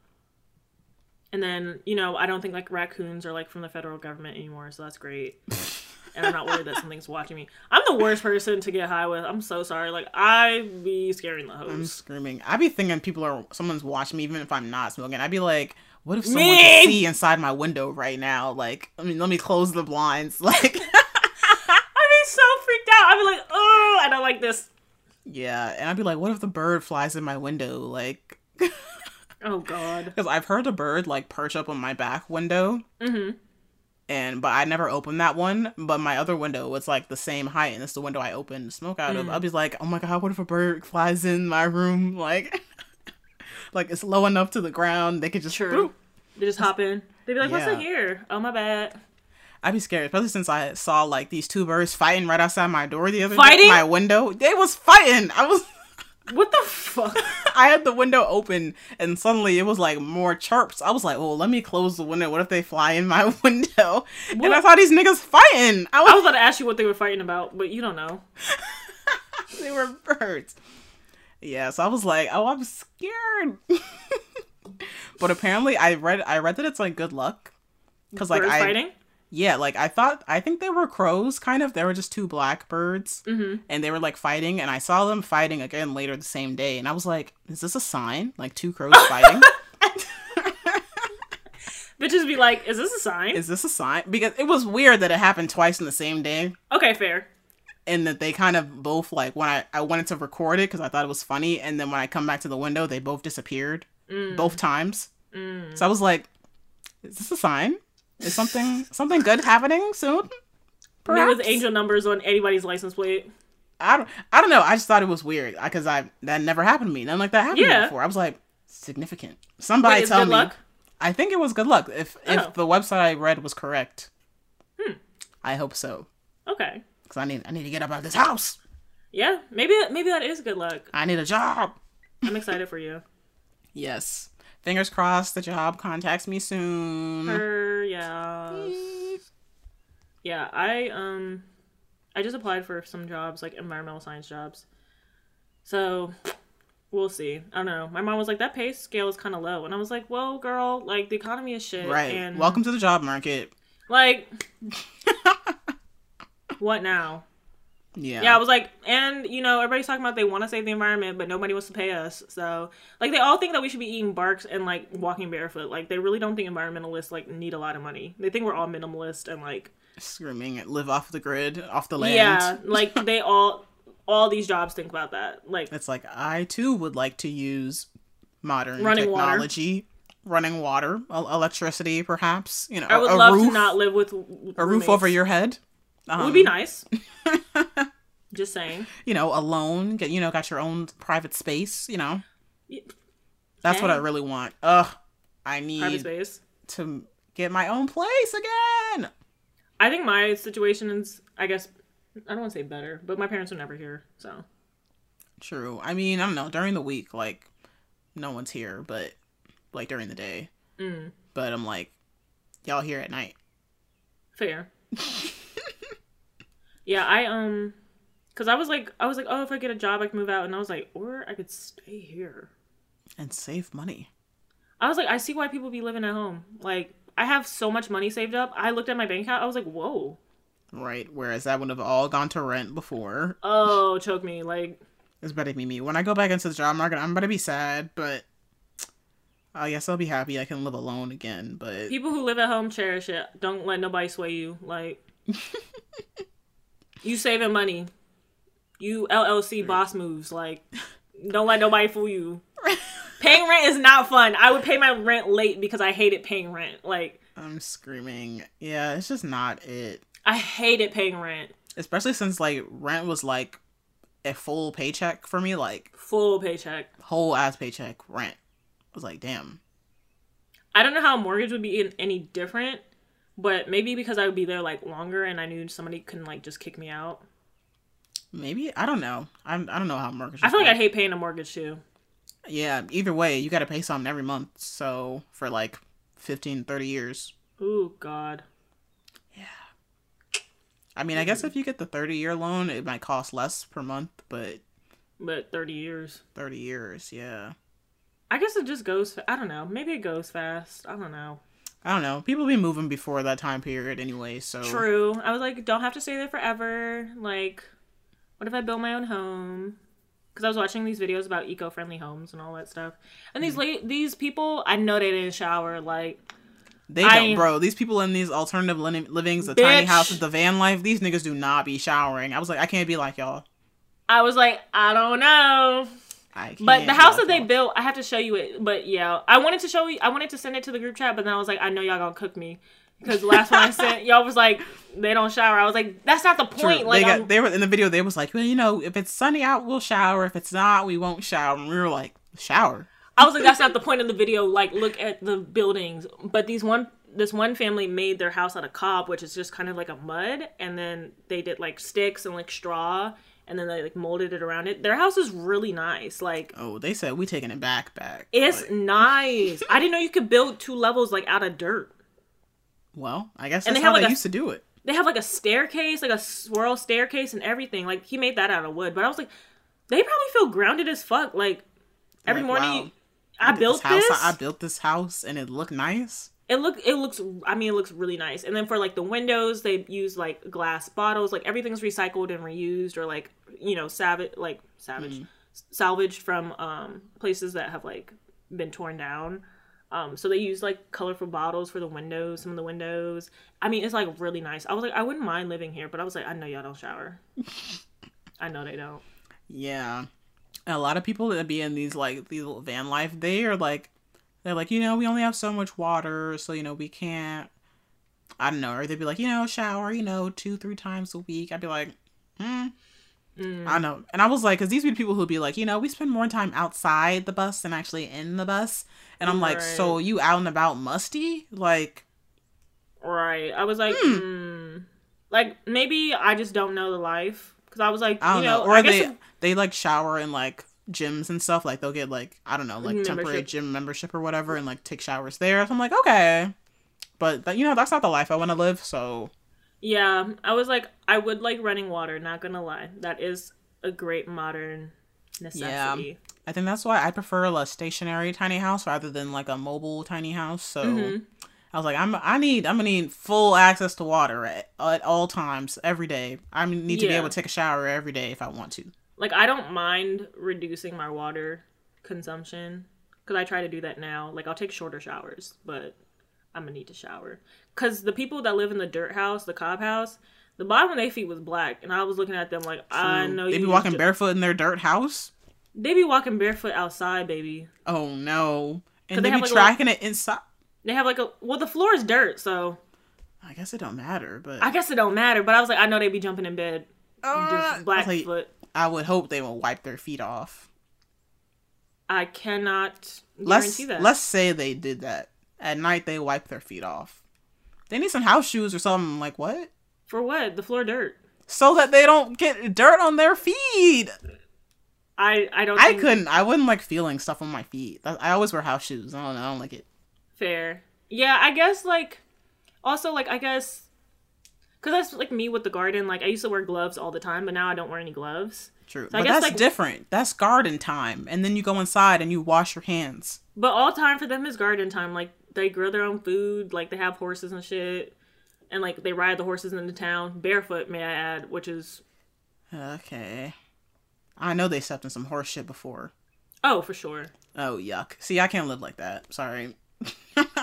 and then, you know, I don't think like raccoons are like from the federal government anymore, so that's great. and I'm not worried that something's watching me. I'm the worst person to get high with. I'm so sorry. Like I be scaring the I'm screaming. I be thinking people are someone's watching me, even if I'm not smoking. I'd be like, what if someone Me! can see inside my window right now? Like, I mean, let me close the blinds. Like, I'd be so freaked out. I'd be like, oh, I don't like this. yeah, and I'd be like, what if the bird flies in my window? Like, Oh God. because I've heard a bird like perch up on my back window, Mm-hmm. and but I never opened that one. But my other window was like the same height, and it's the window I opened smoke out Mm. of. I'd be like, oh my god, what if a bird flies in my room? Like, like it's low enough to the ground, they could just True. boop. They just hop in. They'd be like, what's Yeah. in here? Oh my bad. I'd be scared, especially since I saw like these two birds fighting right outside my door the other Fighting? day. My window, they was fighting. I was, What the fuck? I had the window open, and suddenly it was like more chirps. I was like, "Oh, let me close the window. What if they fly in my window?" And I What? saw these niggas fighting. I was, I was about to ask you what they were fighting about, but you don't know. they were birds. Yeah, so I was like, "Oh, I'm scared." but apparently, I read, I read that it's like good luck. Cause like I, fighting? Yeah, like I thought I think they were crows kind of. They were just two black birds Mm-hmm. and they were like fighting and I saw them fighting again later the same day and I was like, is this a sign? Like two crows fighting? Bitches be like, is this a sign? is this a sign? Because it was weird that it happened twice in the same day okay, fair. And that they kind of both like when I I wanted to record it cuz I thought it was funny and then when I come back to the window they both disappeared Mm. both times. So I was like, is this a sign? Is something something good happening soon? With Perhaps? angel numbers on anybody's license plate. I don't, I don't know. I just thought it was weird because I that never happened to me. Nothing like that happened Yeah. before. I was like, significant. Somebody Wait, tell good me. luck? I think it was good luck. If Oh. if the website I read was correct, Hmm. I hope so. Okay. Because I need I need to get up out of this house. Yeah, maybe maybe that is good luck. I need a job. I'm excited for you. Yes. Fingers crossed. The job contacts me soon. Her, yeah. Yeah, I um I just applied for some jobs, like environmental science jobs. So we'll see. I don't know. My mom was like, that pay scale is kind of low, and I was like, well, girl, like the economy is shit. Right. And Welcome to the job market. Like, what now? Yeah. Yeah, I was like, and you know, everybody's talking about they want to save the environment, but nobody wants to pay us. So, like, they all think that we should be eating barks and like walking barefoot. Like, they really don't think environmentalists like need a lot of money. They think we're all minimalist and like, Screaming at live off the grid, off the land. yeah, like they all, all these jobs think about that. Like, It's like I too would like to use modern Running water. technology, running water, electricity, perhaps. You know, I would love roof, to not live with a roof over your head. Um, Would be nice. Just saying. You know, alone. Get you know, got your own private space. You know, Yeah, that's what I really want. Ugh, I Private need space. to get my own place again. I think my situation is, I guess, I don't want to say better, but my parents are never here, so True. I mean, I don't know. During the week, like, no one's here, but like during the day. Mm. But I'm like, y'all here at night. fair. yeah, I um, cause I was like, I was like, oh, if I get a job, I can move out, and I was like, or I could stay here. and save money. I was like, I see why people be living at home. Like, I have so much money saved up. I looked at my bank account. I was like, whoa. Right. Whereas that would have all gone to rent before. Oh, choke me. Like, It's better be me. When I go back into the job market, I'm gonna be sad, but I guess I'll be happy I can live alone again. But people who live at home cherish it. Don't let nobody sway you. Like, you saving money. You LLC boss moves. Like, don't let nobody fool you. Paying rent is not fun. I would pay my rent late because I hated paying rent. Like, I'm screaming. Yeah, it's just not it. I hated paying rent. Especially since like rent was like a full paycheck for me, like Full paycheck. whole ass paycheck rent. I was like, damn. I don't know how a mortgage would be any different, but maybe because I would be there like longer and I knew somebody couldn't like just kick me out. Maybe I don't know. I'm I don't know how mortgage. I feel like I hate paying a mortgage too. Yeah. Either way, you got to pay something every month. So for like 15, 30 years. Ooh, God. Yeah. I mean, I guess if you get the 30 year loan, it might cost less per month, but But 30 years. 30 years, yeah. I guess it just goes. I don't know. Maybe it goes fast. I don't know. I don't know. People be moving before that time period anyway, so True. I was like, don't have to stay there forever. Like, what if I build my own home? Because I was watching these videos about eco-friendly homes and all that stuff. And these Mm. la- these people, I know they didn't shower. Like, they I- don't, bro. These people in these alternative li- livings, the tiny houses, the van life, these niggas do not be showering. I was like, I can't be like y'all. I was like, I don't know. But the house that they built, I have to show you it. But yeah, I wanted to show you. I wanted to send it to the group chat, but then I was like, I know y'all gonna cook me because the last one I sent, y'all was like, they don't shower. I was like, that's not the True. point. Like, they got, they were in the video. They was like, well, you know, if it's sunny out, we'll shower. If it's not, we won't shower. And we were like, shower. I was like, that's not the point of the video. Like, look at the buildings. But these one, this one family made their house out of cob, which is just kind of like a mud, and then they did like sticks and like straw, and then they like molded it around it. Their house is really nice. Like, Oh, they said we taking it back, back. it's Like, nice. I didn't know you could build two levels like out of dirt. well, I guess And that's they how have, they like, a- used to do it. They have like a staircase, like a swirl staircase and everything. Like he made that out of wood. But I was like, they probably feel grounded as fuck. Like every Like, morning, wow. I Did built house. this. I built this house, and it looked nice. It look it looks i mean it looks really nice. And then for like the windows they use like glass bottles. Like everything's recycled and reused or like you know savage like savage salvaged from um places that have like been torn down. Um so they use like colorful bottles for the windows some of the windows. I mean it's like really nice. I was like i wouldn't mind living here but i was like i know y'all don't shower. I know they don't. Yeah. A lot of people that be in these like these little van life, they are like they're like, you know, we only have so much water, so you know, we can't I don't know, or they'd be like, you know, shower, you know, two, three times a week. I'd be like, hmm. Mm. I don't know. And I was like, because these be people who'd be like, you know, we spend more time outside the bus than actually in the bus. And I'm like, so you out and about musty? Like, Right. I was like, hmm. Like maybe I just don't know the life because I was like, I don't you know, know. Or I guess they they like shower in like gyms and stuff. Like they'll get like I don't know, like temporary gym membership or whatever, and like take showers there. So I'm like, okay, but that, you know that's not the life I want to live. So yeah, I was like, I would like running water. Not gonna lie, that is a great modern necessity. I think that's why I prefer a stationary tiny house rather than like a mobile tiny house. So Mm-hmm. I was like, I'm I need I'm gonna need full access to water at, at all times every day. I need to be able to take a shower every day if I want to. Like I don't mind reducing my water consumption because I try to do that now. Like I'll take shorter showers, but I'm gonna need to shower because the people that live in the dirt house, the cob house, the bottom of their feet was black, and I was looking at them like I know they be walking ju- barefoot in their dirt house. They be walking barefoot outside, baby. Oh no! And they they, be like, tracking it inside. They have like a well, the floor is dirt, so I guess it don't matter, but I guess it don't matter. But I was like, I know they be jumping in bed, Uh, just black like- foot. I would hope they will wipe their feet off. I cannot Let's guarantee that. let's say they did that at night. They wipe their feet off. They need some house shoes or something. Like what? For what? The floor dirt. So that they don't get dirt on their feet. I I don't. I think couldn't. I wouldn't like feeling stuff on my feet. I always wear house shoes. I don't know. I don't like it. Fair. Yeah, I guess like also like I guess because that's like me with the garden. Like I used to wear gloves all the time, but now I don't wear any gloves. True, So I but guess, that's like- different. That's garden time, and then you go inside and you wash your hands. But all time for them is garden time. Like they grow their own food. Like they have horses and shit, and like they ride the horses into town barefoot. May I add, which is Okay. I know they stepped in some horse shit before. oh for sure. Oh yuck! See, I can't live like that. Sorry,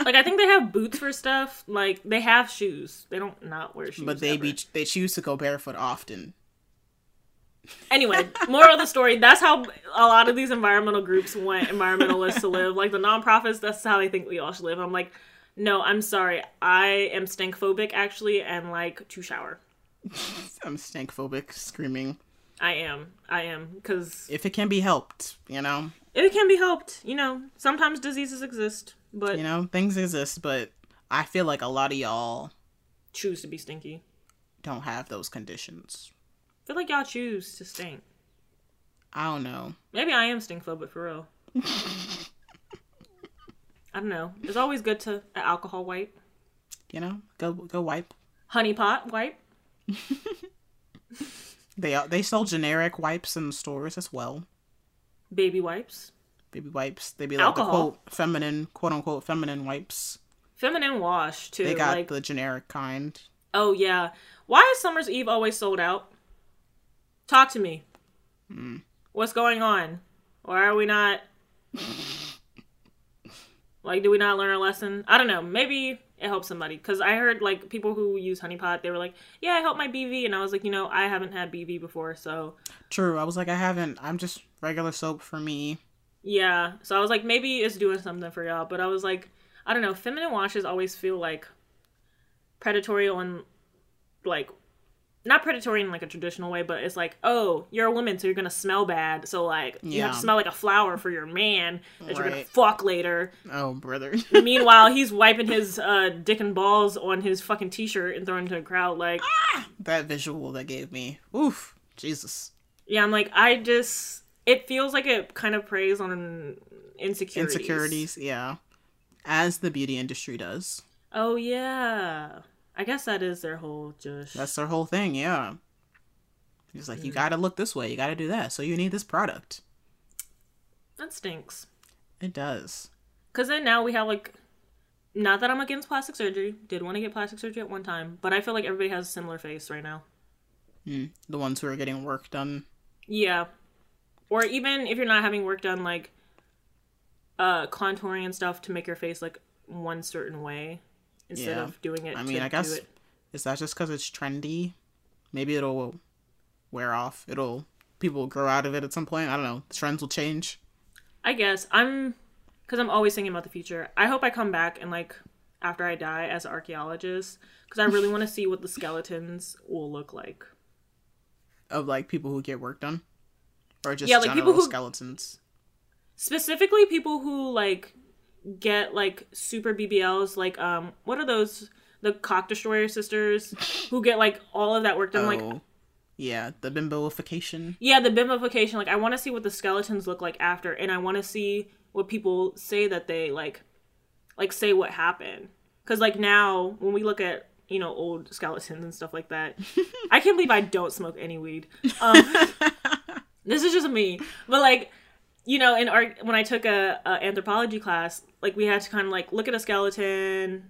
Like I think they have boots for stuff. Like they have shoes. They don't not wear shoes. but they ever. be they choose to go barefoot often. Anyway, moral of the story, that's how a lot of these environmental groups want environmentalists to live. Like the nonprofits, that's how they think we all should live. I'm like, no, I'm sorry. I am stank phobic actually and like to shower. I'm stank phobic, screaming. I am. I am. Because If it can be helped, you know, If it can be helped. You know, sometimes diseases exist, but you know, things exist, but I feel like a lot of y'all choose to be stinky. don't have those conditions. I feel like y'all choose to stink. I don't know. Maybe I am stink phobic for real. I don't know. It's always good to an alcohol wipe. You know, go go wipe. Honey pot wipe. They they sell generic wipes in stores as well. Baby wipes. Baby wipes. They be like Alcohol. the quote feminine, quote unquote feminine wipes. Feminine wash too. They got like the generic kind. oh yeah. Why is Summer's Eve always sold out? Talk to me. Hmm. What's going on? Why are we not? like, do we not learn our lesson? I don't know. Maybe it helps somebody because I heard like people who use Honey Pot. They were like, "Yeah, I helped my BV," and I was like, you know, I haven't had BV before, so True. I was like, I haven't. I'm just regular soap for me. Yeah. So I was like, maybe it's doing something for y'all. But I was like, I don't know. Feminine washes always feel like predatory on, like, not predatory in like a traditional way, but it's like, oh, you're a woman, so you're gonna smell bad. So like, you have to smell like a flower for your man that you're gonna fuck later. Oh, brother. Meanwhile, he's wiping his uh, dick and balls on his fucking t-shirt and throwing it to a crowd. Like, that visual that gave me. Oof. Jesus. yeah, I'm like, I just, it feels like it kind of preys on insecurities. Insecurities. Yeah. As the beauty industry does. Oh yeah. I guess that is their whole just That's their whole thing. Yeah. He's like, you Mm. gotta look this way. You gotta do that. So you need this product. that stinks. It does. Cause then now we have like not that I'm against plastic surgery. Did want to get plastic surgery at one time, but I feel like everybody has a similar face right now. The ones who are getting work done. Yeah. Or even if you're not having work done like uh contouring and stuff to make your face like one certain way instead Yeah. of doing it I mean, I guess is that just because it's trendy? Maybe it'll wear off. It'll people will grow out of it at some point. I don't know. The trends will change. I guess I'm because I'm always thinking about the future. I hope I come back and like after I die as an archaeologist because I really want to see what the skeletons will look like. Of like people who get work done, or just Yeah, like, people who- skeletons. Specifically, people who like get like super BBLs. Like, um, what are those? The cock destroyer sisters who get like all of that work done. Like, oh, yeah, the bimboification. yeah, the bimboification. Like, I want to see what the skeletons look like after, and I want to see what people say that they like, like say what happened. Because like now, when we look at you know old skeletons and stuff like that, I can't believe I don't smoke any weed. Um, this is just me, but like you know, in art when I took a, a anthropology class, like we had to kind of like look at a skeleton.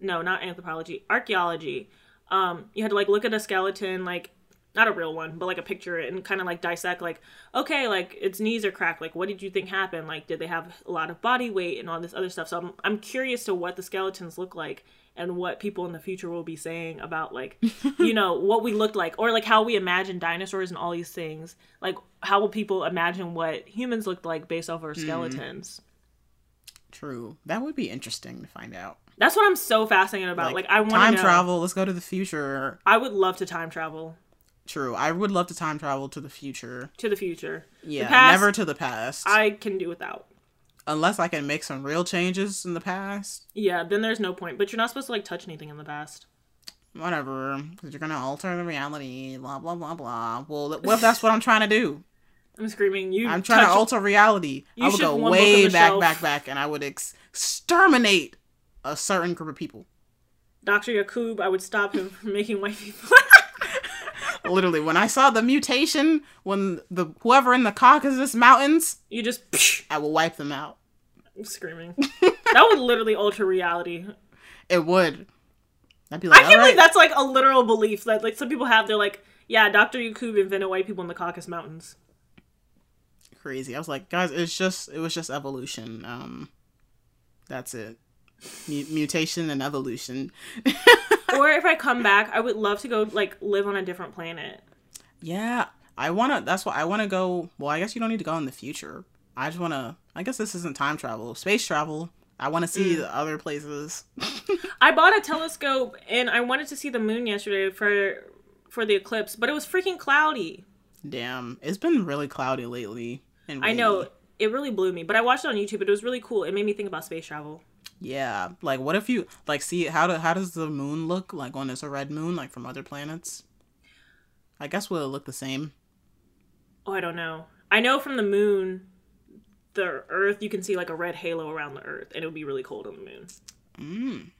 No, not anthropology, archaeology. Um, you had to like look at a skeleton, like not a real one, but like a picture and kind of like dissect, like okay, like its knees are cracked. Like, what did you think happened? Like, did they have a lot of body weight and all this other stuff? So I'm I'm curious to what the skeletons look like and what people in the future will be saying about like you know what we looked like or like how we imagine dinosaurs and all these things like how will people imagine what humans looked like based off our hmm. skeletons True. That would be interesting to find out. that's what i'm so fascinated about like, i want time to know travel. Let's go to the future. i would love to time travel True. I would love to time travel to the future. to the future Yeah, past, never to the past. i can do without Unless I can make some real changes in the past. yeah then there's no point but you're not supposed to like touch anything in the past Whatever. Because you're going to alter the reality. Blah, blah, blah, blah. Well, what if that's what I'm trying to do? i'm screaming you I'm trying to alter reality. You I would go one book on way back, shelf. back, back, and I would ex- exterminate a certain group of people. dr yakub i would stop him from making white people Literally, when I saw the mutation, when the whoever in the Caucasus Mountains, you just I will wipe them out. I'm screaming that would literally alter reality It would. I'd be like, I can't "All believe right." that's like a literal belief that like some people have. They're like, yeah, Doctor Yakub invented white people in the Caucasus Mountains. crazy. I was like, guys, it's just it was just evolution. Um, that's it. Mu- mutation and evolution. or if I come back, I would love to go like live on a different planet. Yeah, I wanna. That's why I wanna go. Well, I guess you don't need to go in the future. I just wanna. I guess this isn't time travel, space travel. I want to see Mm. the other places. I bought a telescope and I wanted to see the moon yesterday for for the eclipse, but it was freaking cloudy. Damn, it's been really cloudy lately. And I know it really blew me, but I watched it on YouTube. It was really cool. It made me think about space travel. Yeah, like what if you like see how do how does the moon look like when it's a red moon like from other planets? I guess will it look the same? Oh, I don't know. I know from the moon, the Earth, you can see like a red halo around the Earth, and it would be really cold on the moon. Mm.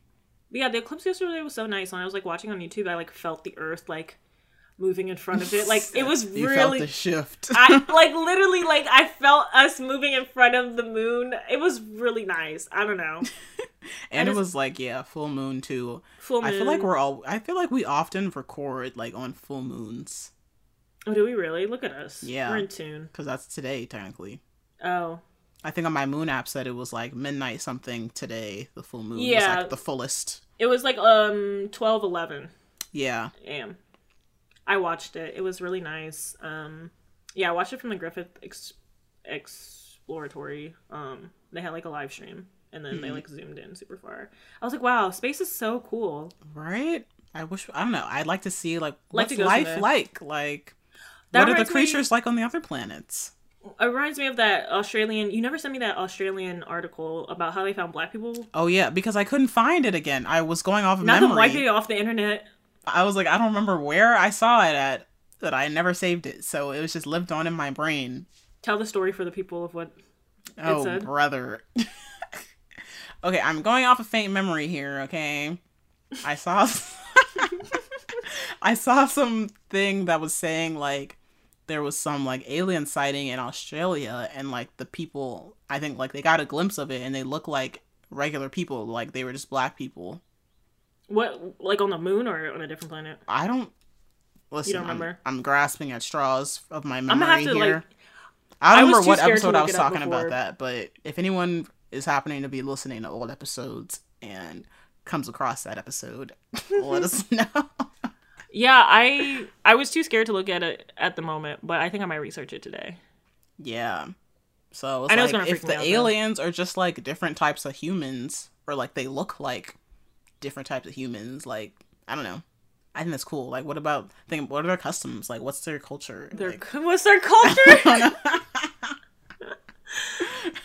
But yeah, the eclipse yesterday was so nice. When I was like watching on YouTube, I like felt the Earth like moving in front of it. Like it was You felt really. the shift. I like literally like I felt us moving in front of the moon. It was really nice. I don't know. and it just- was like yeah, full moon too. Full moon. I feel like we're all. I feel like we often record like on full moons Oh, do we really? Look at us. Yeah. We're in tune. because that's today technically. Oh. I think on my moon app said it was like midnight something today. The full moon was Yeah. like the fullest. It was like um twelve eleven Yeah. a.m. I watched it. It was really nice. Um yeah, I watched it from the Griffith Ex- Exploratory. Um they had like a live stream and then Mm-hmm. they like zoomed in super far. I was like, wow, space is so cool. Right. I wish. I don't know. I'd like to see like Like what's go life like. Like That what are the reminds me- creatures like on the other planets? It reminds me of that Australian. You never sent me that Australian article about how they found black people. Oh yeah, because I couldn't find it again. I was going off of Not memory. them wiping it off the internet. I was like, I don't remember where I saw it at. That I never saved it, so it was just lived on in my brain. Tell the story for the people of what. Oh, said? brother. okay, I'm going off a faint memory here. Okay, I saw, I saw something that was saying like there was some like alien sighting in Australia, and like the people, I think like they got a glimpse of it, and they look like regular people, like they were just black people. What, like on the moon or on a different planet? I don't. Listen, don't I'm- remember? I'm, grasping at straws of my gonna memory have to, here. like- I don't I remember what episode I was talking about that, but if anyone is happening to be listening to old episodes and comes across that episode, let us know. Yeah, I I was too scared to look at it at the moment, but I think I might research it today. yeah. So I know it's like gonna if the out, though. aliens are just like different types of humans, or like they look like different types of humans, like I don't know. I think that's cool. Like, what about think? What are their customs? Like, what's their culture? Their like, what's their culture?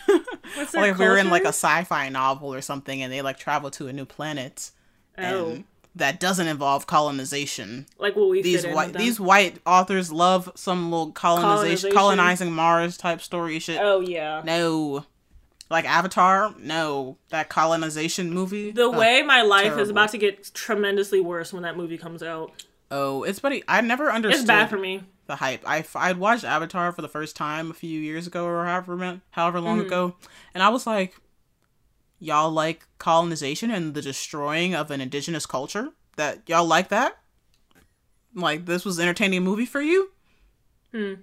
what's their like if we were in like a sci-fi novel or something and they like travel to a new planet oh, and that doesn't involve colonization like what we these white these white authors love some little colonization, Colonization. colonizing mars type story shit Oh yeah. no like avatar no that colonization movie The way my life is about to get tremendously worse when that movie comes out. Oh, it's funny. I never understood It's bad for me. the hype. I I'd watched Avatar for the first time a few years ago or however however long Mm-hmm. ago, and I was like, y'all like colonization and the destroying of an indigenous culture. That y'all like that? Like this was entertaining movie for you? Hmm.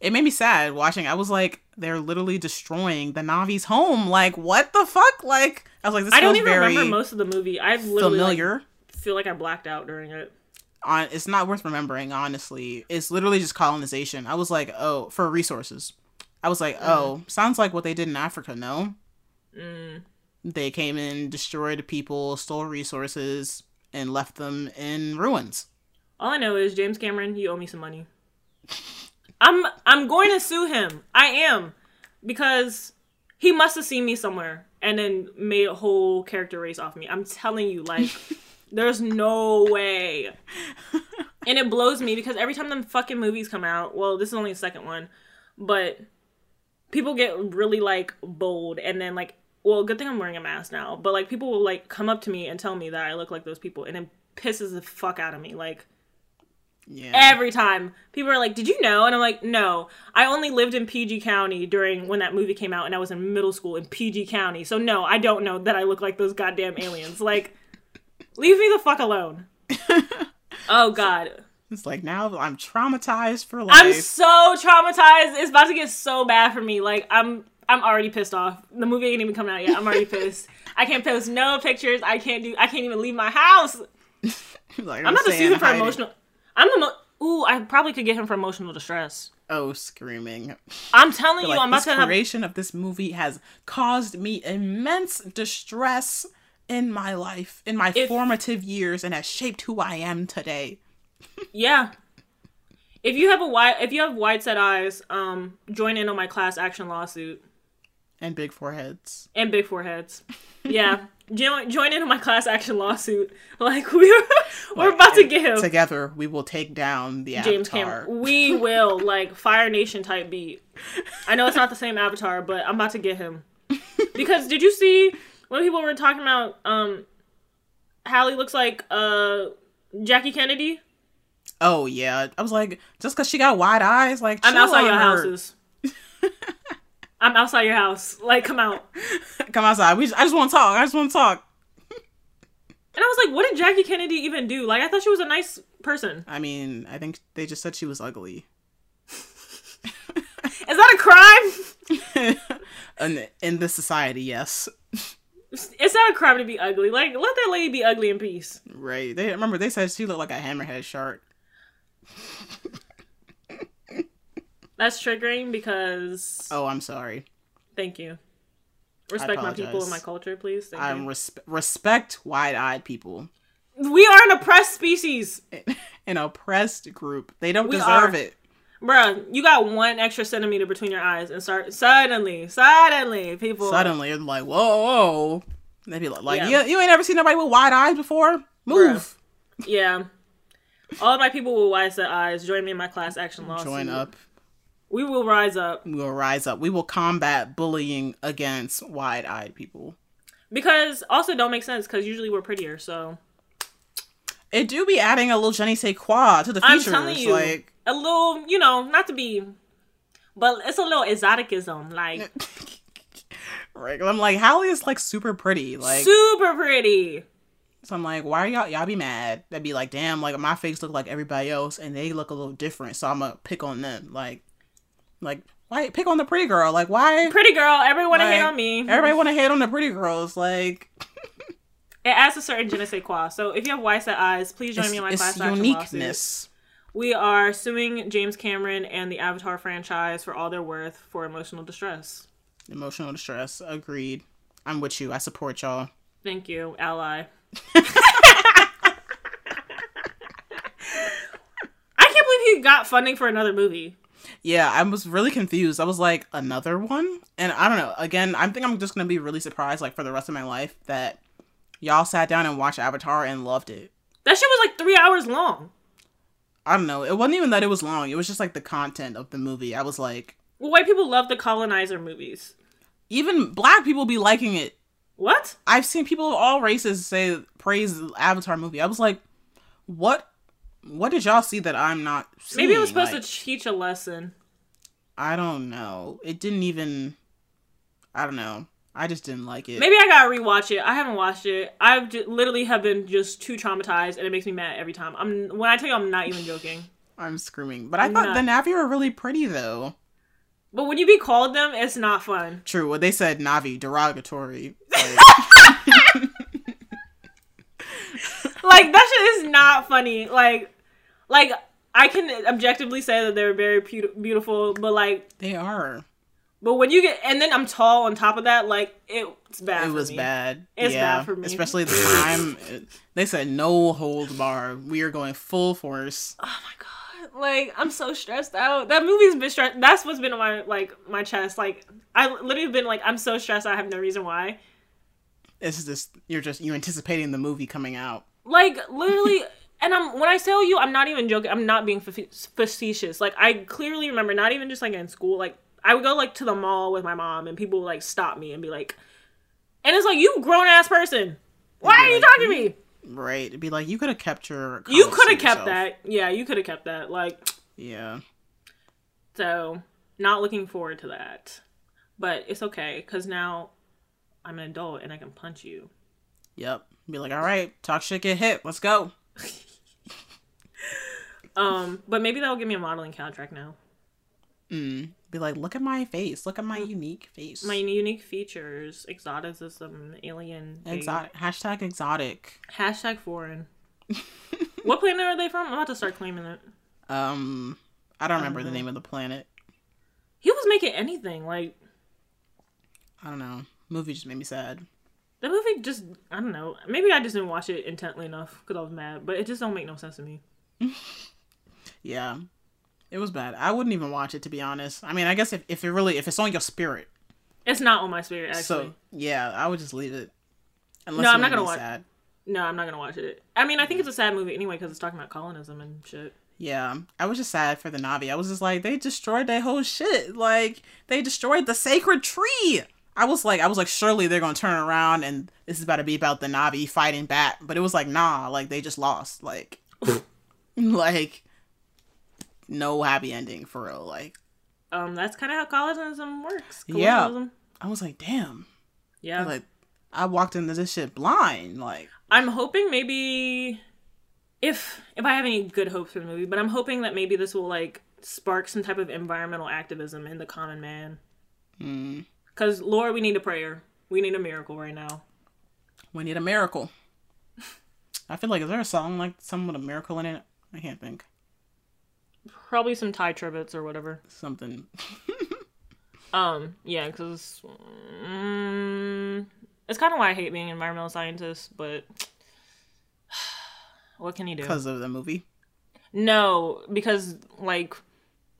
It made me sad watching. I was like, they're literally destroying the Na'vi's home. Like, what the fuck? Like, I was like, this I don't even remember most of the movie. I literally like, familiar. feel like I blacked out during it. on it's not worth remembering honestly it's literally just colonization i was like oh for resources i was like oh sounds like what they did in africa no Mm. they came in destroyed people stole resources and left them in ruins All I know is James Cameron, you owe me some money. I'm I'm going to sue him. I am because he must have seen me somewhere and then made a whole character race off me. I'm telling you, like, there's no way. And it blows me because every time them fucking movies come out, well, this is only the second one, but people get really like bold and then like, well, good thing I'm wearing a mask now, but like people will like come up to me and tell me that I look like those people, and it pisses the fuck out of me. Like yeah. Every time. People are like did you know? And i'm like no. I only lived in pg county during when that movie came out and i was in middle school in pg county. So no i don't know that i look like those goddamn aliens. Like leave me the fuck alone. Oh god. It's like now i'm traumatized for life. i'm so traumatized. It's about to get so bad for me. Like i'm i'm already pissed off. The movie ain't even coming out yet. I'm already pissed. I can't post no pictures. I can't do i can't even leave my house. Like, i'm to saying, sue him for emotional it. I'm the mo- ooh i probably could get him for emotional distress oh screaming I'm telling you, like, I'm about to have. creation of this movie has caused me immense distress in my life, in my If- formative years, and has shaped who I am today. Yeah. If you have a wide, if you have wide set eyes, um, join in on my class action lawsuit And big foreheads. and big foreheads. Yeah, join join in on my class action lawsuit. Like we're we're about to get him, Together, we will take down the James Avatar. Cameron. We will like Fire Nation type beat. I know it's not the same Avatar, but I'm about to get him. Because did you see when people were talking about um, Halle looks like uh Jackie Kennedy? Oh yeah, I was like, just because she got wide eyes, like I'm outside your houses. I'm outside your house. Like, come out. Come outside. We. Just, I just want to talk. I just want to talk. And I was like, what did Jackie Kennedy even do? Like, I thought she was a nice person. I mean, I think they just said she was ugly. Is that a crime? in, in this society, yes. It's not a crime to be ugly. Like, let that lady be ugly in peace. Right. They remember they said she looked like a hammerhead shark. That's triggering because. Oh, I'm sorry. Thank you. Respect my people and my culture, please. Thank I'm you. resp- respect wide-eyed people. we are an oppressed species. An oppressed group. They don't We deserve are. it. Bruh, you got one extra centimeter between your eyes and start. Suddenly, suddenly, people. Suddenly, it's like, whoa, whoa. They be like, like Yeah. you, you ain't ever seen nobody with wide eyes before? Move. Yeah. All of my people with wide set eyes, join me in my class action lawsuit. Join up. We will rise up. We will rise up. We will combat bullying against wide-eyed people. Because also don't make sense because usually we're prettier. So It do be adding a little je ne sais quoi to the I'm features. telling you, Like, a little, you know, not to be, but it's a little exoticism, like right? I'm like, Halle is like super pretty. Like, super pretty. so I'm like, why are y'all y'all be mad? They'd be like, damn, like my face look like everybody else, and they look a little different. So I'm gonna pick on them. Like, like why pick on the pretty girl? Like, why? Pretty girl, everyone like, hate on me. Everybody want to hate on the pretty girls. Like, it adds a certain je ne sais quoi. So if you have wide set eyes, please join it's, me in my class action lawsuit. uniqueness. We are suing James Cameron and the Avatar franchise for all they're worth for emotional distress. Emotional distress. Agreed. I'm with you. I support y'all. Thank you, ally. I can't believe he got funding for another movie. Yeah, I was really confused. I was like, another one? And I don't know. Again, I think I'm just gonna be really surprised, like for the rest of my life, that y'all sat down and watched Avatar and loved it. That shit was like three hours long. I don't know. It wasn't even that it was long. It was just like the content of the movie. I was like, Well, white people love the colonizer movies. even black people be liking it. What? I've seen people of all races say praise the Avatar movie. I was like, what What did y'all see that I'm not? Maybe it was supposed Like, to teach a lesson. I don't know. It didn't even. I don't know. I just didn't like it. Maybe I gotta rewatch it. I haven't watched it. I've literally have been just too traumatized, and it makes me mad every time. I'm when I tell you I'm not even joking. I'm screaming. But I I'm thought the Na'vi were really pretty though. But when you be called them, it's not fun. True. What they said Na'vi derogatory. Like, Like that shit is not funny. Like, like I can objectively say that they're very pu- beautiful, but like, they are. but when you get and then I'm tall on top of that, like it's bad. It was me. bad. It's yeah. bad for me. Especially the time. they said no holds bar. We are going full force. Oh my god! Like I'm so stressed out. That movie's been stressed. That's what's been on my like my chest. Like I literally been like I'm so stressed. I have no reason why. It's just you're just you're anticipating the movie coming out. Like literally, and I'm when I tell you, I'm not even joking. I'm not being facetious. Like I clearly remember, not even just like in school. Like I would go like to the mall with my mom, and people would like stop me and be like, and it's like you grown ass person. Why are you talking to me? Right. It'd be like you could have kept your. You could have kept that. Yeah, you could have kept that. Like Yeah. so, not looking forward to that. But it's okay because now I'm an adult and I can punch you. Yep. Be like, all right, talk shit, get hit. Let's go. Um, but maybe that'll give me a modeling contract now. Mm. Be like, look at my face. Look at my unique face. My unique features, exoticism, alien, exotic. Hashtag exotic. hashtag foreign. what planet are they from? I'm about to start claiming it. Um, I don't remember the Uh-huh. name of the planet. He was making anything like I don't know. Movie just made me sad. The movie. Just I don't know. Maybe I just didn't watch it intently enough because I was mad. But it just don't make no sense to me. Yeah. It was bad. I wouldn't even watch it to be honest. I mean, I guess if, if it really if it's on your spirit. It's not on my spirit actually. So yeah, I would just leave it. Unless No, I'm not gonna watch- Sad. No, I'm not gonna watch it. I mean, I think it's a sad movie anyway because it's talking about colonism and shit. Yeah, I was just sad for the Na'vi. I was just like, they destroyed their whole shit. Like they destroyed the sacred tree. I was like, I was like, surely they're gonna turn around and this is about to be about the Na'vi fighting back. But it was like, nah, like they just lost. Like, like no happy ending for real. Like Um, that's kind of how colonism works. Yeah. I was like, damn. Yeah. Like I walked into this shit blind. Like I'm hoping maybe if if I have any good hopes for the movie, but I'm hoping that maybe this will like spark some type of environmental activism in the common man. hmm, Cause Lord, we need a prayer. We need a miracle right now. we need a miracle. I feel like is there a song like some with a miracle in it? I can't think. Probably some Tye Tribbett's or whatever. Something. Um, yeah, because mm, it's kind of why I hate being an environmental scientist, but what can you do? because of the movie. No, because like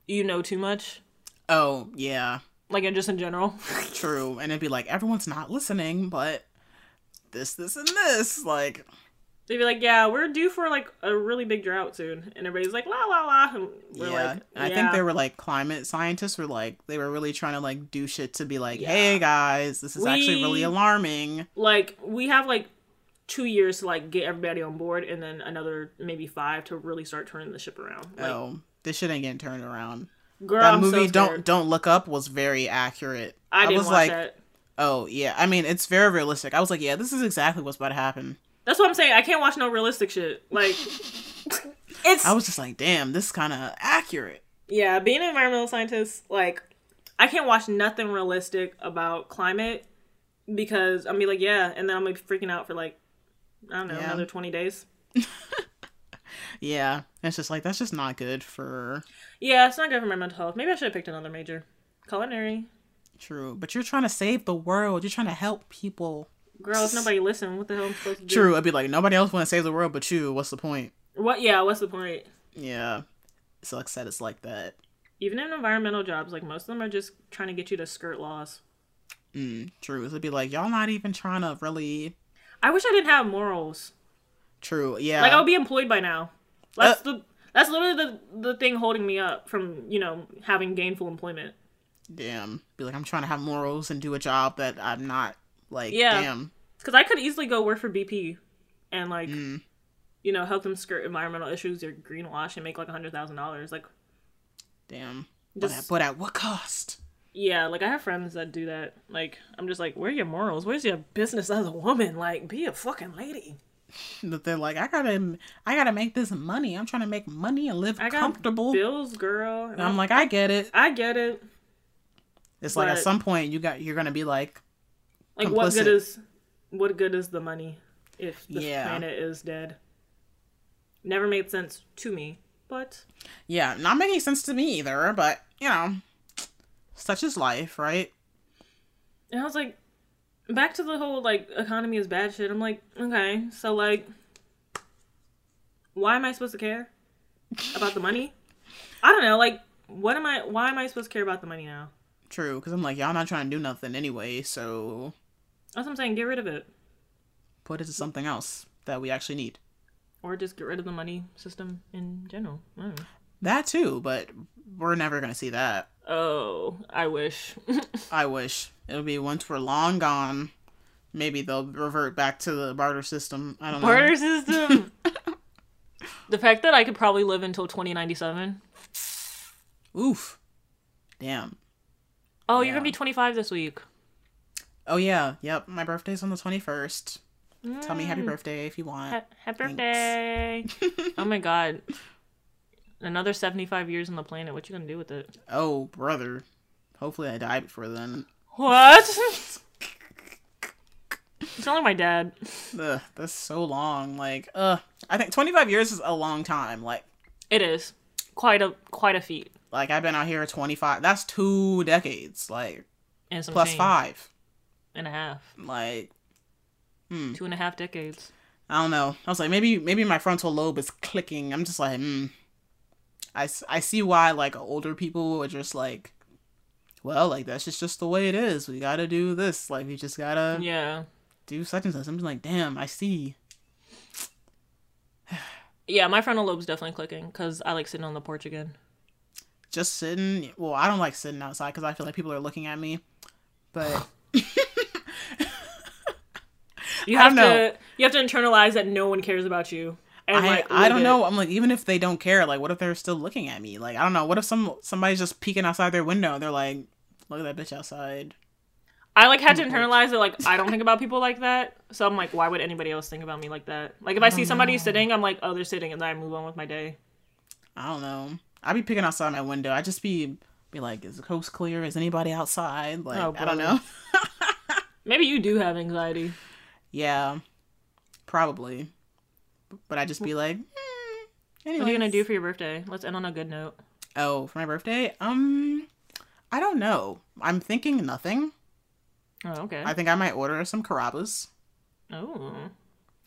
you know too much, Oh yeah, like and just in general. true. And it'd be like everyone's not listening, but this, this, and this. Like They'd be like, "Yeah, we're due for like a really big drought soon," and everybody's like, "La la la," and we're yeah. like, And I think they were like climate scientists were like they were really trying to like do shit to be like, Yeah. hey guys, this is actually really alarming. like we have like two years to like get everybody on board, and then another maybe five to really start turning the ship around. Like, oh, this shit ain't getting turned around. Girl, that I'm movie so don't don't look up was very accurate. I didn't was watch like, that. oh yeah. I mean, it's very realistic. I was like, yeah, this is exactly what's about to happen. That's what I'm saying. I can't watch no realistic shit. Like, it's I was just like, damn, this is kind of accurate. yeah. Being an environmental scientist, like, I can't watch nothing realistic about climate because I'm be like, yeah, and then I'm like freaking out for like, I don't know, Yeah. another twenty days. Yeah, it's just like that's just not good for Yeah, it's not good for my mental health. Maybe I should have picked another major. Culinary. true. But you're trying to save the world. You're trying to help people. Girl, if nobody listen, what the hell am I supposed to do? True. I'd be like, nobody else want to save the world but you. What's the point? What? Yeah. What's the point? Yeah. So like said, it's like that. Even in environmental jobs, like most of them are just trying to get you to skirt laws. Mm, true. It'd be like y'all not even trying to really. I wish I didn't have morals. True. Yeah. Like I would be employed by now. That's Uh, the that's literally the the thing holding me up from you know having gainful employment. Damn. Be like I'm trying to have morals and do a job that I'm not. Like Yeah. damn. Because I could easily go work for BP, and like, Mm. you know, help them skirt environmental issues or greenwash and make like a hundred thousand dollars. Like, Damn. But at, but at what cost? yeah, like I have friends that do that. Like, I'm just like, where are your morals? Where's your business as a woman? Like, be a fucking lady. That they're like, I gotta, I gotta make this money. I'm trying to make money and live I got comfortable. bills, girl. And I'm like, I get it. I get it. It's like at some point you got, you're gonna be like, Like, what good Complicit. is, what good is the money if the Yeah. planet is dead? Never made sense to me, but yeah, not making sense to me either. But you know, such is life, right? And I was like, back to the whole like economy is bad shit. I'm like, okay, so like, why am I supposed to care about the money? I don't know. Like, what am I? Why am I supposed to care about the money now? True, because I'm like, y'all not trying to do nothing anyway, so That's what I'm saying. Get rid of it, put it to something else that we actually need. or just get rid of the money system in general. I don't know. That too, but we're never gonna see that. Oh, I wish. I wish it'll be once we're long gone. Maybe they'll revert back to the barter system. I don't know. Barter system. the fact that I could probably live until 2097. Oof. Damn. Oh, you're gonna be 25 this week. Oh yeah. Yep. My birthday's on the twenty first. Tell me happy mm. birthday if you want. Ha- Happy Thanks. birthday! oh my god, another 75 years on the planet. What you gonna do with it? Oh brother. Hopefully I die before then. What? it's only my dad. Ugh, that's so long. Like, uh, I think twenty five years is a long time. Like, It is quite a quite a feat. like I've been out here twenty five. That's two decades. Like And some plus five. and a Like two and a half decades. I don't know. I was like, maybe maybe my frontal lobe is clicking. I'm just like, hmm. I, I see why like older people are just like, well, like that's just just the way it is. We gotta do this. Like we just gotta Yeah, do such and such. I'm just like, damn, I see. yeah. My frontal lobe's definitely clicking because I like sitting on the porch again. Just sitting. Well, I don't like sitting outside because I feel like people are looking at me. But You have to you have to internalize that no one cares about you. And I like, I don't know. I'm like, even if they don't care, like, what if they're still looking at me? Like, I don't know. What if some somebody's just peeking outside their window? and They're like, look at that bitch outside. I like had to internalize it. Like I don't think about people like that. So I'm like, why would anybody else think about me like that? Like if I see somebody sitting, I'm like, oh, they're sitting, and then I move on with my day. I don't know. I'd be peeking outside my window. I'd just be be like, is the coast clear? Is anybody outside? Like, Oh, I don't know. Maybe you do have anxiety. yeah, probably. But I just be like, hmm, What are you gonna do for your birthday? Let's end on a good note. Oh, for my birthday? Um, I don't know. I'm thinking nothing. Oh, okay. I think I might order some Carrabba's. oh,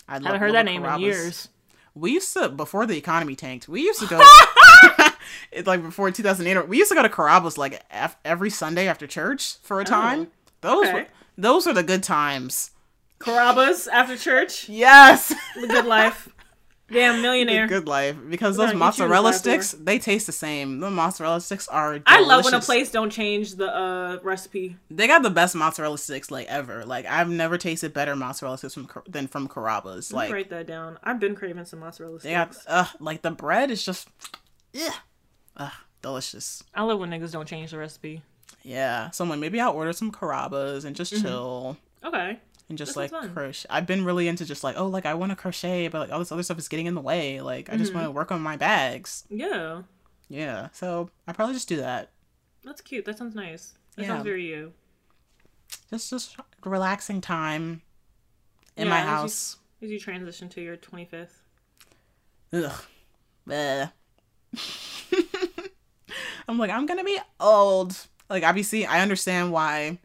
I haven't heard that name in years. We used to before the economy tanked. We used to go. it's like before 2008. We used to go to Carrabba's like af- every Sunday after church for a time. those Oh, okay. were those are the good times. Carrabba's after church. Yes, The good life. Damn the millionaire. good life because those gonna eat you to mozzarella sticks they taste the same. The mozzarella sticks are. Delicious. I love when a place don't change the uh, recipe. They got the best mozzarella sticks like ever. Like I've never tasted better mozzarella sticks from than from Carrabba's. Like, write that down. I've been craving some mozzarella they got sticks. uh like the bread is just yeah, uh, delicious. I love when niggas don't change the recipe. Yeah, so I'm like, maybe I'll order some Carrabba's and just chill Okay. And just That like crochet. I've been really into just like, oh, like I want to crochet, but like all this other stuff is getting in the way. Like I just mm-hmm. want to work on my bags. Yeah. Yeah, so I probably just do that. That's cute. That sounds nice. That Yeah. sounds very you. Just just relaxing time in Yeah, my as you- house. As you transition to your 25th. Ugh. I'm like, I'm gonna be old. Like, obviously, I understand why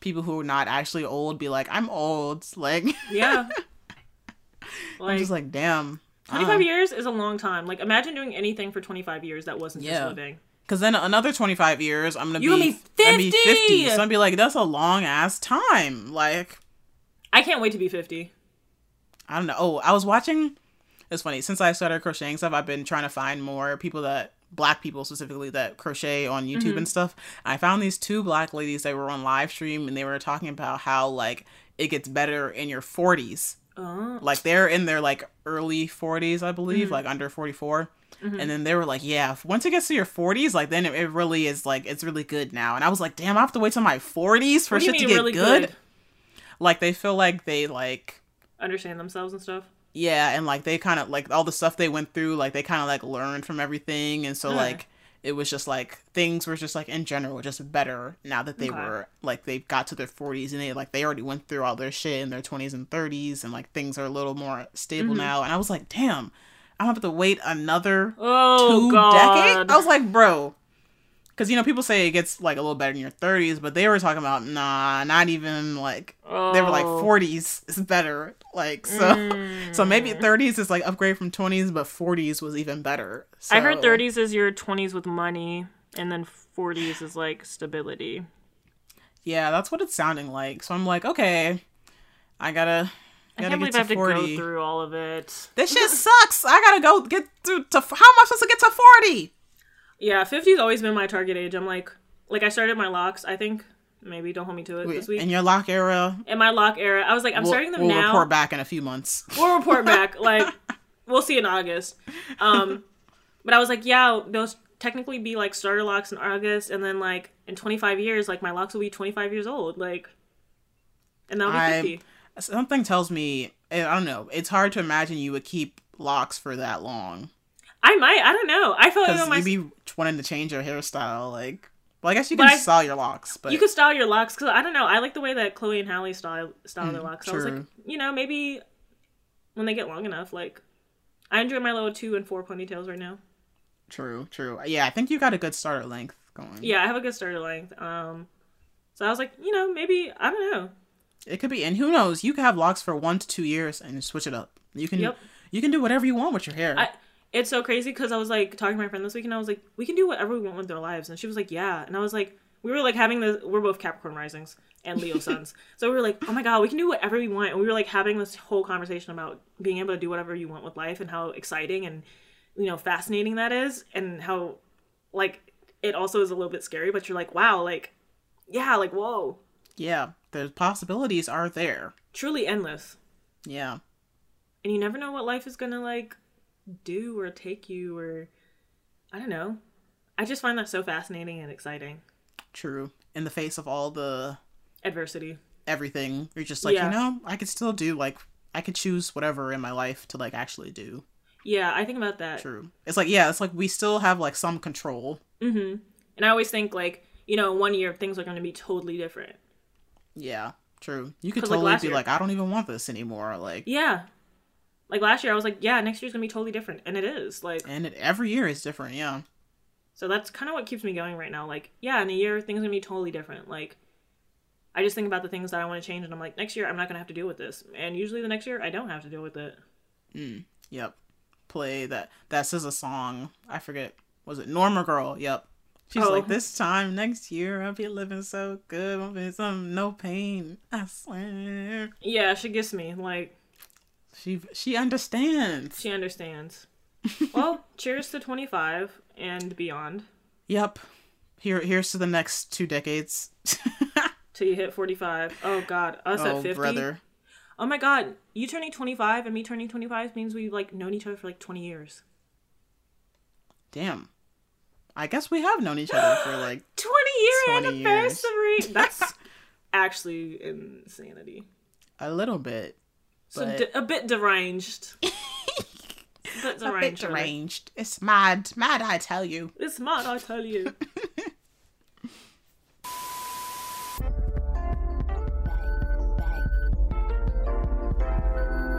people who are not actually old be like, I'm old. Like, Yeah. I'm like, just like, damn. 25 uh-huh. years is a long time. Like, imagine doing anything for 25 years that wasn't Yeah. just living. Because then another 25 years, I'm gonna You be, gonna I'm be gonna 50! So I'm be like, that's a long ass time. Like, I can't wait to be 50. I don't know. Oh, I was watching. It's funny since I started crocheting stuff. I've been trying to find more people that black people specifically that crochet on YouTube Mm-hmm. and stuff. I found these two black ladies that were on live stream and they were talking about how like it gets better in your 40s Oh. Like they're in their like early 40s, I believe, Mm-hmm. like under 44. And then they were like, yeah, once it gets to your 40s, like then it, it really is like it's really good now. And I was like, damn, I have to wait till my 40s for What do you shit to get really good. good? Like they feel like they like Understand themselves and stuff. Yeah, and like they kind of like all the stuff they went through, like they kind of like learned from everything, and so Mm. like it was just like things were just like in general just better now that they Okay. were like they got to their 40s and they like they already went through all their shit in their 20s and 30s and like things are a little more stable Mm-hmm. now and i was like damn i'm gonna have to wait another Oh two god. decades i was like bro because you know people say it gets like a little better in your 30s but they were talking about nah not even like they were like Oh. 40s is better like so so maybe Mm. 30s is like upgrade from 20s but 40s was even better so, I heard 30s is your 20s with money, and then 40s is like stability. yeah that's what it's sounding like so i'm like okay i gotta I can't believe get I have to to 40 go through all of it. this shit sucks i gotta go get to, to how am i supposed to get to 40 Yeah, 50's always been my target age. I'm like, like I started my locks. I think maybe don't hold me to it this week. in your lock era In my lock era, I was like, I'm we'll, starting them now. we'll report back in a few months We'll report back. Like, we'll see in August. Um, but I was like, yeah, those technically be like starter locks in August, and then like in 25 years, like my locks will be 25 years old. Like, and that'll be I- 50. something tells me i don't know it's hard to imagine you would keep locks for that long I might. I don't know. I feel like my you'd be wanting to change your hairstyle like well i guess you can I- style your locks but you could style your locks because I don't know. I like the way that Chloe and Halle style style their locks. I was like, you know, maybe when they get long enough, like I enjoy my little two and four ponytails right now. true true yeah i think you got a good starter length going Yeah, I have a good starter length. Um, so I was like, you know, maybe I don't know. It could be, and who knows? You could have locks for one to two years and switch it up. You can, Yep. you can do whatever you want with your hair. I it's so crazy because I was like talking to my friend this week and I was like, we can do whatever we want with our lives, and she was like, yeah, and I was like, we were like having the we're both Capricorn risings and Leo suns, so we were like, oh my god, we can do whatever we want, and we were like having this whole conversation about being able to do whatever you want with life and how exciting and you know fascinating that is, and how like it also is a little bit scary, but you're like, wow, like yeah, like whoa, yeah, the possibilities are there. truly endless, Yeah, and you never know what life is gonna like do or take you or I don't know. I just find that so fascinating and exciting. true. In the face of all the Adversity. everything, you're just like, Yeah. you know, I could still do like I could choose whatever in my life to like actually do. Yeah, I think about that. True. It's like yeah, it's like we still have like some control. Mm-hmm. And I always think like, you know, one year things are going to be totally different. Yeah, true. You could totally last be year- like, I don't even want this anymore. Like, Yeah. Like last year I was like, yeah, next year's to be totally different. And it is. Like and it, every year is different. Yeah, so that's kind of what keeps me going right now. Like, yeah, in a year things to be totally different. Like I just think about the things that I want to change and I'm like, next year I'm not to have to deal with this. And usually the next year I don't have to deal with it. Mm. Yep. Play that that says a song. I forget. Was it Norma Girl? Yep. She's Oh. like, this time next year I'll be living so good, I'll be some no pain. I swear. Yeah, she gets me. Like She she understands. she understands. well, cheers to 25 and beyond. Yep. Here here's to the next two decades. till you hit 45. Oh god, us oh at 50. brother. Oh my god, you turning 25 and me turning 25 means we've like known each other for like 20 years. Damn. I guess we have known each other for like 20 year 20 years. That's actually insanity. a little bit. So But- d- a bit deranged. a bit A bit deranged. really. deranged. It's mad. Mad I tell you. It's mad, I tell you.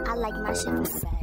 I like my shit.